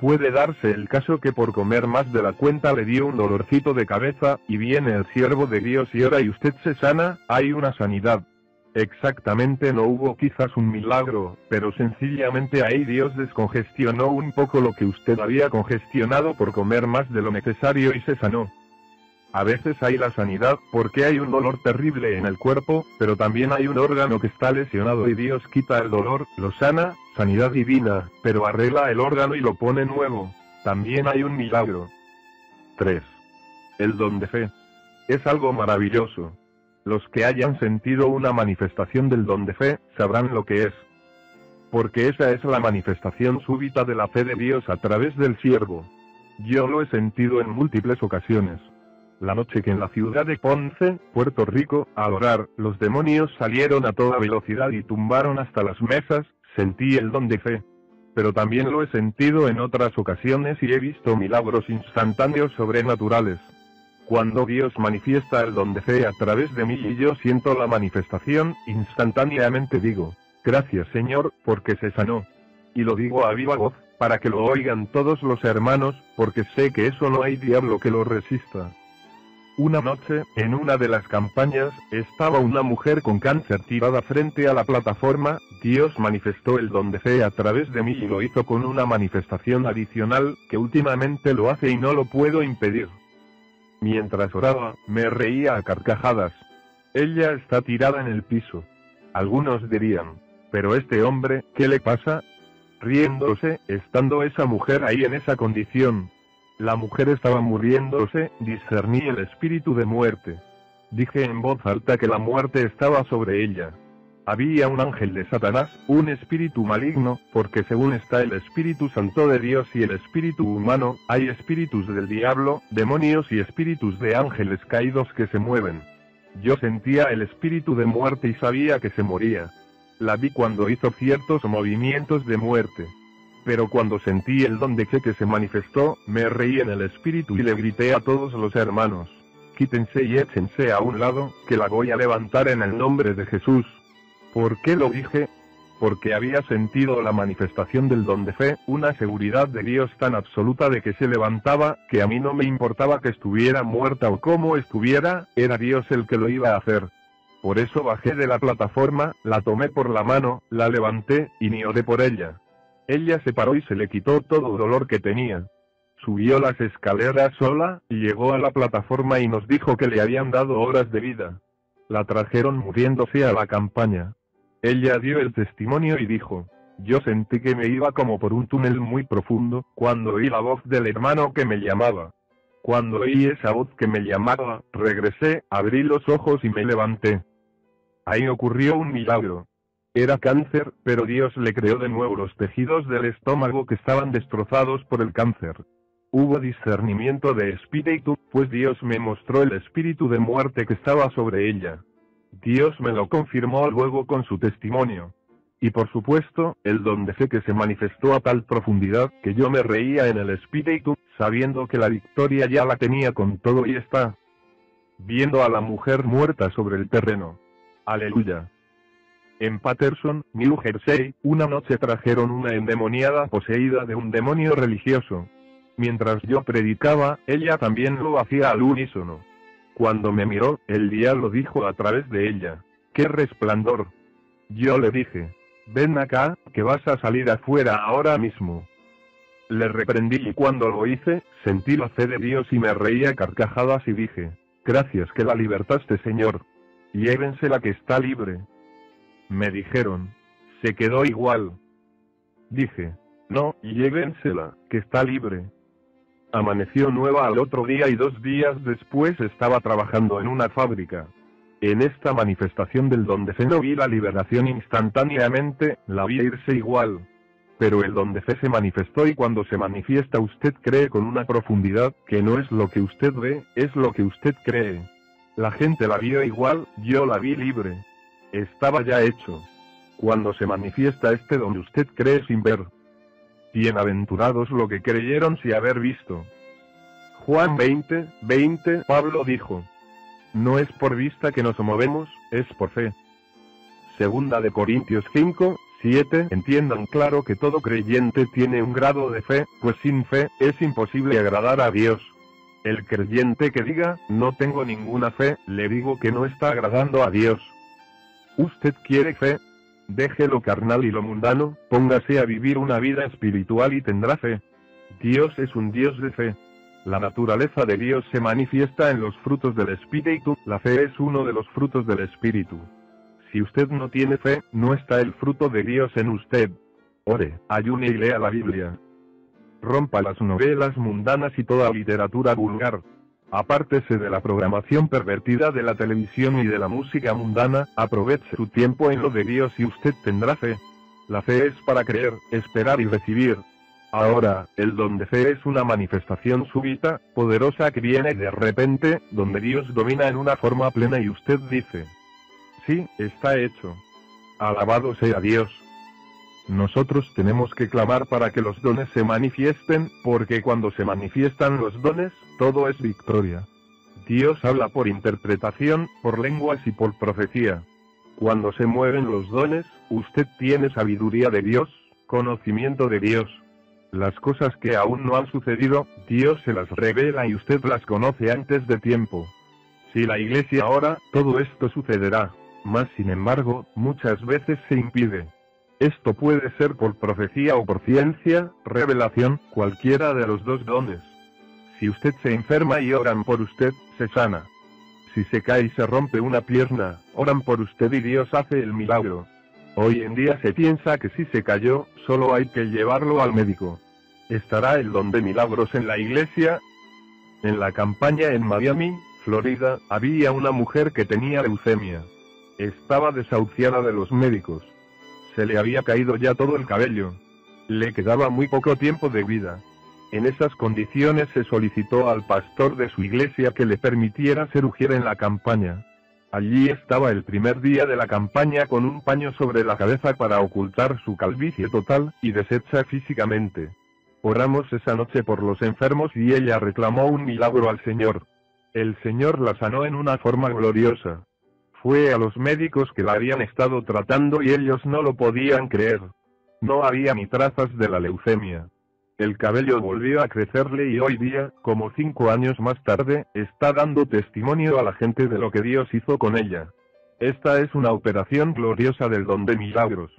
S1: Puede darse el caso que por comer más de la cuenta le dio un dolorcito de cabeza, y viene el siervo de Dios y ora y usted se sana, hay una sanidad. Exactamente no hubo quizás un milagro, pero sencillamente ahí Dios descongestionó un poco lo que usted había congestionado por comer más de lo necesario y se sanó. A veces hay la sanidad porque hay un dolor terrible en el cuerpo, pero también hay un órgano que está lesionado y Dios quita el dolor, lo sana, sanidad divina, pero arregla el órgano y lo pone nuevo. También hay un milagro. 3. El don de fe. Es algo maravilloso. Los que hayan sentido una manifestación del don de fe, sabrán lo que es. Porque esa es la manifestación súbita de la fe de Dios a través del siervo. Yo lo he sentido en múltiples ocasiones. La noche que en la ciudad de Ponce, Puerto Rico, al orar, los demonios salieron a toda velocidad y tumbaron hasta las mesas, sentí el don de fe. Pero también lo he sentido en otras ocasiones y he visto milagros instantáneos sobrenaturales. Cuando Dios manifiesta el don de fe a través de mí y yo siento la manifestación, instantáneamente digo, gracias Señor, porque se sanó. Y lo digo a viva voz, para que lo oigan todos los hermanos, porque sé que eso no hay diablo que lo resista. Una noche, en una de las campañas, estaba una mujer con cáncer tirada frente a la plataforma, Dios manifestó el don de fe a través de mí y lo hizo con una manifestación adicional, que últimamente lo hace y no lo puedo impedir. Mientras oraba, me reía a carcajadas. Ella está tirada en el piso. Algunos dirían, pero este hombre, ¿qué le pasa? Riéndose, estando esa mujer ahí en esa condición, la mujer estaba muriéndose, discerní el espíritu de muerte. Dije en voz alta que la muerte estaba sobre ella. Había un ángel de Satanás, un espíritu maligno, porque según está el Espíritu Santo de Dios y el espíritu humano, hay espíritus del diablo, demonios y espíritus de ángeles caídos que se mueven. Yo sentía el espíritu de muerte y sabía que se moría. La vi cuando hizo ciertos movimientos de muerte pero cuando sentí el don de fe que se manifestó, me reí en el espíritu y le grité a todos los hermanos, quítense y échense a un lado, que la voy a levantar en el nombre de Jesús. ¿Por qué lo dije? Porque había sentido la manifestación del don de fe, una seguridad de Dios tan absoluta de que se levantaba, que a mí no me importaba que estuviera muerta o cómo estuviera, era Dios el que lo iba a hacer. Por eso bajé de la plataforma, la tomé por la mano, la levanté, y ni oré por ella. Ella se paró y se le quitó todo dolor que tenía. Subió las escaleras sola, llegó a la plataforma y nos dijo que le habían dado horas de vida. La trajeron muriéndose a la campaña. Ella dio el testimonio y dijo, yo sentí que me iba como por un túnel muy profundo, cuando oí la voz del hermano que me llamaba. Cuando oí esa voz que me llamaba, regresé, abrí los ojos y me levanté. Ahí ocurrió un milagro. Era cáncer, pero Dios le creó de nuevo los tejidos del estómago que estaban destrozados por el cáncer. Hubo discernimiento de espíritu, pues Dios me mostró el espíritu de muerte que estaba sobre ella. Dios me lo confirmó luego con su testimonio. Y por supuesto, el don de fe que se manifestó a tal profundidad que yo me reía en el espíritu, sabiendo que la victoria ya la tenía con todo y está. Viendo a la mujer muerta sobre el terreno. Aleluya. En Patterson, New Jersey, una noche trajeron una endemoniada poseída de un demonio religioso. Mientras yo predicaba, ella también lo hacía al unísono. Cuando me miró, el diablo dijo a través de ella, ¡qué resplandor! Yo le dije, ven acá, que vas a salir afuera ahora mismo. Le reprendí y cuando lo hice, sentí la fe de Dios y me reía carcajadas y dije, gracias que la libertaste Señor. Llévensela que está libre. Me dijeron. Se quedó igual. Dije. No, llévensela, que está libre. Amaneció nueva al otro día y dos días después estaba trabajando en una fábrica. En esta manifestación del don de fe no vi la liberación instantáneamente, la vi irse igual. Pero el don de fe se manifestó y cuando se manifiesta usted cree con una profundidad que no es lo que usted ve, es lo que usted cree. La gente la vio igual, yo la vi libre. Estaba ya hecho. cuando se manifiesta este donde usted cree sin ver. Bienaventurados lo que creyeron sin haber visto. Juan 20, 20 Pablo dijo. No es por vista que nos movemos, es por fe. Segunda de Corintios 5, 7 Entiendan claro que todo creyente tiene un grado de fe, pues sin fe, es imposible agradar a Dios. El creyente que diga, no tengo ninguna fe, le digo que no está agradando a Dios. ¿Usted quiere fe? Deje lo carnal y lo mundano, póngase a vivir una vida espiritual y tendrá fe. Dios es un Dios de fe. La naturaleza de Dios se manifiesta en los frutos del Espíritu, la fe es uno de los frutos del Espíritu. Si usted no tiene fe, no está el fruto de Dios en usted. Ore, ayune y lea la Biblia. Rompa las novelas mundanas y toda literatura vulgar. Apártese de la programación pervertida de la televisión y de la música mundana, aproveche su tiempo en lo de Dios y usted tendrá fe. La fe es para creer, esperar y recibir. Ahora, el don de fe es una manifestación súbita, poderosa que viene de repente, donde Dios domina en una forma plena y usted dice, sí, está hecho. Alabado sea Dios. Nosotros tenemos que clamar para que los dones se manifiesten, porque cuando se manifiestan los dones, todo es victoria. Dios habla por interpretación, por lenguas y por profecía. Cuando se mueven los dones, usted tiene sabiduría de Dios, conocimiento de Dios. Las cosas que aún no han sucedido, Dios se las revela y usted las conoce antes de tiempo. Si la iglesia ora, todo esto sucederá. Mas sin embargo, muchas veces se impide. Esto puede ser por profecía o por ciencia, revelación, cualquiera de los dos dones. Si usted se enferma y oran por usted, se sana. Si se cae y se rompe una pierna, oran por usted y Dios hace el milagro. Hoy en día se piensa que si se cayó, solo hay que llevarlo al médico. ¿Estará el don de milagros en la iglesia? En la campaña en Miami, Florida, había una mujer que tenía leucemia. Estaba desahuciada de los médicos se le había caído ya todo el cabello. Le quedaba muy poco tiempo de vida. En esas condiciones se solicitó al pastor de su iglesia que le permitiera ser ujier en la campaña. Allí estaba el primer día de la campaña con un paño sobre la cabeza para ocultar su calvicie total y deshecha físicamente. Oramos esa noche por los enfermos y ella reclamó un milagro al Señor. El Señor la sanó en una forma gloriosa. Fue a los médicos que la habían estado tratando y ellos no lo podían creer. No había ni trazas de la leucemia. El cabello volvió a crecerle y hoy día, como cinco años más tarde, está dando testimonio a la gente de lo que Dios hizo con ella. Esta es una operación gloriosa del don de milagros.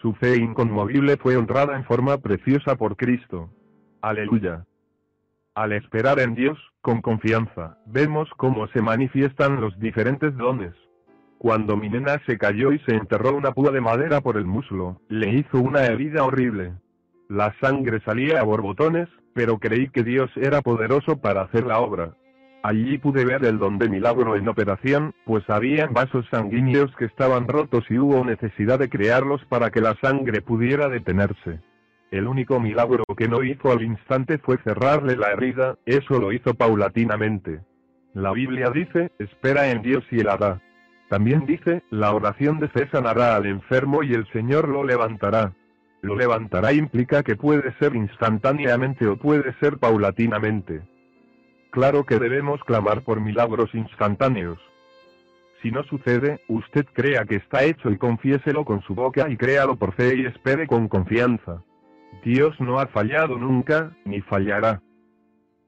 S1: Su fe inconmovible fue honrada en forma preciosa por Cristo. Aleluya. Al esperar en Dios, con confianza, vemos cómo se manifiestan los diferentes dones. Cuando mi nena se cayó y se enterró una púa de madera por el muslo, le hizo una herida horrible. La sangre salía a borbotones, pero creí que Dios era poderoso para hacer la obra. Allí pude ver el don de milagro en operación, pues había vasos sanguíneos que estaban rotos y hubo necesidad de crearlos para que la sangre pudiera detenerse. El único milagro que no hizo al instante fue cerrarle la herida, eso lo hizo paulatinamente. La Biblia dice, espera en Dios y él hará. También dice, la oración de fe sanará al enfermo y el Señor lo levantará. Lo levantará implica que puede ser instantáneamente o puede ser paulatinamente. Claro que debemos clamar por milagros instantáneos. Si no sucede, usted crea que está hecho y confiéselo con su boca y créalo por fe y espere con confianza. Dios no ha fallado nunca, ni fallará.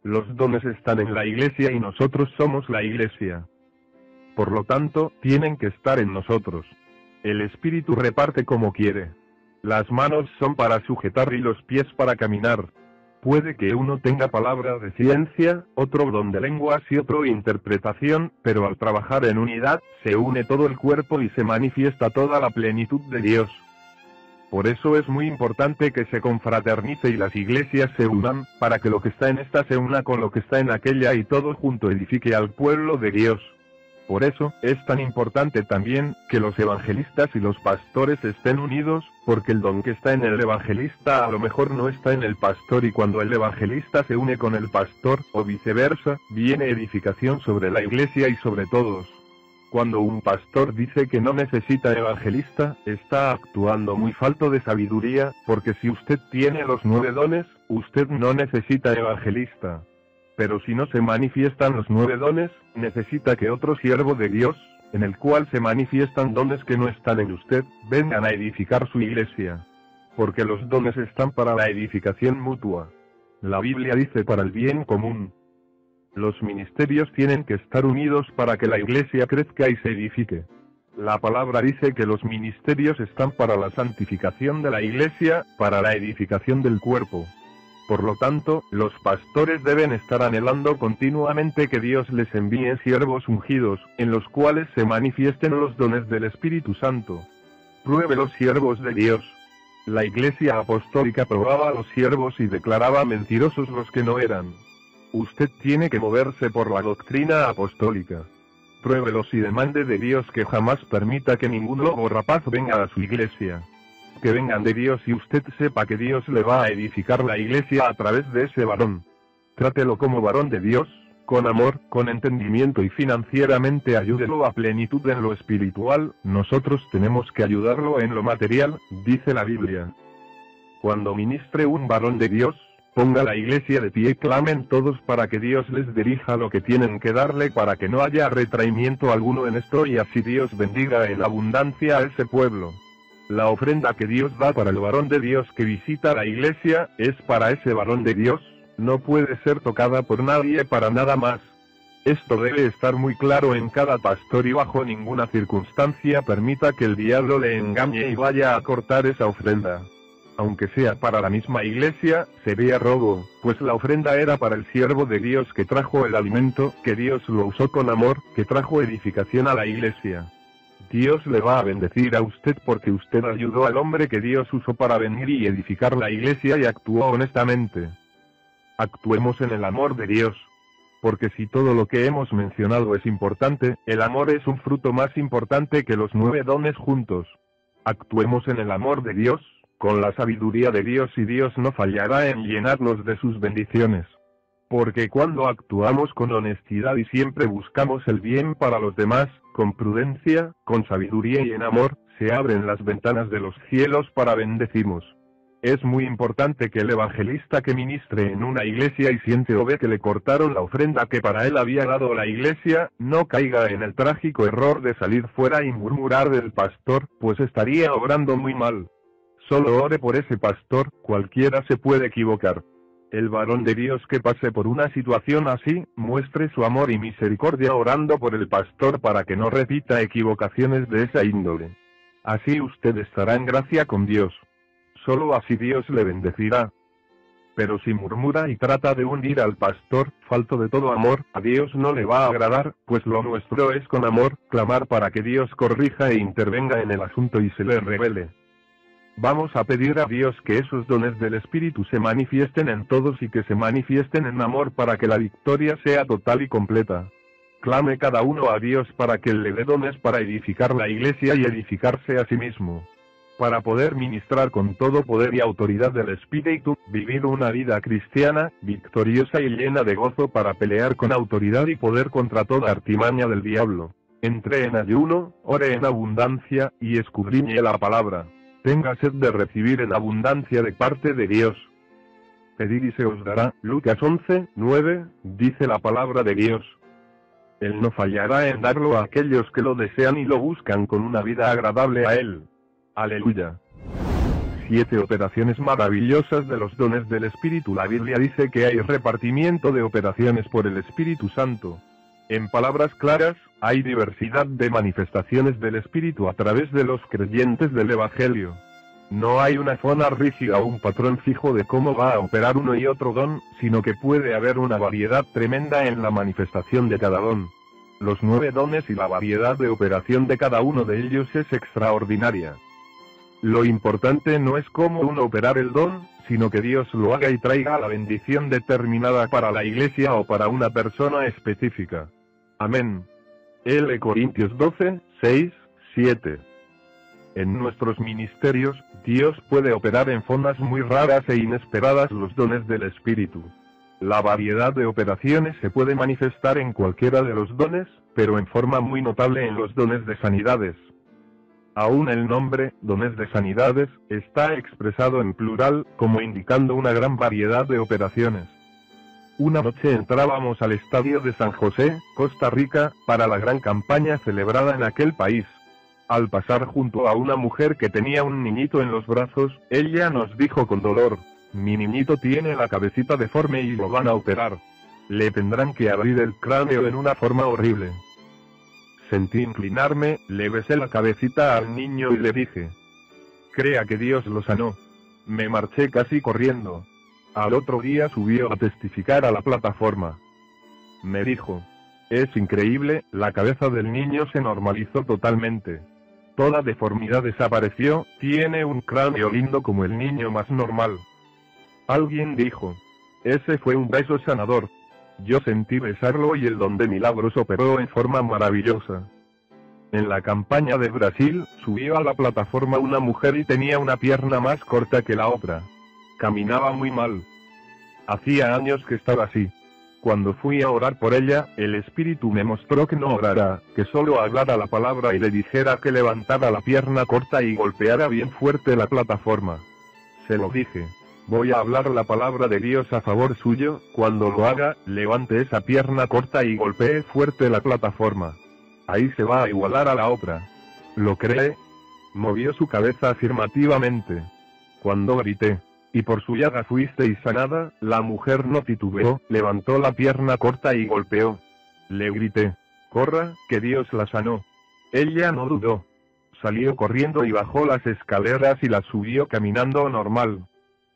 S1: Los dones están en la iglesia y nosotros somos la iglesia. Por lo tanto, tienen que estar en nosotros. El espíritu reparte como quiere. Las manos son para sujetar y los pies para caminar. Puede que uno tenga palabra de ciencia, otro don de lenguas y otro interpretación, pero al trabajar en unidad, se une todo el cuerpo y se manifiesta toda la plenitud de Dios. Por eso es muy importante que se confraternice y las iglesias se unan, para que lo que está en esta se una con lo que está en aquella y todo junto edifique al pueblo de Dios. Por eso, es tan importante también, que los evangelistas y los pastores estén unidos, porque el don que está en el evangelista a lo mejor no está en el pastor y cuando el evangelista se une con el pastor, o viceversa, viene edificación sobre la iglesia y sobre todos. Cuando un pastor dice que no necesita evangelista, está actuando muy falto de sabiduría, porque si usted tiene los nueve dones, usted no necesita evangelista. Pero si no se manifiestan los nueve dones, necesita que otro siervo de Dios, en el cual se manifiestan dones que no están en usted, vengan a edificar su iglesia. Porque los dones están para la edificación mutua. La Biblia dice para el bien común. Los ministerios tienen que estar unidos para que la iglesia crezca y se edifique. La palabra dice que los ministerios están para la santificación de la iglesia, para la edificación del cuerpo. Por lo tanto, los pastores deben estar anhelando continuamente que Dios les envíe siervos ungidos, en los cuales se manifiesten los dones del Espíritu Santo. Pruebe los siervos de Dios. La iglesia apostólica probaba a los siervos y declaraba mentirosos los que no eran. Usted tiene que moverse por la doctrina apostólica. Pruébelos y demande de Dios que jamás permita que ningún lobo rapaz venga a su iglesia. Que vengan de Dios y usted sepa que Dios le va a edificar la iglesia a través de ese varón. Trátelo como varón de Dios, con amor, con entendimiento y financieramente ayúdelo a plenitud en lo espiritual, nosotros tenemos que ayudarlo en lo material, dice la Biblia. Cuando ministre un varón de Dios, Ponga la iglesia de pie y clamen todos para que Dios les dirija lo que tienen que darle para que no haya retraimiento alguno en esto y así Dios bendiga en abundancia a ese pueblo. La ofrenda que Dios da para el varón de Dios que visita la iglesia, es para ese varón de Dios, no puede ser tocada por nadie para nada más. Esto debe estar muy claro en cada pastor y bajo ninguna circunstancia permita que el diablo le engañe y vaya a cortar esa ofrenda aunque sea para la misma iglesia, sería robo, pues la ofrenda era para el siervo de Dios que trajo el alimento, que Dios lo usó con amor, que trajo edificación a la iglesia. Dios le va a bendecir a usted porque usted ayudó al hombre que Dios usó para venir y edificar la iglesia y actuó honestamente. Actuemos en el amor de Dios. Porque si todo lo que hemos mencionado es importante, el amor es un fruto más importante que los nueve dones juntos. Actuemos en el amor de Dios, con la sabiduría de Dios y Dios no fallará en llenarnos de sus bendiciones. Porque cuando actuamos con honestidad y siempre buscamos el bien para los demás, con prudencia, con sabiduría y en amor, se abren las ventanas de los cielos para bendecimos. Es muy importante que el evangelista que ministre en una iglesia y siente o ve que le cortaron la ofrenda que para él había dado la iglesia, no caiga en el trágico error de salir fuera y murmurar del pastor, pues estaría obrando muy mal. Solo ore por ese pastor, cualquiera se puede equivocar. El varón de Dios que pase por una situación así, muestre su amor y misericordia orando por el pastor para que no repita equivocaciones de esa índole. Así usted estará en gracia con Dios. Solo así Dios le bendecirá. Pero si murmura y trata de hundir al pastor, falto de todo amor, a Dios no le va a agradar, pues lo nuestro es con amor, clamar para que Dios corrija e intervenga en el asunto y se le revele. Vamos a pedir a Dios que esos dones del Espíritu se manifiesten en todos y que se manifiesten en amor para que la victoria sea total y completa. Clame cada uno a Dios para que le dé dones para edificar la iglesia y edificarse a sí mismo. Para poder ministrar con todo poder y autoridad del Espíritu, vivir una vida cristiana, victoriosa y llena de gozo para pelear con autoridad y poder contra toda artimaña del diablo. Entre en ayuno, ore en abundancia, y escudriñe la palabra tenga sed de recibir en abundancia de parte de Dios. Pedid y se os dará. Lucas 11, 9, dice la palabra de Dios. Él no fallará en darlo a aquellos que lo desean y lo buscan con una vida agradable a Él. Aleluya. Siete operaciones maravillosas de los dones del Espíritu. La Biblia dice que hay repartimiento de operaciones por el Espíritu Santo. En palabras claras, hay diversidad de manifestaciones del Espíritu a través de los creyentes del Evangelio. No hay una zona rígida o un patrón fijo de cómo va a operar uno y otro don, sino que puede haber una variedad tremenda en la manifestación de cada don. Los nueve dones y la variedad de operación de cada uno de ellos es extraordinaria. Lo importante no es cómo uno operar el don, sino que Dios lo haga y traiga la bendición determinada para la iglesia o para una persona específica. Amén. L. Corintios 12, 6, 7. En nuestros ministerios, Dios puede operar en formas muy raras e inesperadas los dones del Espíritu. La variedad de operaciones se puede manifestar en cualquiera de los dones, pero en forma muy notable en los dones de sanidades. Aún el nombre, dones de sanidades, está expresado en plural, como indicando una gran variedad de operaciones. Una noche entrábamos al estadio de San José, Costa Rica, para la gran campaña celebrada en aquel país. Al pasar junto a una mujer que tenía un niñito en los brazos, ella nos dijo con dolor, mi niñito tiene la cabecita deforme y lo van a operar. Le tendrán que abrir el cráneo en una forma horrible. Sentí inclinarme, le besé la cabecita al niño y le dije, crea que Dios lo sanó. Me marché casi corriendo. Al otro día subió a testificar a la plataforma. Me dijo, es increíble, la cabeza del niño se normalizó totalmente. Toda deformidad desapareció, tiene un cráneo lindo como el niño más normal. Alguien dijo. Ese fue un beso sanador. Yo sentí besarlo y el don de milagros operó en forma maravillosa. En la campaña de Brasil, subió a la plataforma una mujer y tenía una pierna más corta que la otra. Caminaba muy mal. Hacía años que estaba así. Cuando fui a orar por ella, el Espíritu me mostró que no orara, que solo hablara la palabra y le dijera que levantara la pierna corta y golpeara bien fuerte la plataforma. Se lo dije. Voy a hablar la palabra de Dios a favor suyo, cuando lo haga, levante esa pierna corta y golpee fuerte la plataforma. Ahí se va a igualar a la otra. ¿Lo cree? Movió su cabeza afirmativamente. Cuando grité, y por su llaga fuisteis sanada, la mujer no titubeó, levantó la pierna corta y golpeó. Le grité, corra, que Dios la sanó. Ella no dudó. Salió corriendo y bajó las escaleras y la subió caminando normal.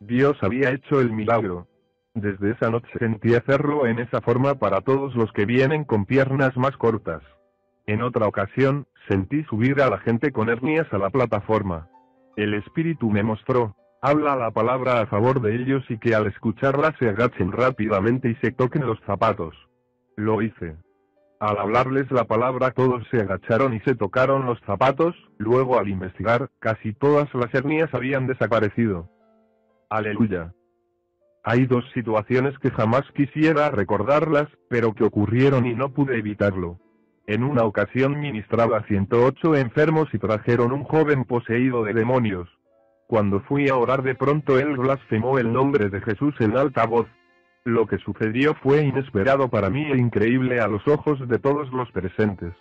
S1: Dios había hecho el milagro. Desde esa noche sentí hacerlo en esa forma para todos los que vienen con piernas más cortas. En otra ocasión, sentí subir a la gente con hernias a la plataforma. El Espíritu me mostró, habla la palabra a favor de ellos y que al escucharla se agachen rápidamente y se toquen los zapatos. Lo hice. Al hablarles la palabra todos se agacharon y se tocaron los zapatos, luego al investigar, casi todas las hernias habían desaparecido. Aleluya. Hay dos situaciones que jamás quisiera recordarlas, pero que ocurrieron y no pude evitarlo. En una ocasión ministraba a 108 enfermos y trajeron un joven poseído de demonios. Cuando fui a orar de pronto él blasfemó el nombre de Jesús en alta voz. Lo que sucedió fue inesperado para mí e increíble a los ojos de todos los presentes.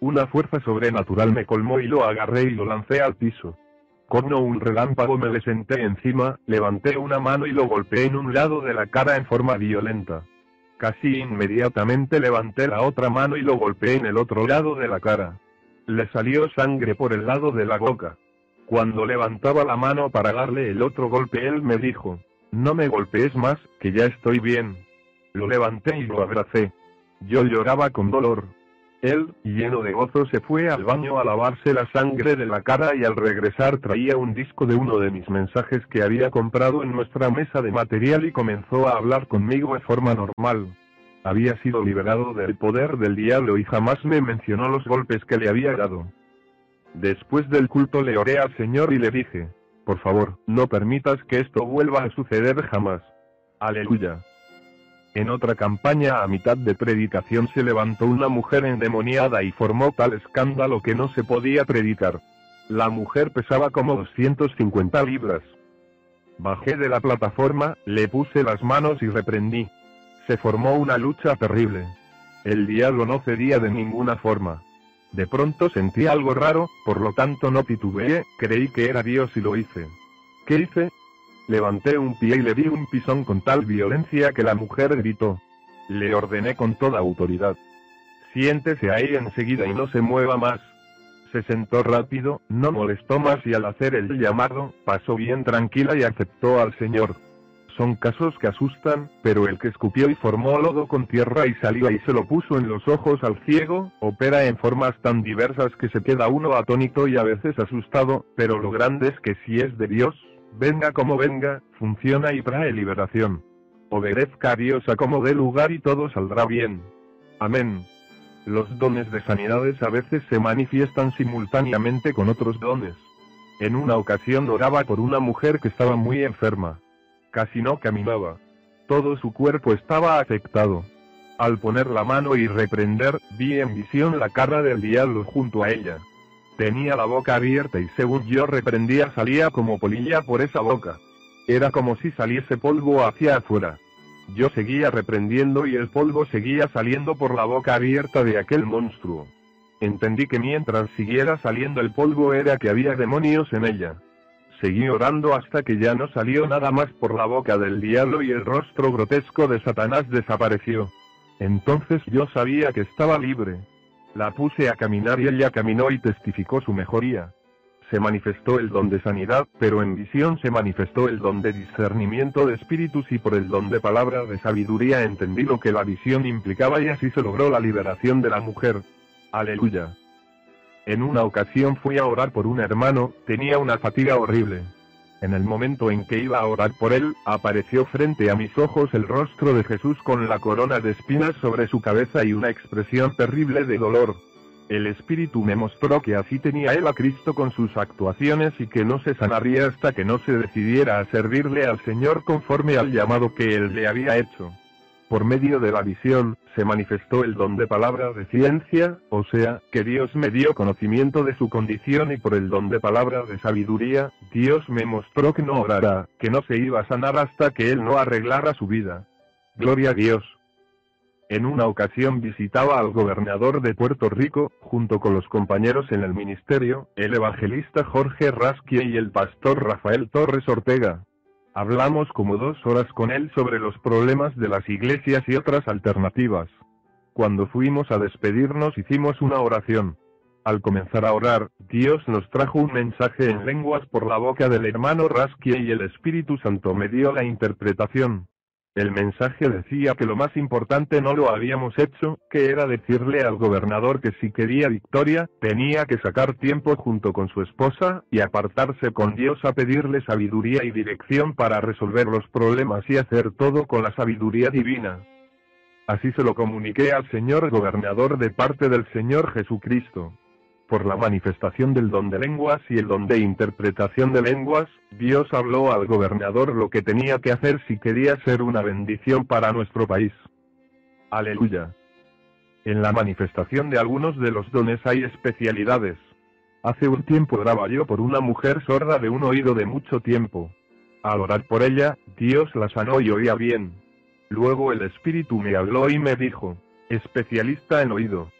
S1: Una fuerza sobrenatural me colmó y lo agarré y lo lancé al piso. Como un relámpago me le senté encima, levanté una mano y lo golpeé en un lado de la cara en forma violenta. Casi inmediatamente levanté la otra mano y lo golpeé en el otro lado de la cara. Le salió sangre por el lado de la boca. Cuando levantaba la mano para darle el otro golpe él me dijo, no me golpees más, que ya estoy bien. Lo levanté y lo abracé. Yo lloraba con dolor. Él, lleno de gozo, se fue al baño a lavarse la sangre de la cara y al regresar traía un disco de uno de mis mensajes que había comprado en nuestra mesa de material y comenzó a hablar conmigo de forma normal. Había sido liberado del poder del diablo y jamás me mencionó los golpes que le había dado. Después del culto le oré al Señor y le dije, por favor, no permitas que esto vuelva a suceder jamás. Aleluya. En otra campaña a mitad de predicación se levantó una mujer endemoniada y formó tal escándalo que no se podía predicar. La mujer pesaba como 250 libras. Bajé de la plataforma, le puse las manos y reprendí. Se formó una lucha terrible. El diablo no cedía de ninguna forma. De pronto sentí algo raro, por lo tanto no titubeé, creí que era Dios y lo hice. ¿Qué hice? Levanté un pie y le di un pisón con tal violencia que la mujer gritó. Le ordené con toda autoridad. Siéntese ahí enseguida y no se mueva más. Se sentó rápido, no molestó más y al hacer el llamado, pasó bien tranquila y aceptó al Señor. Son casos que asustan, pero el que escupió y formó lodo con tierra y salió y se lo puso en los ojos al ciego, opera en formas tan diversas que se queda uno atónito y a veces asustado, pero lo grande es que si es de Dios, venga como venga, funciona y trae liberación. Obedezca a Dios a como dé lugar y todo saldrá bien. Amén. Los dones de sanidades a veces se manifiestan simultáneamente con otros dones. En una ocasión oraba por una mujer que estaba muy enferma. Casi no caminaba. Todo su cuerpo estaba afectado. Al poner la mano y reprender, vi en visión la cara del diablo junto a ella. Tenía la boca abierta y según yo reprendía salía como polilla por esa boca. Era como si saliese polvo hacia afuera. Yo seguía reprendiendo y el polvo seguía saliendo por la boca abierta de aquel monstruo. Entendí que mientras siguiera saliendo el polvo era que había demonios en ella. Seguí orando hasta que ya no salió nada más por la boca del diablo y el rostro grotesco de Satanás desapareció. Entonces yo sabía que estaba libre. La puse a caminar y ella caminó y testificó su mejoría. Se manifestó el don de sanidad, pero en visión se manifestó el don de discernimiento de espíritus y por el don de palabra de sabiduría entendí lo que la visión implicaba y así se logró la liberación de la mujer. Aleluya. En una ocasión fui a orar por un hermano, tenía una fatiga horrible. En el momento en que iba a orar por él, apareció frente a mis ojos el rostro de Jesús con la corona de espinas sobre su cabeza y una expresión terrible de dolor. El Espíritu me mostró que así tenía él a Cristo con sus actuaciones y que no se sanaría hasta que no se decidiera a servirle al Señor conforme al llamado que él le había hecho. Por medio de la visión, se manifestó el don de palabra de ciencia, o sea, que Dios me dio conocimiento de su condición y por el don de palabra de sabiduría, Dios me mostró que no orará, que no se iba a sanar hasta que él no arreglara su vida. Gloria a Dios. En una ocasión visitaba al gobernador de Puerto Rico, junto con los compañeros en el ministerio, el evangelista Jorge Rasquie y el pastor Rafael Torres Ortega. Hablamos como dos horas con él sobre los problemas de las iglesias y otras alternativas. Cuando fuimos a despedirnos hicimos una oración. Al comenzar a orar, Dios nos trajo un mensaje en lenguas por la boca del hermano Raskie y el Espíritu Santo me dio la interpretación. El mensaje decía que lo más importante no lo habíamos hecho, que era decirle al gobernador que si quería victoria, tenía que sacar tiempo junto con su esposa, y apartarse con Dios a pedirle sabiduría y dirección para resolver los problemas y hacer todo con la sabiduría divina. Así se lo comuniqué al señor gobernador de parte del Señor Jesucristo por la manifestación del don de lenguas y el don de interpretación de lenguas, Dios habló al gobernador lo que tenía que hacer si quería ser una bendición para nuestro país. Aleluya. En la manifestación de algunos de los dones hay especialidades. Hace un tiempo oraba yo por una mujer sorda de un oído de mucho tiempo. Al orar por ella, Dios la sanó y oía bien. Luego el Espíritu me habló y me dijo, especialista en oído.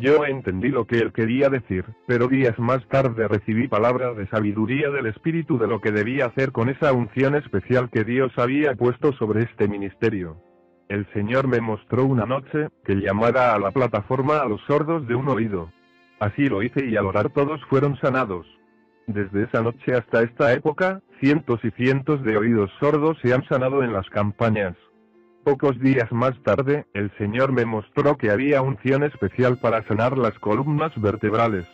S1: Yo entendí lo que él quería decir, pero días más tarde recibí palabra de sabiduría del Espíritu de lo que debía hacer con esa unción especial que Dios había puesto sobre este ministerio. El Señor me mostró una noche, que llamara a la plataforma a los sordos de un oído. Así lo hice y al orar todos fueron sanados. Desde esa noche hasta esta época, cientos y cientos de oídos sordos se han sanado en las campañas. Pocos días más tarde, el Señor me mostró que había unción especial para sanar las columnas vertebrales.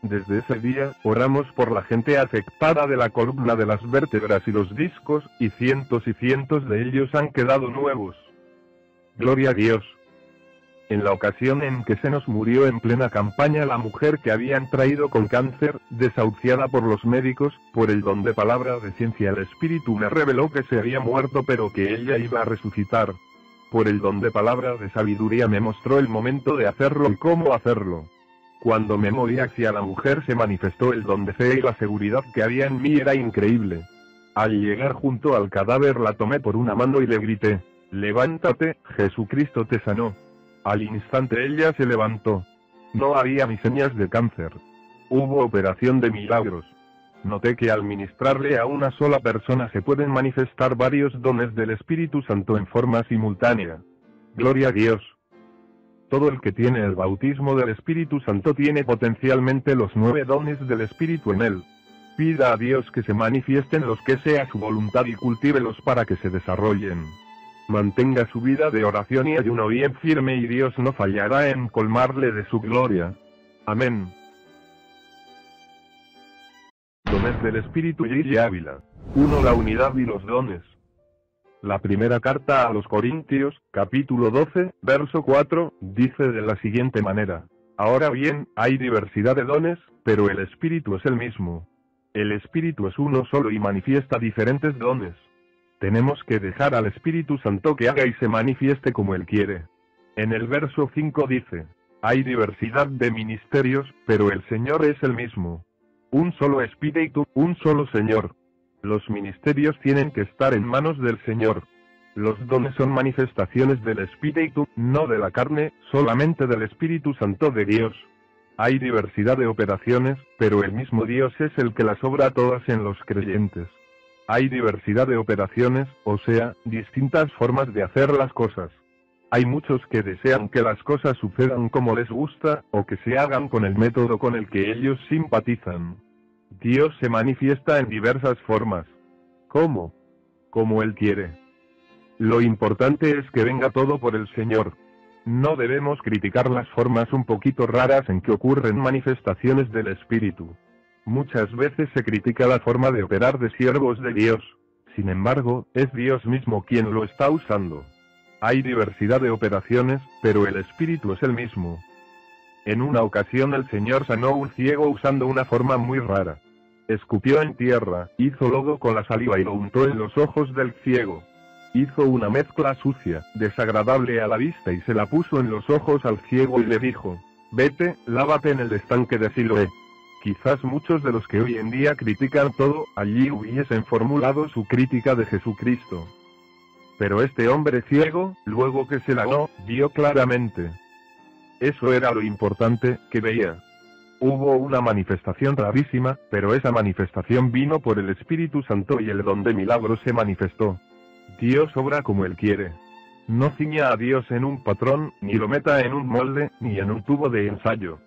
S1: Desde ese día, oramos por la gente afectada de la columna de las vértebras y los discos, y cientos y cientos de ellos han quedado nuevos. Gloria a Dios. En la ocasión en que se nos murió en plena campaña la mujer que habían traído con cáncer, desahuciada por los médicos, por el don de palabra de ciencia el Espíritu me reveló que se había muerto pero que ella iba a resucitar. Por el don de palabra de sabiduría me mostró el momento de hacerlo y cómo hacerlo. Cuando me moví hacia la mujer se manifestó el don de fe y la seguridad que había en mí era increíble. Al llegar junto al cadáver la tomé por una mano y le grité, levántate, Jesucristo te sanó. Al instante ella se levantó. No había ni señas de cáncer. Hubo operación de milagros. Noté que al ministrarle a una sola persona se pueden manifestar varios dones del Espíritu Santo en forma simultánea. Gloria a Dios. Todo el que tiene el bautismo del Espíritu Santo tiene potencialmente los nueve dones del Espíritu en él. Pida a Dios que se manifiesten los que sea su voluntad y cultívelos para que se desarrollen. Mantenga su vida de oración y ayuno bien firme y Dios no fallará en colmarle de su gloria. Amén. Dones del Espíritu y Ávila. 1. La unidad y los dones. La primera carta a los Corintios, capítulo 12, verso 4, dice de la siguiente manera. Ahora bien, hay diversidad de dones, pero el Espíritu es el mismo. El Espíritu es uno solo y manifiesta diferentes dones Tenemos que dejar al Espíritu Santo que haga y se manifieste como Él quiere. En el verso 5 dice, hay diversidad de ministerios, pero el Señor es el mismo. Un solo Espíritu, un solo Señor. Los ministerios tienen que estar en manos del Señor. Los dones son manifestaciones del Espíritu, no de la carne, solamente del Espíritu Santo de Dios. Hay diversidad de operaciones, pero el mismo Dios es el que las obra todas en los creyentes. Hay diversidad de operaciones, o sea, distintas formas de hacer las cosas. Hay muchos que desean que las cosas sucedan como les gusta, o que se hagan con el método con el que ellos simpatizan. Dios se manifiesta en diversas formas. ¿Cómo? Como Él quiere. Lo importante es que venga todo por el Señor. No debemos criticar las formas un poquito raras en que ocurren manifestaciones del Espíritu. Muchas veces se critica la forma de operar de siervos de Dios. Sin embargo, es Dios mismo quien lo está usando. Hay diversidad de operaciones, pero el espíritu es el mismo. En una ocasión el Señor sanó un ciego usando una forma muy rara. Escupió en tierra, hizo lodo con la saliva y lo untó en los ojos del ciego. Hizo una mezcla sucia, desagradable a la vista y se la puso en los ojos al ciego y le dijo, vete, lávate en el estanque de Siloé. Quizás muchos de los que hoy en día critican todo, allí hubiesen formulado su crítica de Jesucristo. Pero este hombre ciego, luego que se lavó, vio claramente. Eso era lo importante, que veía. Hubo una manifestación rarísima, pero esa manifestación vino por el Espíritu Santo y el don de milagros se manifestó. Dios obra como Él quiere. No ciña a Dios en un patrón, ni lo meta en un molde, ni en un tubo de ensayo.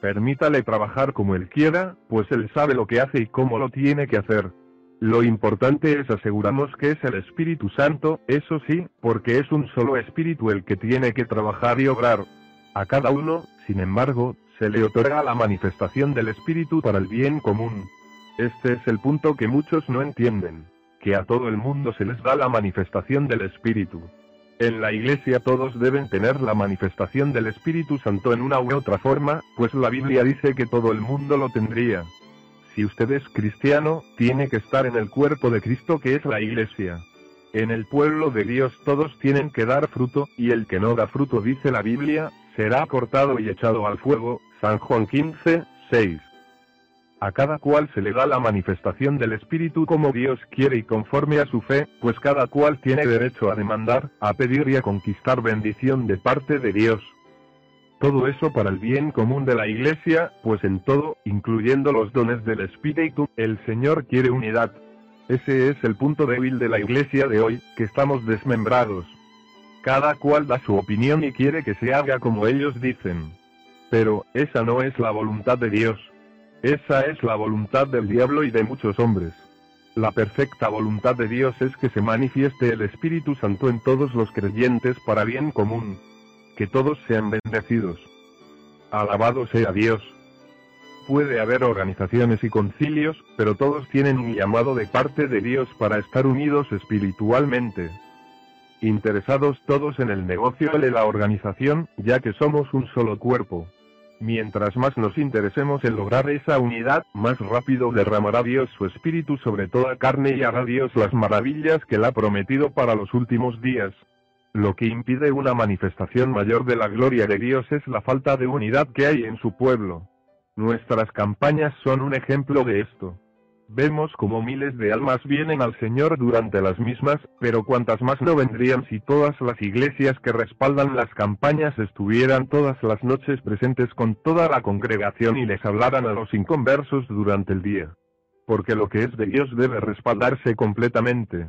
S1: Permítale trabajar como Él quiera, pues Él sabe lo que hace y cómo lo tiene que hacer. Lo importante es asegurarnos que es el Espíritu Santo, eso sí, porque es un solo Espíritu el que tiene que trabajar y obrar. A cada uno, sin embargo, se le otorga la manifestación del Espíritu para el bien común. Este es el punto que muchos no entienden, que a todo el mundo se les da la manifestación del Espíritu. En la iglesia todos deben tener la manifestación del Espíritu Santo en una u otra forma, pues la Biblia dice que todo el mundo lo tendría. Si usted es cristiano, tiene que estar en el cuerpo de Cristo que es la iglesia. En el pueblo de Dios todos tienen que dar fruto, y el que no da fruto, dice la Biblia, será cortado y echado al fuego. San Juan 15, 6. A cada cual se le da la manifestación del Espíritu como Dios quiere y conforme a su fe, pues cada cual tiene derecho a demandar, a pedir y a conquistar bendición de parte de Dios. Todo eso para el bien común de la Iglesia, pues en todo, incluyendo los dones del Espíritu, el Señor quiere unidad. Ese es el punto débil de la Iglesia de hoy, que estamos desmembrados. Cada cual da su opinión y quiere que se haga como ellos dicen. Pero, esa no es la voluntad de Dios. Esa es la voluntad del diablo y de muchos hombres. La perfecta voluntad de Dios es que se manifieste el Espíritu Santo en todos los creyentes para bien común que todos sean bendecidos. Alabado sea Dios. Puede haber organizaciones y concilios, pero todos tienen un llamado de parte de Dios para estar unidos espiritualmente. Interesados todos en el negocio de la organización, ya que somos un solo cuerpo. Mientras más nos interesemos en lograr esa unidad, más rápido derramará Dios su espíritu sobre toda carne y hará Dios las maravillas que Él ha prometido para los últimos días. Lo que impide una manifestación mayor de la gloria de Dios es la falta de unidad que hay en su pueblo. Nuestras campañas son un ejemplo de esto. Vemos como miles de almas vienen al Señor durante las mismas, pero cuantas más no vendrían si todas las iglesias que respaldan las campañas estuvieran todas las noches presentes con toda la congregación y les hablaran a los inconversos durante el día. Porque lo que es de Dios debe respaldarse completamente.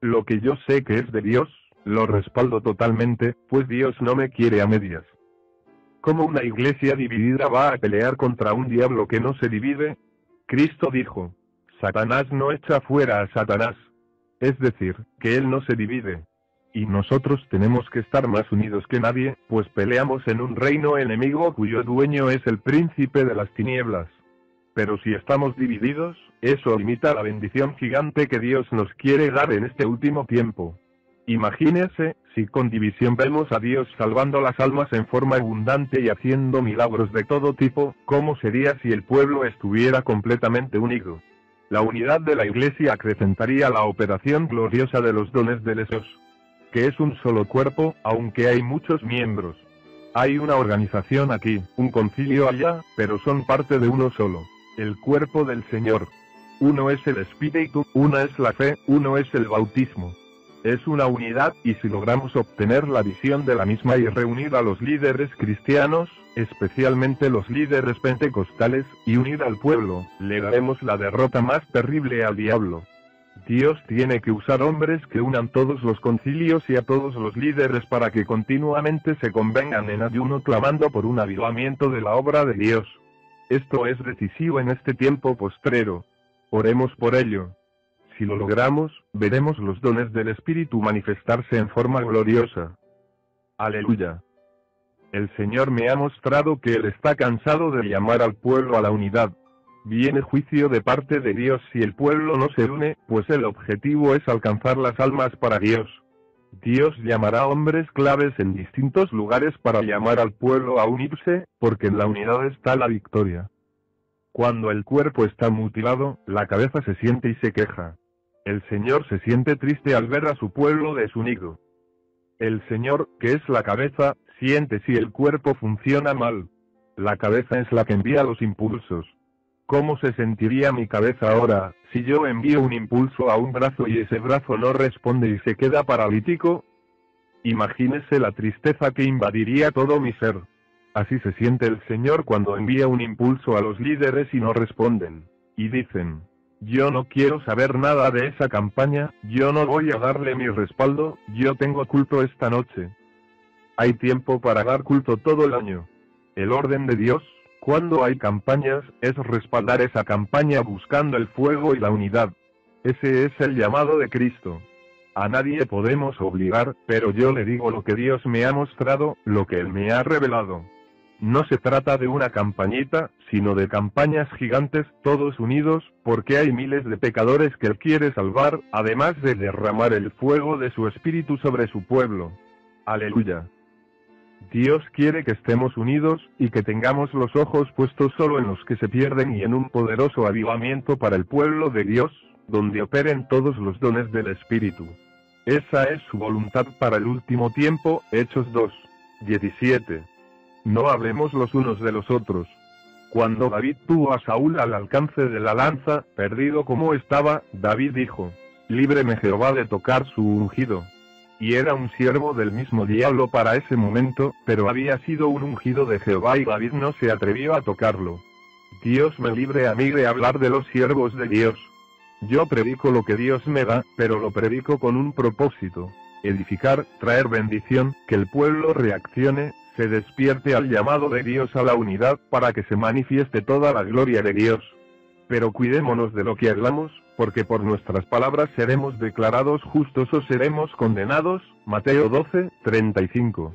S1: Lo que yo sé que es de Dios, lo respaldo totalmente, pues Dios no me quiere a medias. ¿Cómo una iglesia dividida va a pelear contra un diablo que no se divide? Cristo dijo, Satanás no echa fuera a Satanás. Es decir, que él no se divide. Y nosotros tenemos que estar más unidos que nadie, pues peleamos en un reino enemigo cuyo dueño es el príncipe de las tinieblas. Pero si estamos divididos, eso limita la bendición gigante que Dios nos quiere dar en este último tiempo. Imagínese, si con división vemos a Dios salvando las almas en forma abundante y haciendo milagros de todo tipo, ¿cómo sería si el pueblo estuviera completamente unido? La unidad de la Iglesia acrecentaría la operación gloriosa de los dones de Dios, que es un solo cuerpo, aunque hay muchos miembros. Hay una organización aquí, un concilio allá, pero son parte de uno solo, el cuerpo del Señor. Uno es el Espíritu, una es la fe, uno es el bautismo. Es una unidad, y si logramos obtener la visión de la misma y reunir a los líderes cristianos, especialmente los líderes pentecostales, y unir al pueblo, le daremos la derrota más terrible al diablo. Dios tiene que usar hombres que unan todos los concilios y a todos los líderes para que continuamente se convengan en ayuno clamando por un avivamiento de la obra de Dios. Esto es decisivo en este tiempo postrero. Oremos por ello. Si lo logramos, veremos los dones del Espíritu manifestarse en forma gloriosa. Aleluya. El Señor me ha mostrado que Él está cansado de llamar al pueblo a la unidad. Viene juicio de parte de Dios si el pueblo no se une, pues el objetivo es alcanzar las almas para Dios. Dios llamará hombres claves en distintos lugares para llamar al pueblo a unirse, porque en la unidad está la victoria. Cuando el cuerpo está mutilado, la cabeza se siente y se queja. El Señor se siente triste al ver a su pueblo desunido. El Señor, que es la cabeza, siente si el cuerpo funciona mal. La cabeza es la que envía los impulsos. ¿Cómo se sentiría mi cabeza ahora, si yo envío un impulso a un brazo y ese brazo no responde y se queda paralítico? Imagínese la tristeza que invadiría todo mi ser. Así se siente el Señor cuando envía un impulso a los líderes y no responden. Y dicen, yo no quiero saber nada de esa campaña, yo no voy a darle mi respaldo, yo tengo culto esta noche. Hay tiempo para dar culto todo el año. El orden de Dios, cuando hay campañas, es respaldar esa campaña buscando el fuego y la unidad. Ese es el llamado de Cristo. A nadie podemos obligar, pero yo le digo lo que Dios me ha mostrado, lo que Él me ha revelado. No se trata de una campañita, sino de campañas gigantes, todos unidos, porque hay miles de pecadores que Él quiere salvar, además de derramar el fuego de su espíritu sobre su pueblo. Aleluya. Dios quiere que estemos unidos, y que tengamos los ojos puestos solo en los que se pierden y en un poderoso avivamiento para el pueblo de Dios, donde operen todos los dones del Espíritu. Esa es su voluntad para el último tiempo, Hechos 2. 17. No hablemos los unos de los otros. Cuando David tuvo a Saúl al alcance de la lanza, perdido como estaba, David dijo, Líbreme Jehová de tocar su ungido y era un siervo del mismo diablo para ese momento, pero había sido un ungido de Jehová y David no se atrevió a tocarlo. Dios me libre a mí de hablar de los siervos de Dios. Yo predico lo que Dios me da, pero lo predico con un propósito. Edificar, traer bendición, que el pueblo reaccione, se despierte al llamado de Dios a la unidad para que se manifieste toda la gloria de Dios. Pero cuidémonos de lo que hablamos, porque por nuestras palabras seremos declarados justos o seremos condenados. Mateo 12, 35.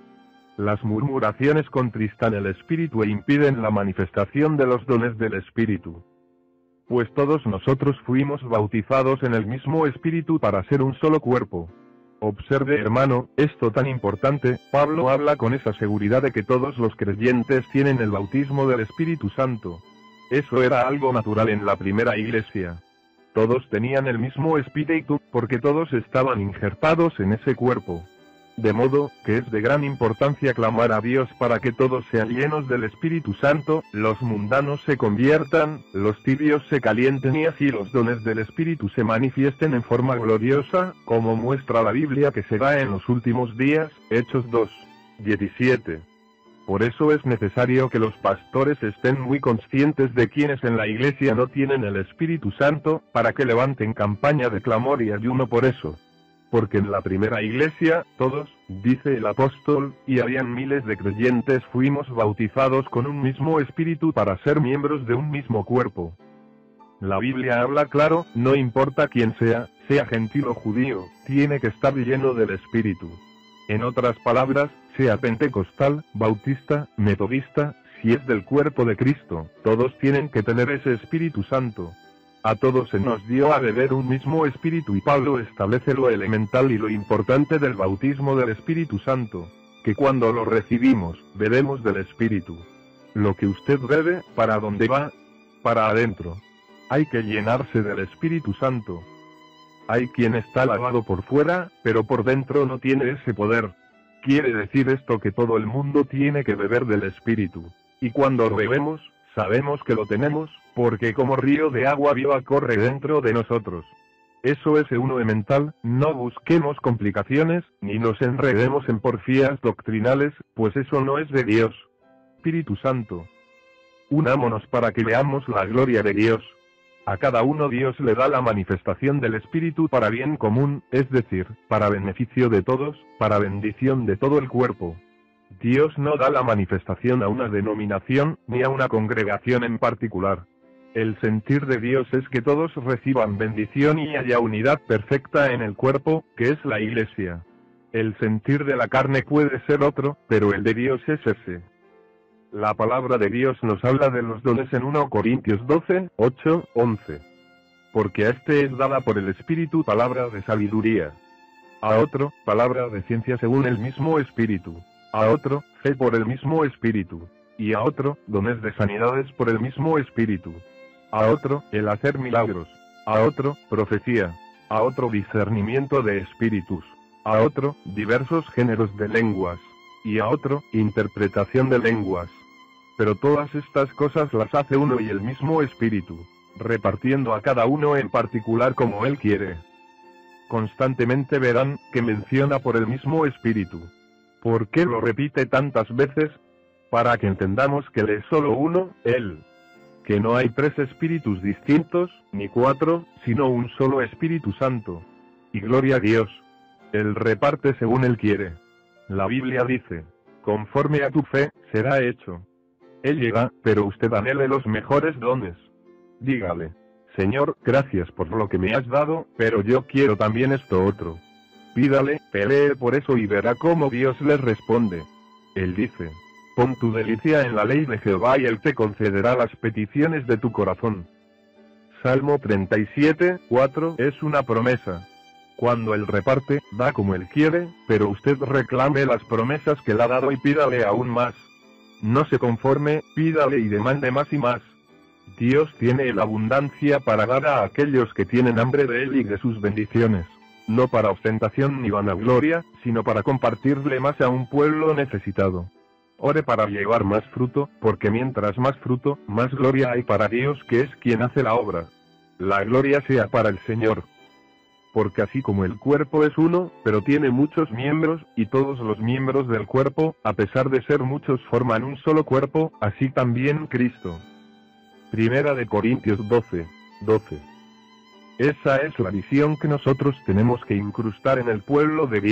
S1: Las murmuraciones contristan el espíritu e impiden la manifestación de los dones del espíritu. Pues todos nosotros fuimos bautizados en el mismo espíritu para ser un solo cuerpo. Observe hermano, esto tan importante, Pablo habla con esa seguridad de que todos los creyentes tienen el bautismo del Espíritu Santo. Eso era algo natural en la primera iglesia. Todos tenían el mismo espíritu, porque todos estaban injertados en ese cuerpo. De modo, que es de gran importancia clamar a Dios para que todos sean llenos del Espíritu Santo, los mundanos se conviertan, los tibios se calienten y así los dones del Espíritu se manifiesten en forma gloriosa, como muestra la Biblia que será en los últimos días, Hechos 2. 17. Por eso es necesario que los pastores estén muy conscientes de quienes en la iglesia no tienen el Espíritu Santo, para que levanten campaña de clamor y ayuno por eso. Porque en la primera iglesia, todos, dice el apóstol, y habían miles de creyentes fuimos bautizados con un mismo espíritu para ser miembros de un mismo cuerpo. La Biblia habla claro, no importa quién sea, sea gentil o judío, tiene que estar lleno del espíritu. En otras palabras, sea pentecostal, bautista, metodista, si es del cuerpo de Cristo, todos tienen que tener ese Espíritu Santo. A todos se nos dio a beber un mismo Espíritu y Pablo establece lo elemental y lo importante del bautismo del Espíritu Santo, que cuando lo recibimos, bebemos del Espíritu. Lo que usted bebe, ¿para dónde va? Para adentro. Hay que llenarse del Espíritu Santo. Hay quien está lavado por fuera, pero por dentro no tiene ese poder. Quiere decir esto que todo el mundo tiene que beber del Espíritu. Y cuando bebemos, sabemos que lo tenemos, porque como río de agua viva corre dentro de nosotros. Eso es uno mental, no busquemos complicaciones, ni nos enredemos en porfías doctrinales, pues eso no es de Dios. Espíritu Santo. Unámonos para que veamos la gloria de Dios. A cada uno Dios le da la manifestación del Espíritu para bien común, es decir, para beneficio de todos, para bendición de todo el cuerpo. Dios no da la manifestación a una denominación, ni a una congregación en particular. El sentir de Dios es que todos reciban bendición y haya unidad perfecta en el cuerpo, que es la iglesia. El sentir de la carne puede ser otro, pero el de Dios es ese. La palabra de Dios nos habla de los dones en 1 Corintios 12, 8, 11. Porque a este es dada por el Espíritu palabra de sabiduría. A otro, palabra de ciencia según el mismo Espíritu. A otro, fe por el mismo Espíritu. Y a otro, dones de sanidades por el mismo Espíritu a otro, el hacer milagros, a otro, profecía, a otro, discernimiento de espíritus, a otro, diversos géneros de lenguas, y a otro, interpretación de lenguas. Pero todas estas cosas las hace uno y el mismo espíritu, repartiendo a cada uno en particular como él quiere. Constantemente verán que menciona por el mismo espíritu. ¿Por qué lo repite tantas veces? Para que entendamos que él es solo uno, él que no hay tres espíritus distintos, ni cuatro, sino un solo Espíritu Santo. Y gloria a Dios. Él reparte según Él quiere. La Biblia dice, conforme a tu fe, será hecho. Él llega, pero usted anhele los mejores dones. Dígale, Señor, gracias por lo que me has dado, pero yo quiero también esto otro. Pídale, pelee por eso y verá cómo Dios le responde. Él dice, Pon tu delicia en la ley de Jehová y Él te concederá las peticiones de tu corazón. Salmo 37, 4 es una promesa. Cuando Él reparte, da como Él quiere, pero usted reclame las promesas que le ha dado y pídale aún más. No se conforme, pídale y demande más y más. Dios tiene la abundancia para dar a aquellos que tienen hambre de Él y de sus bendiciones. No para ostentación ni vanagloria, sino para compartirle más a un pueblo necesitado. Ore para llevar más fruto, porque mientras más fruto, más gloria hay para Dios que es quien hace la obra. La gloria sea para el Señor. Porque así como el cuerpo es uno, pero tiene muchos miembros, y todos los miembros del cuerpo, a pesar de ser muchos, forman un solo cuerpo, así también Cristo. Primera de Corintios 12, 12. Esa es la visión que nosotros tenemos que incrustar en el pueblo de Dios.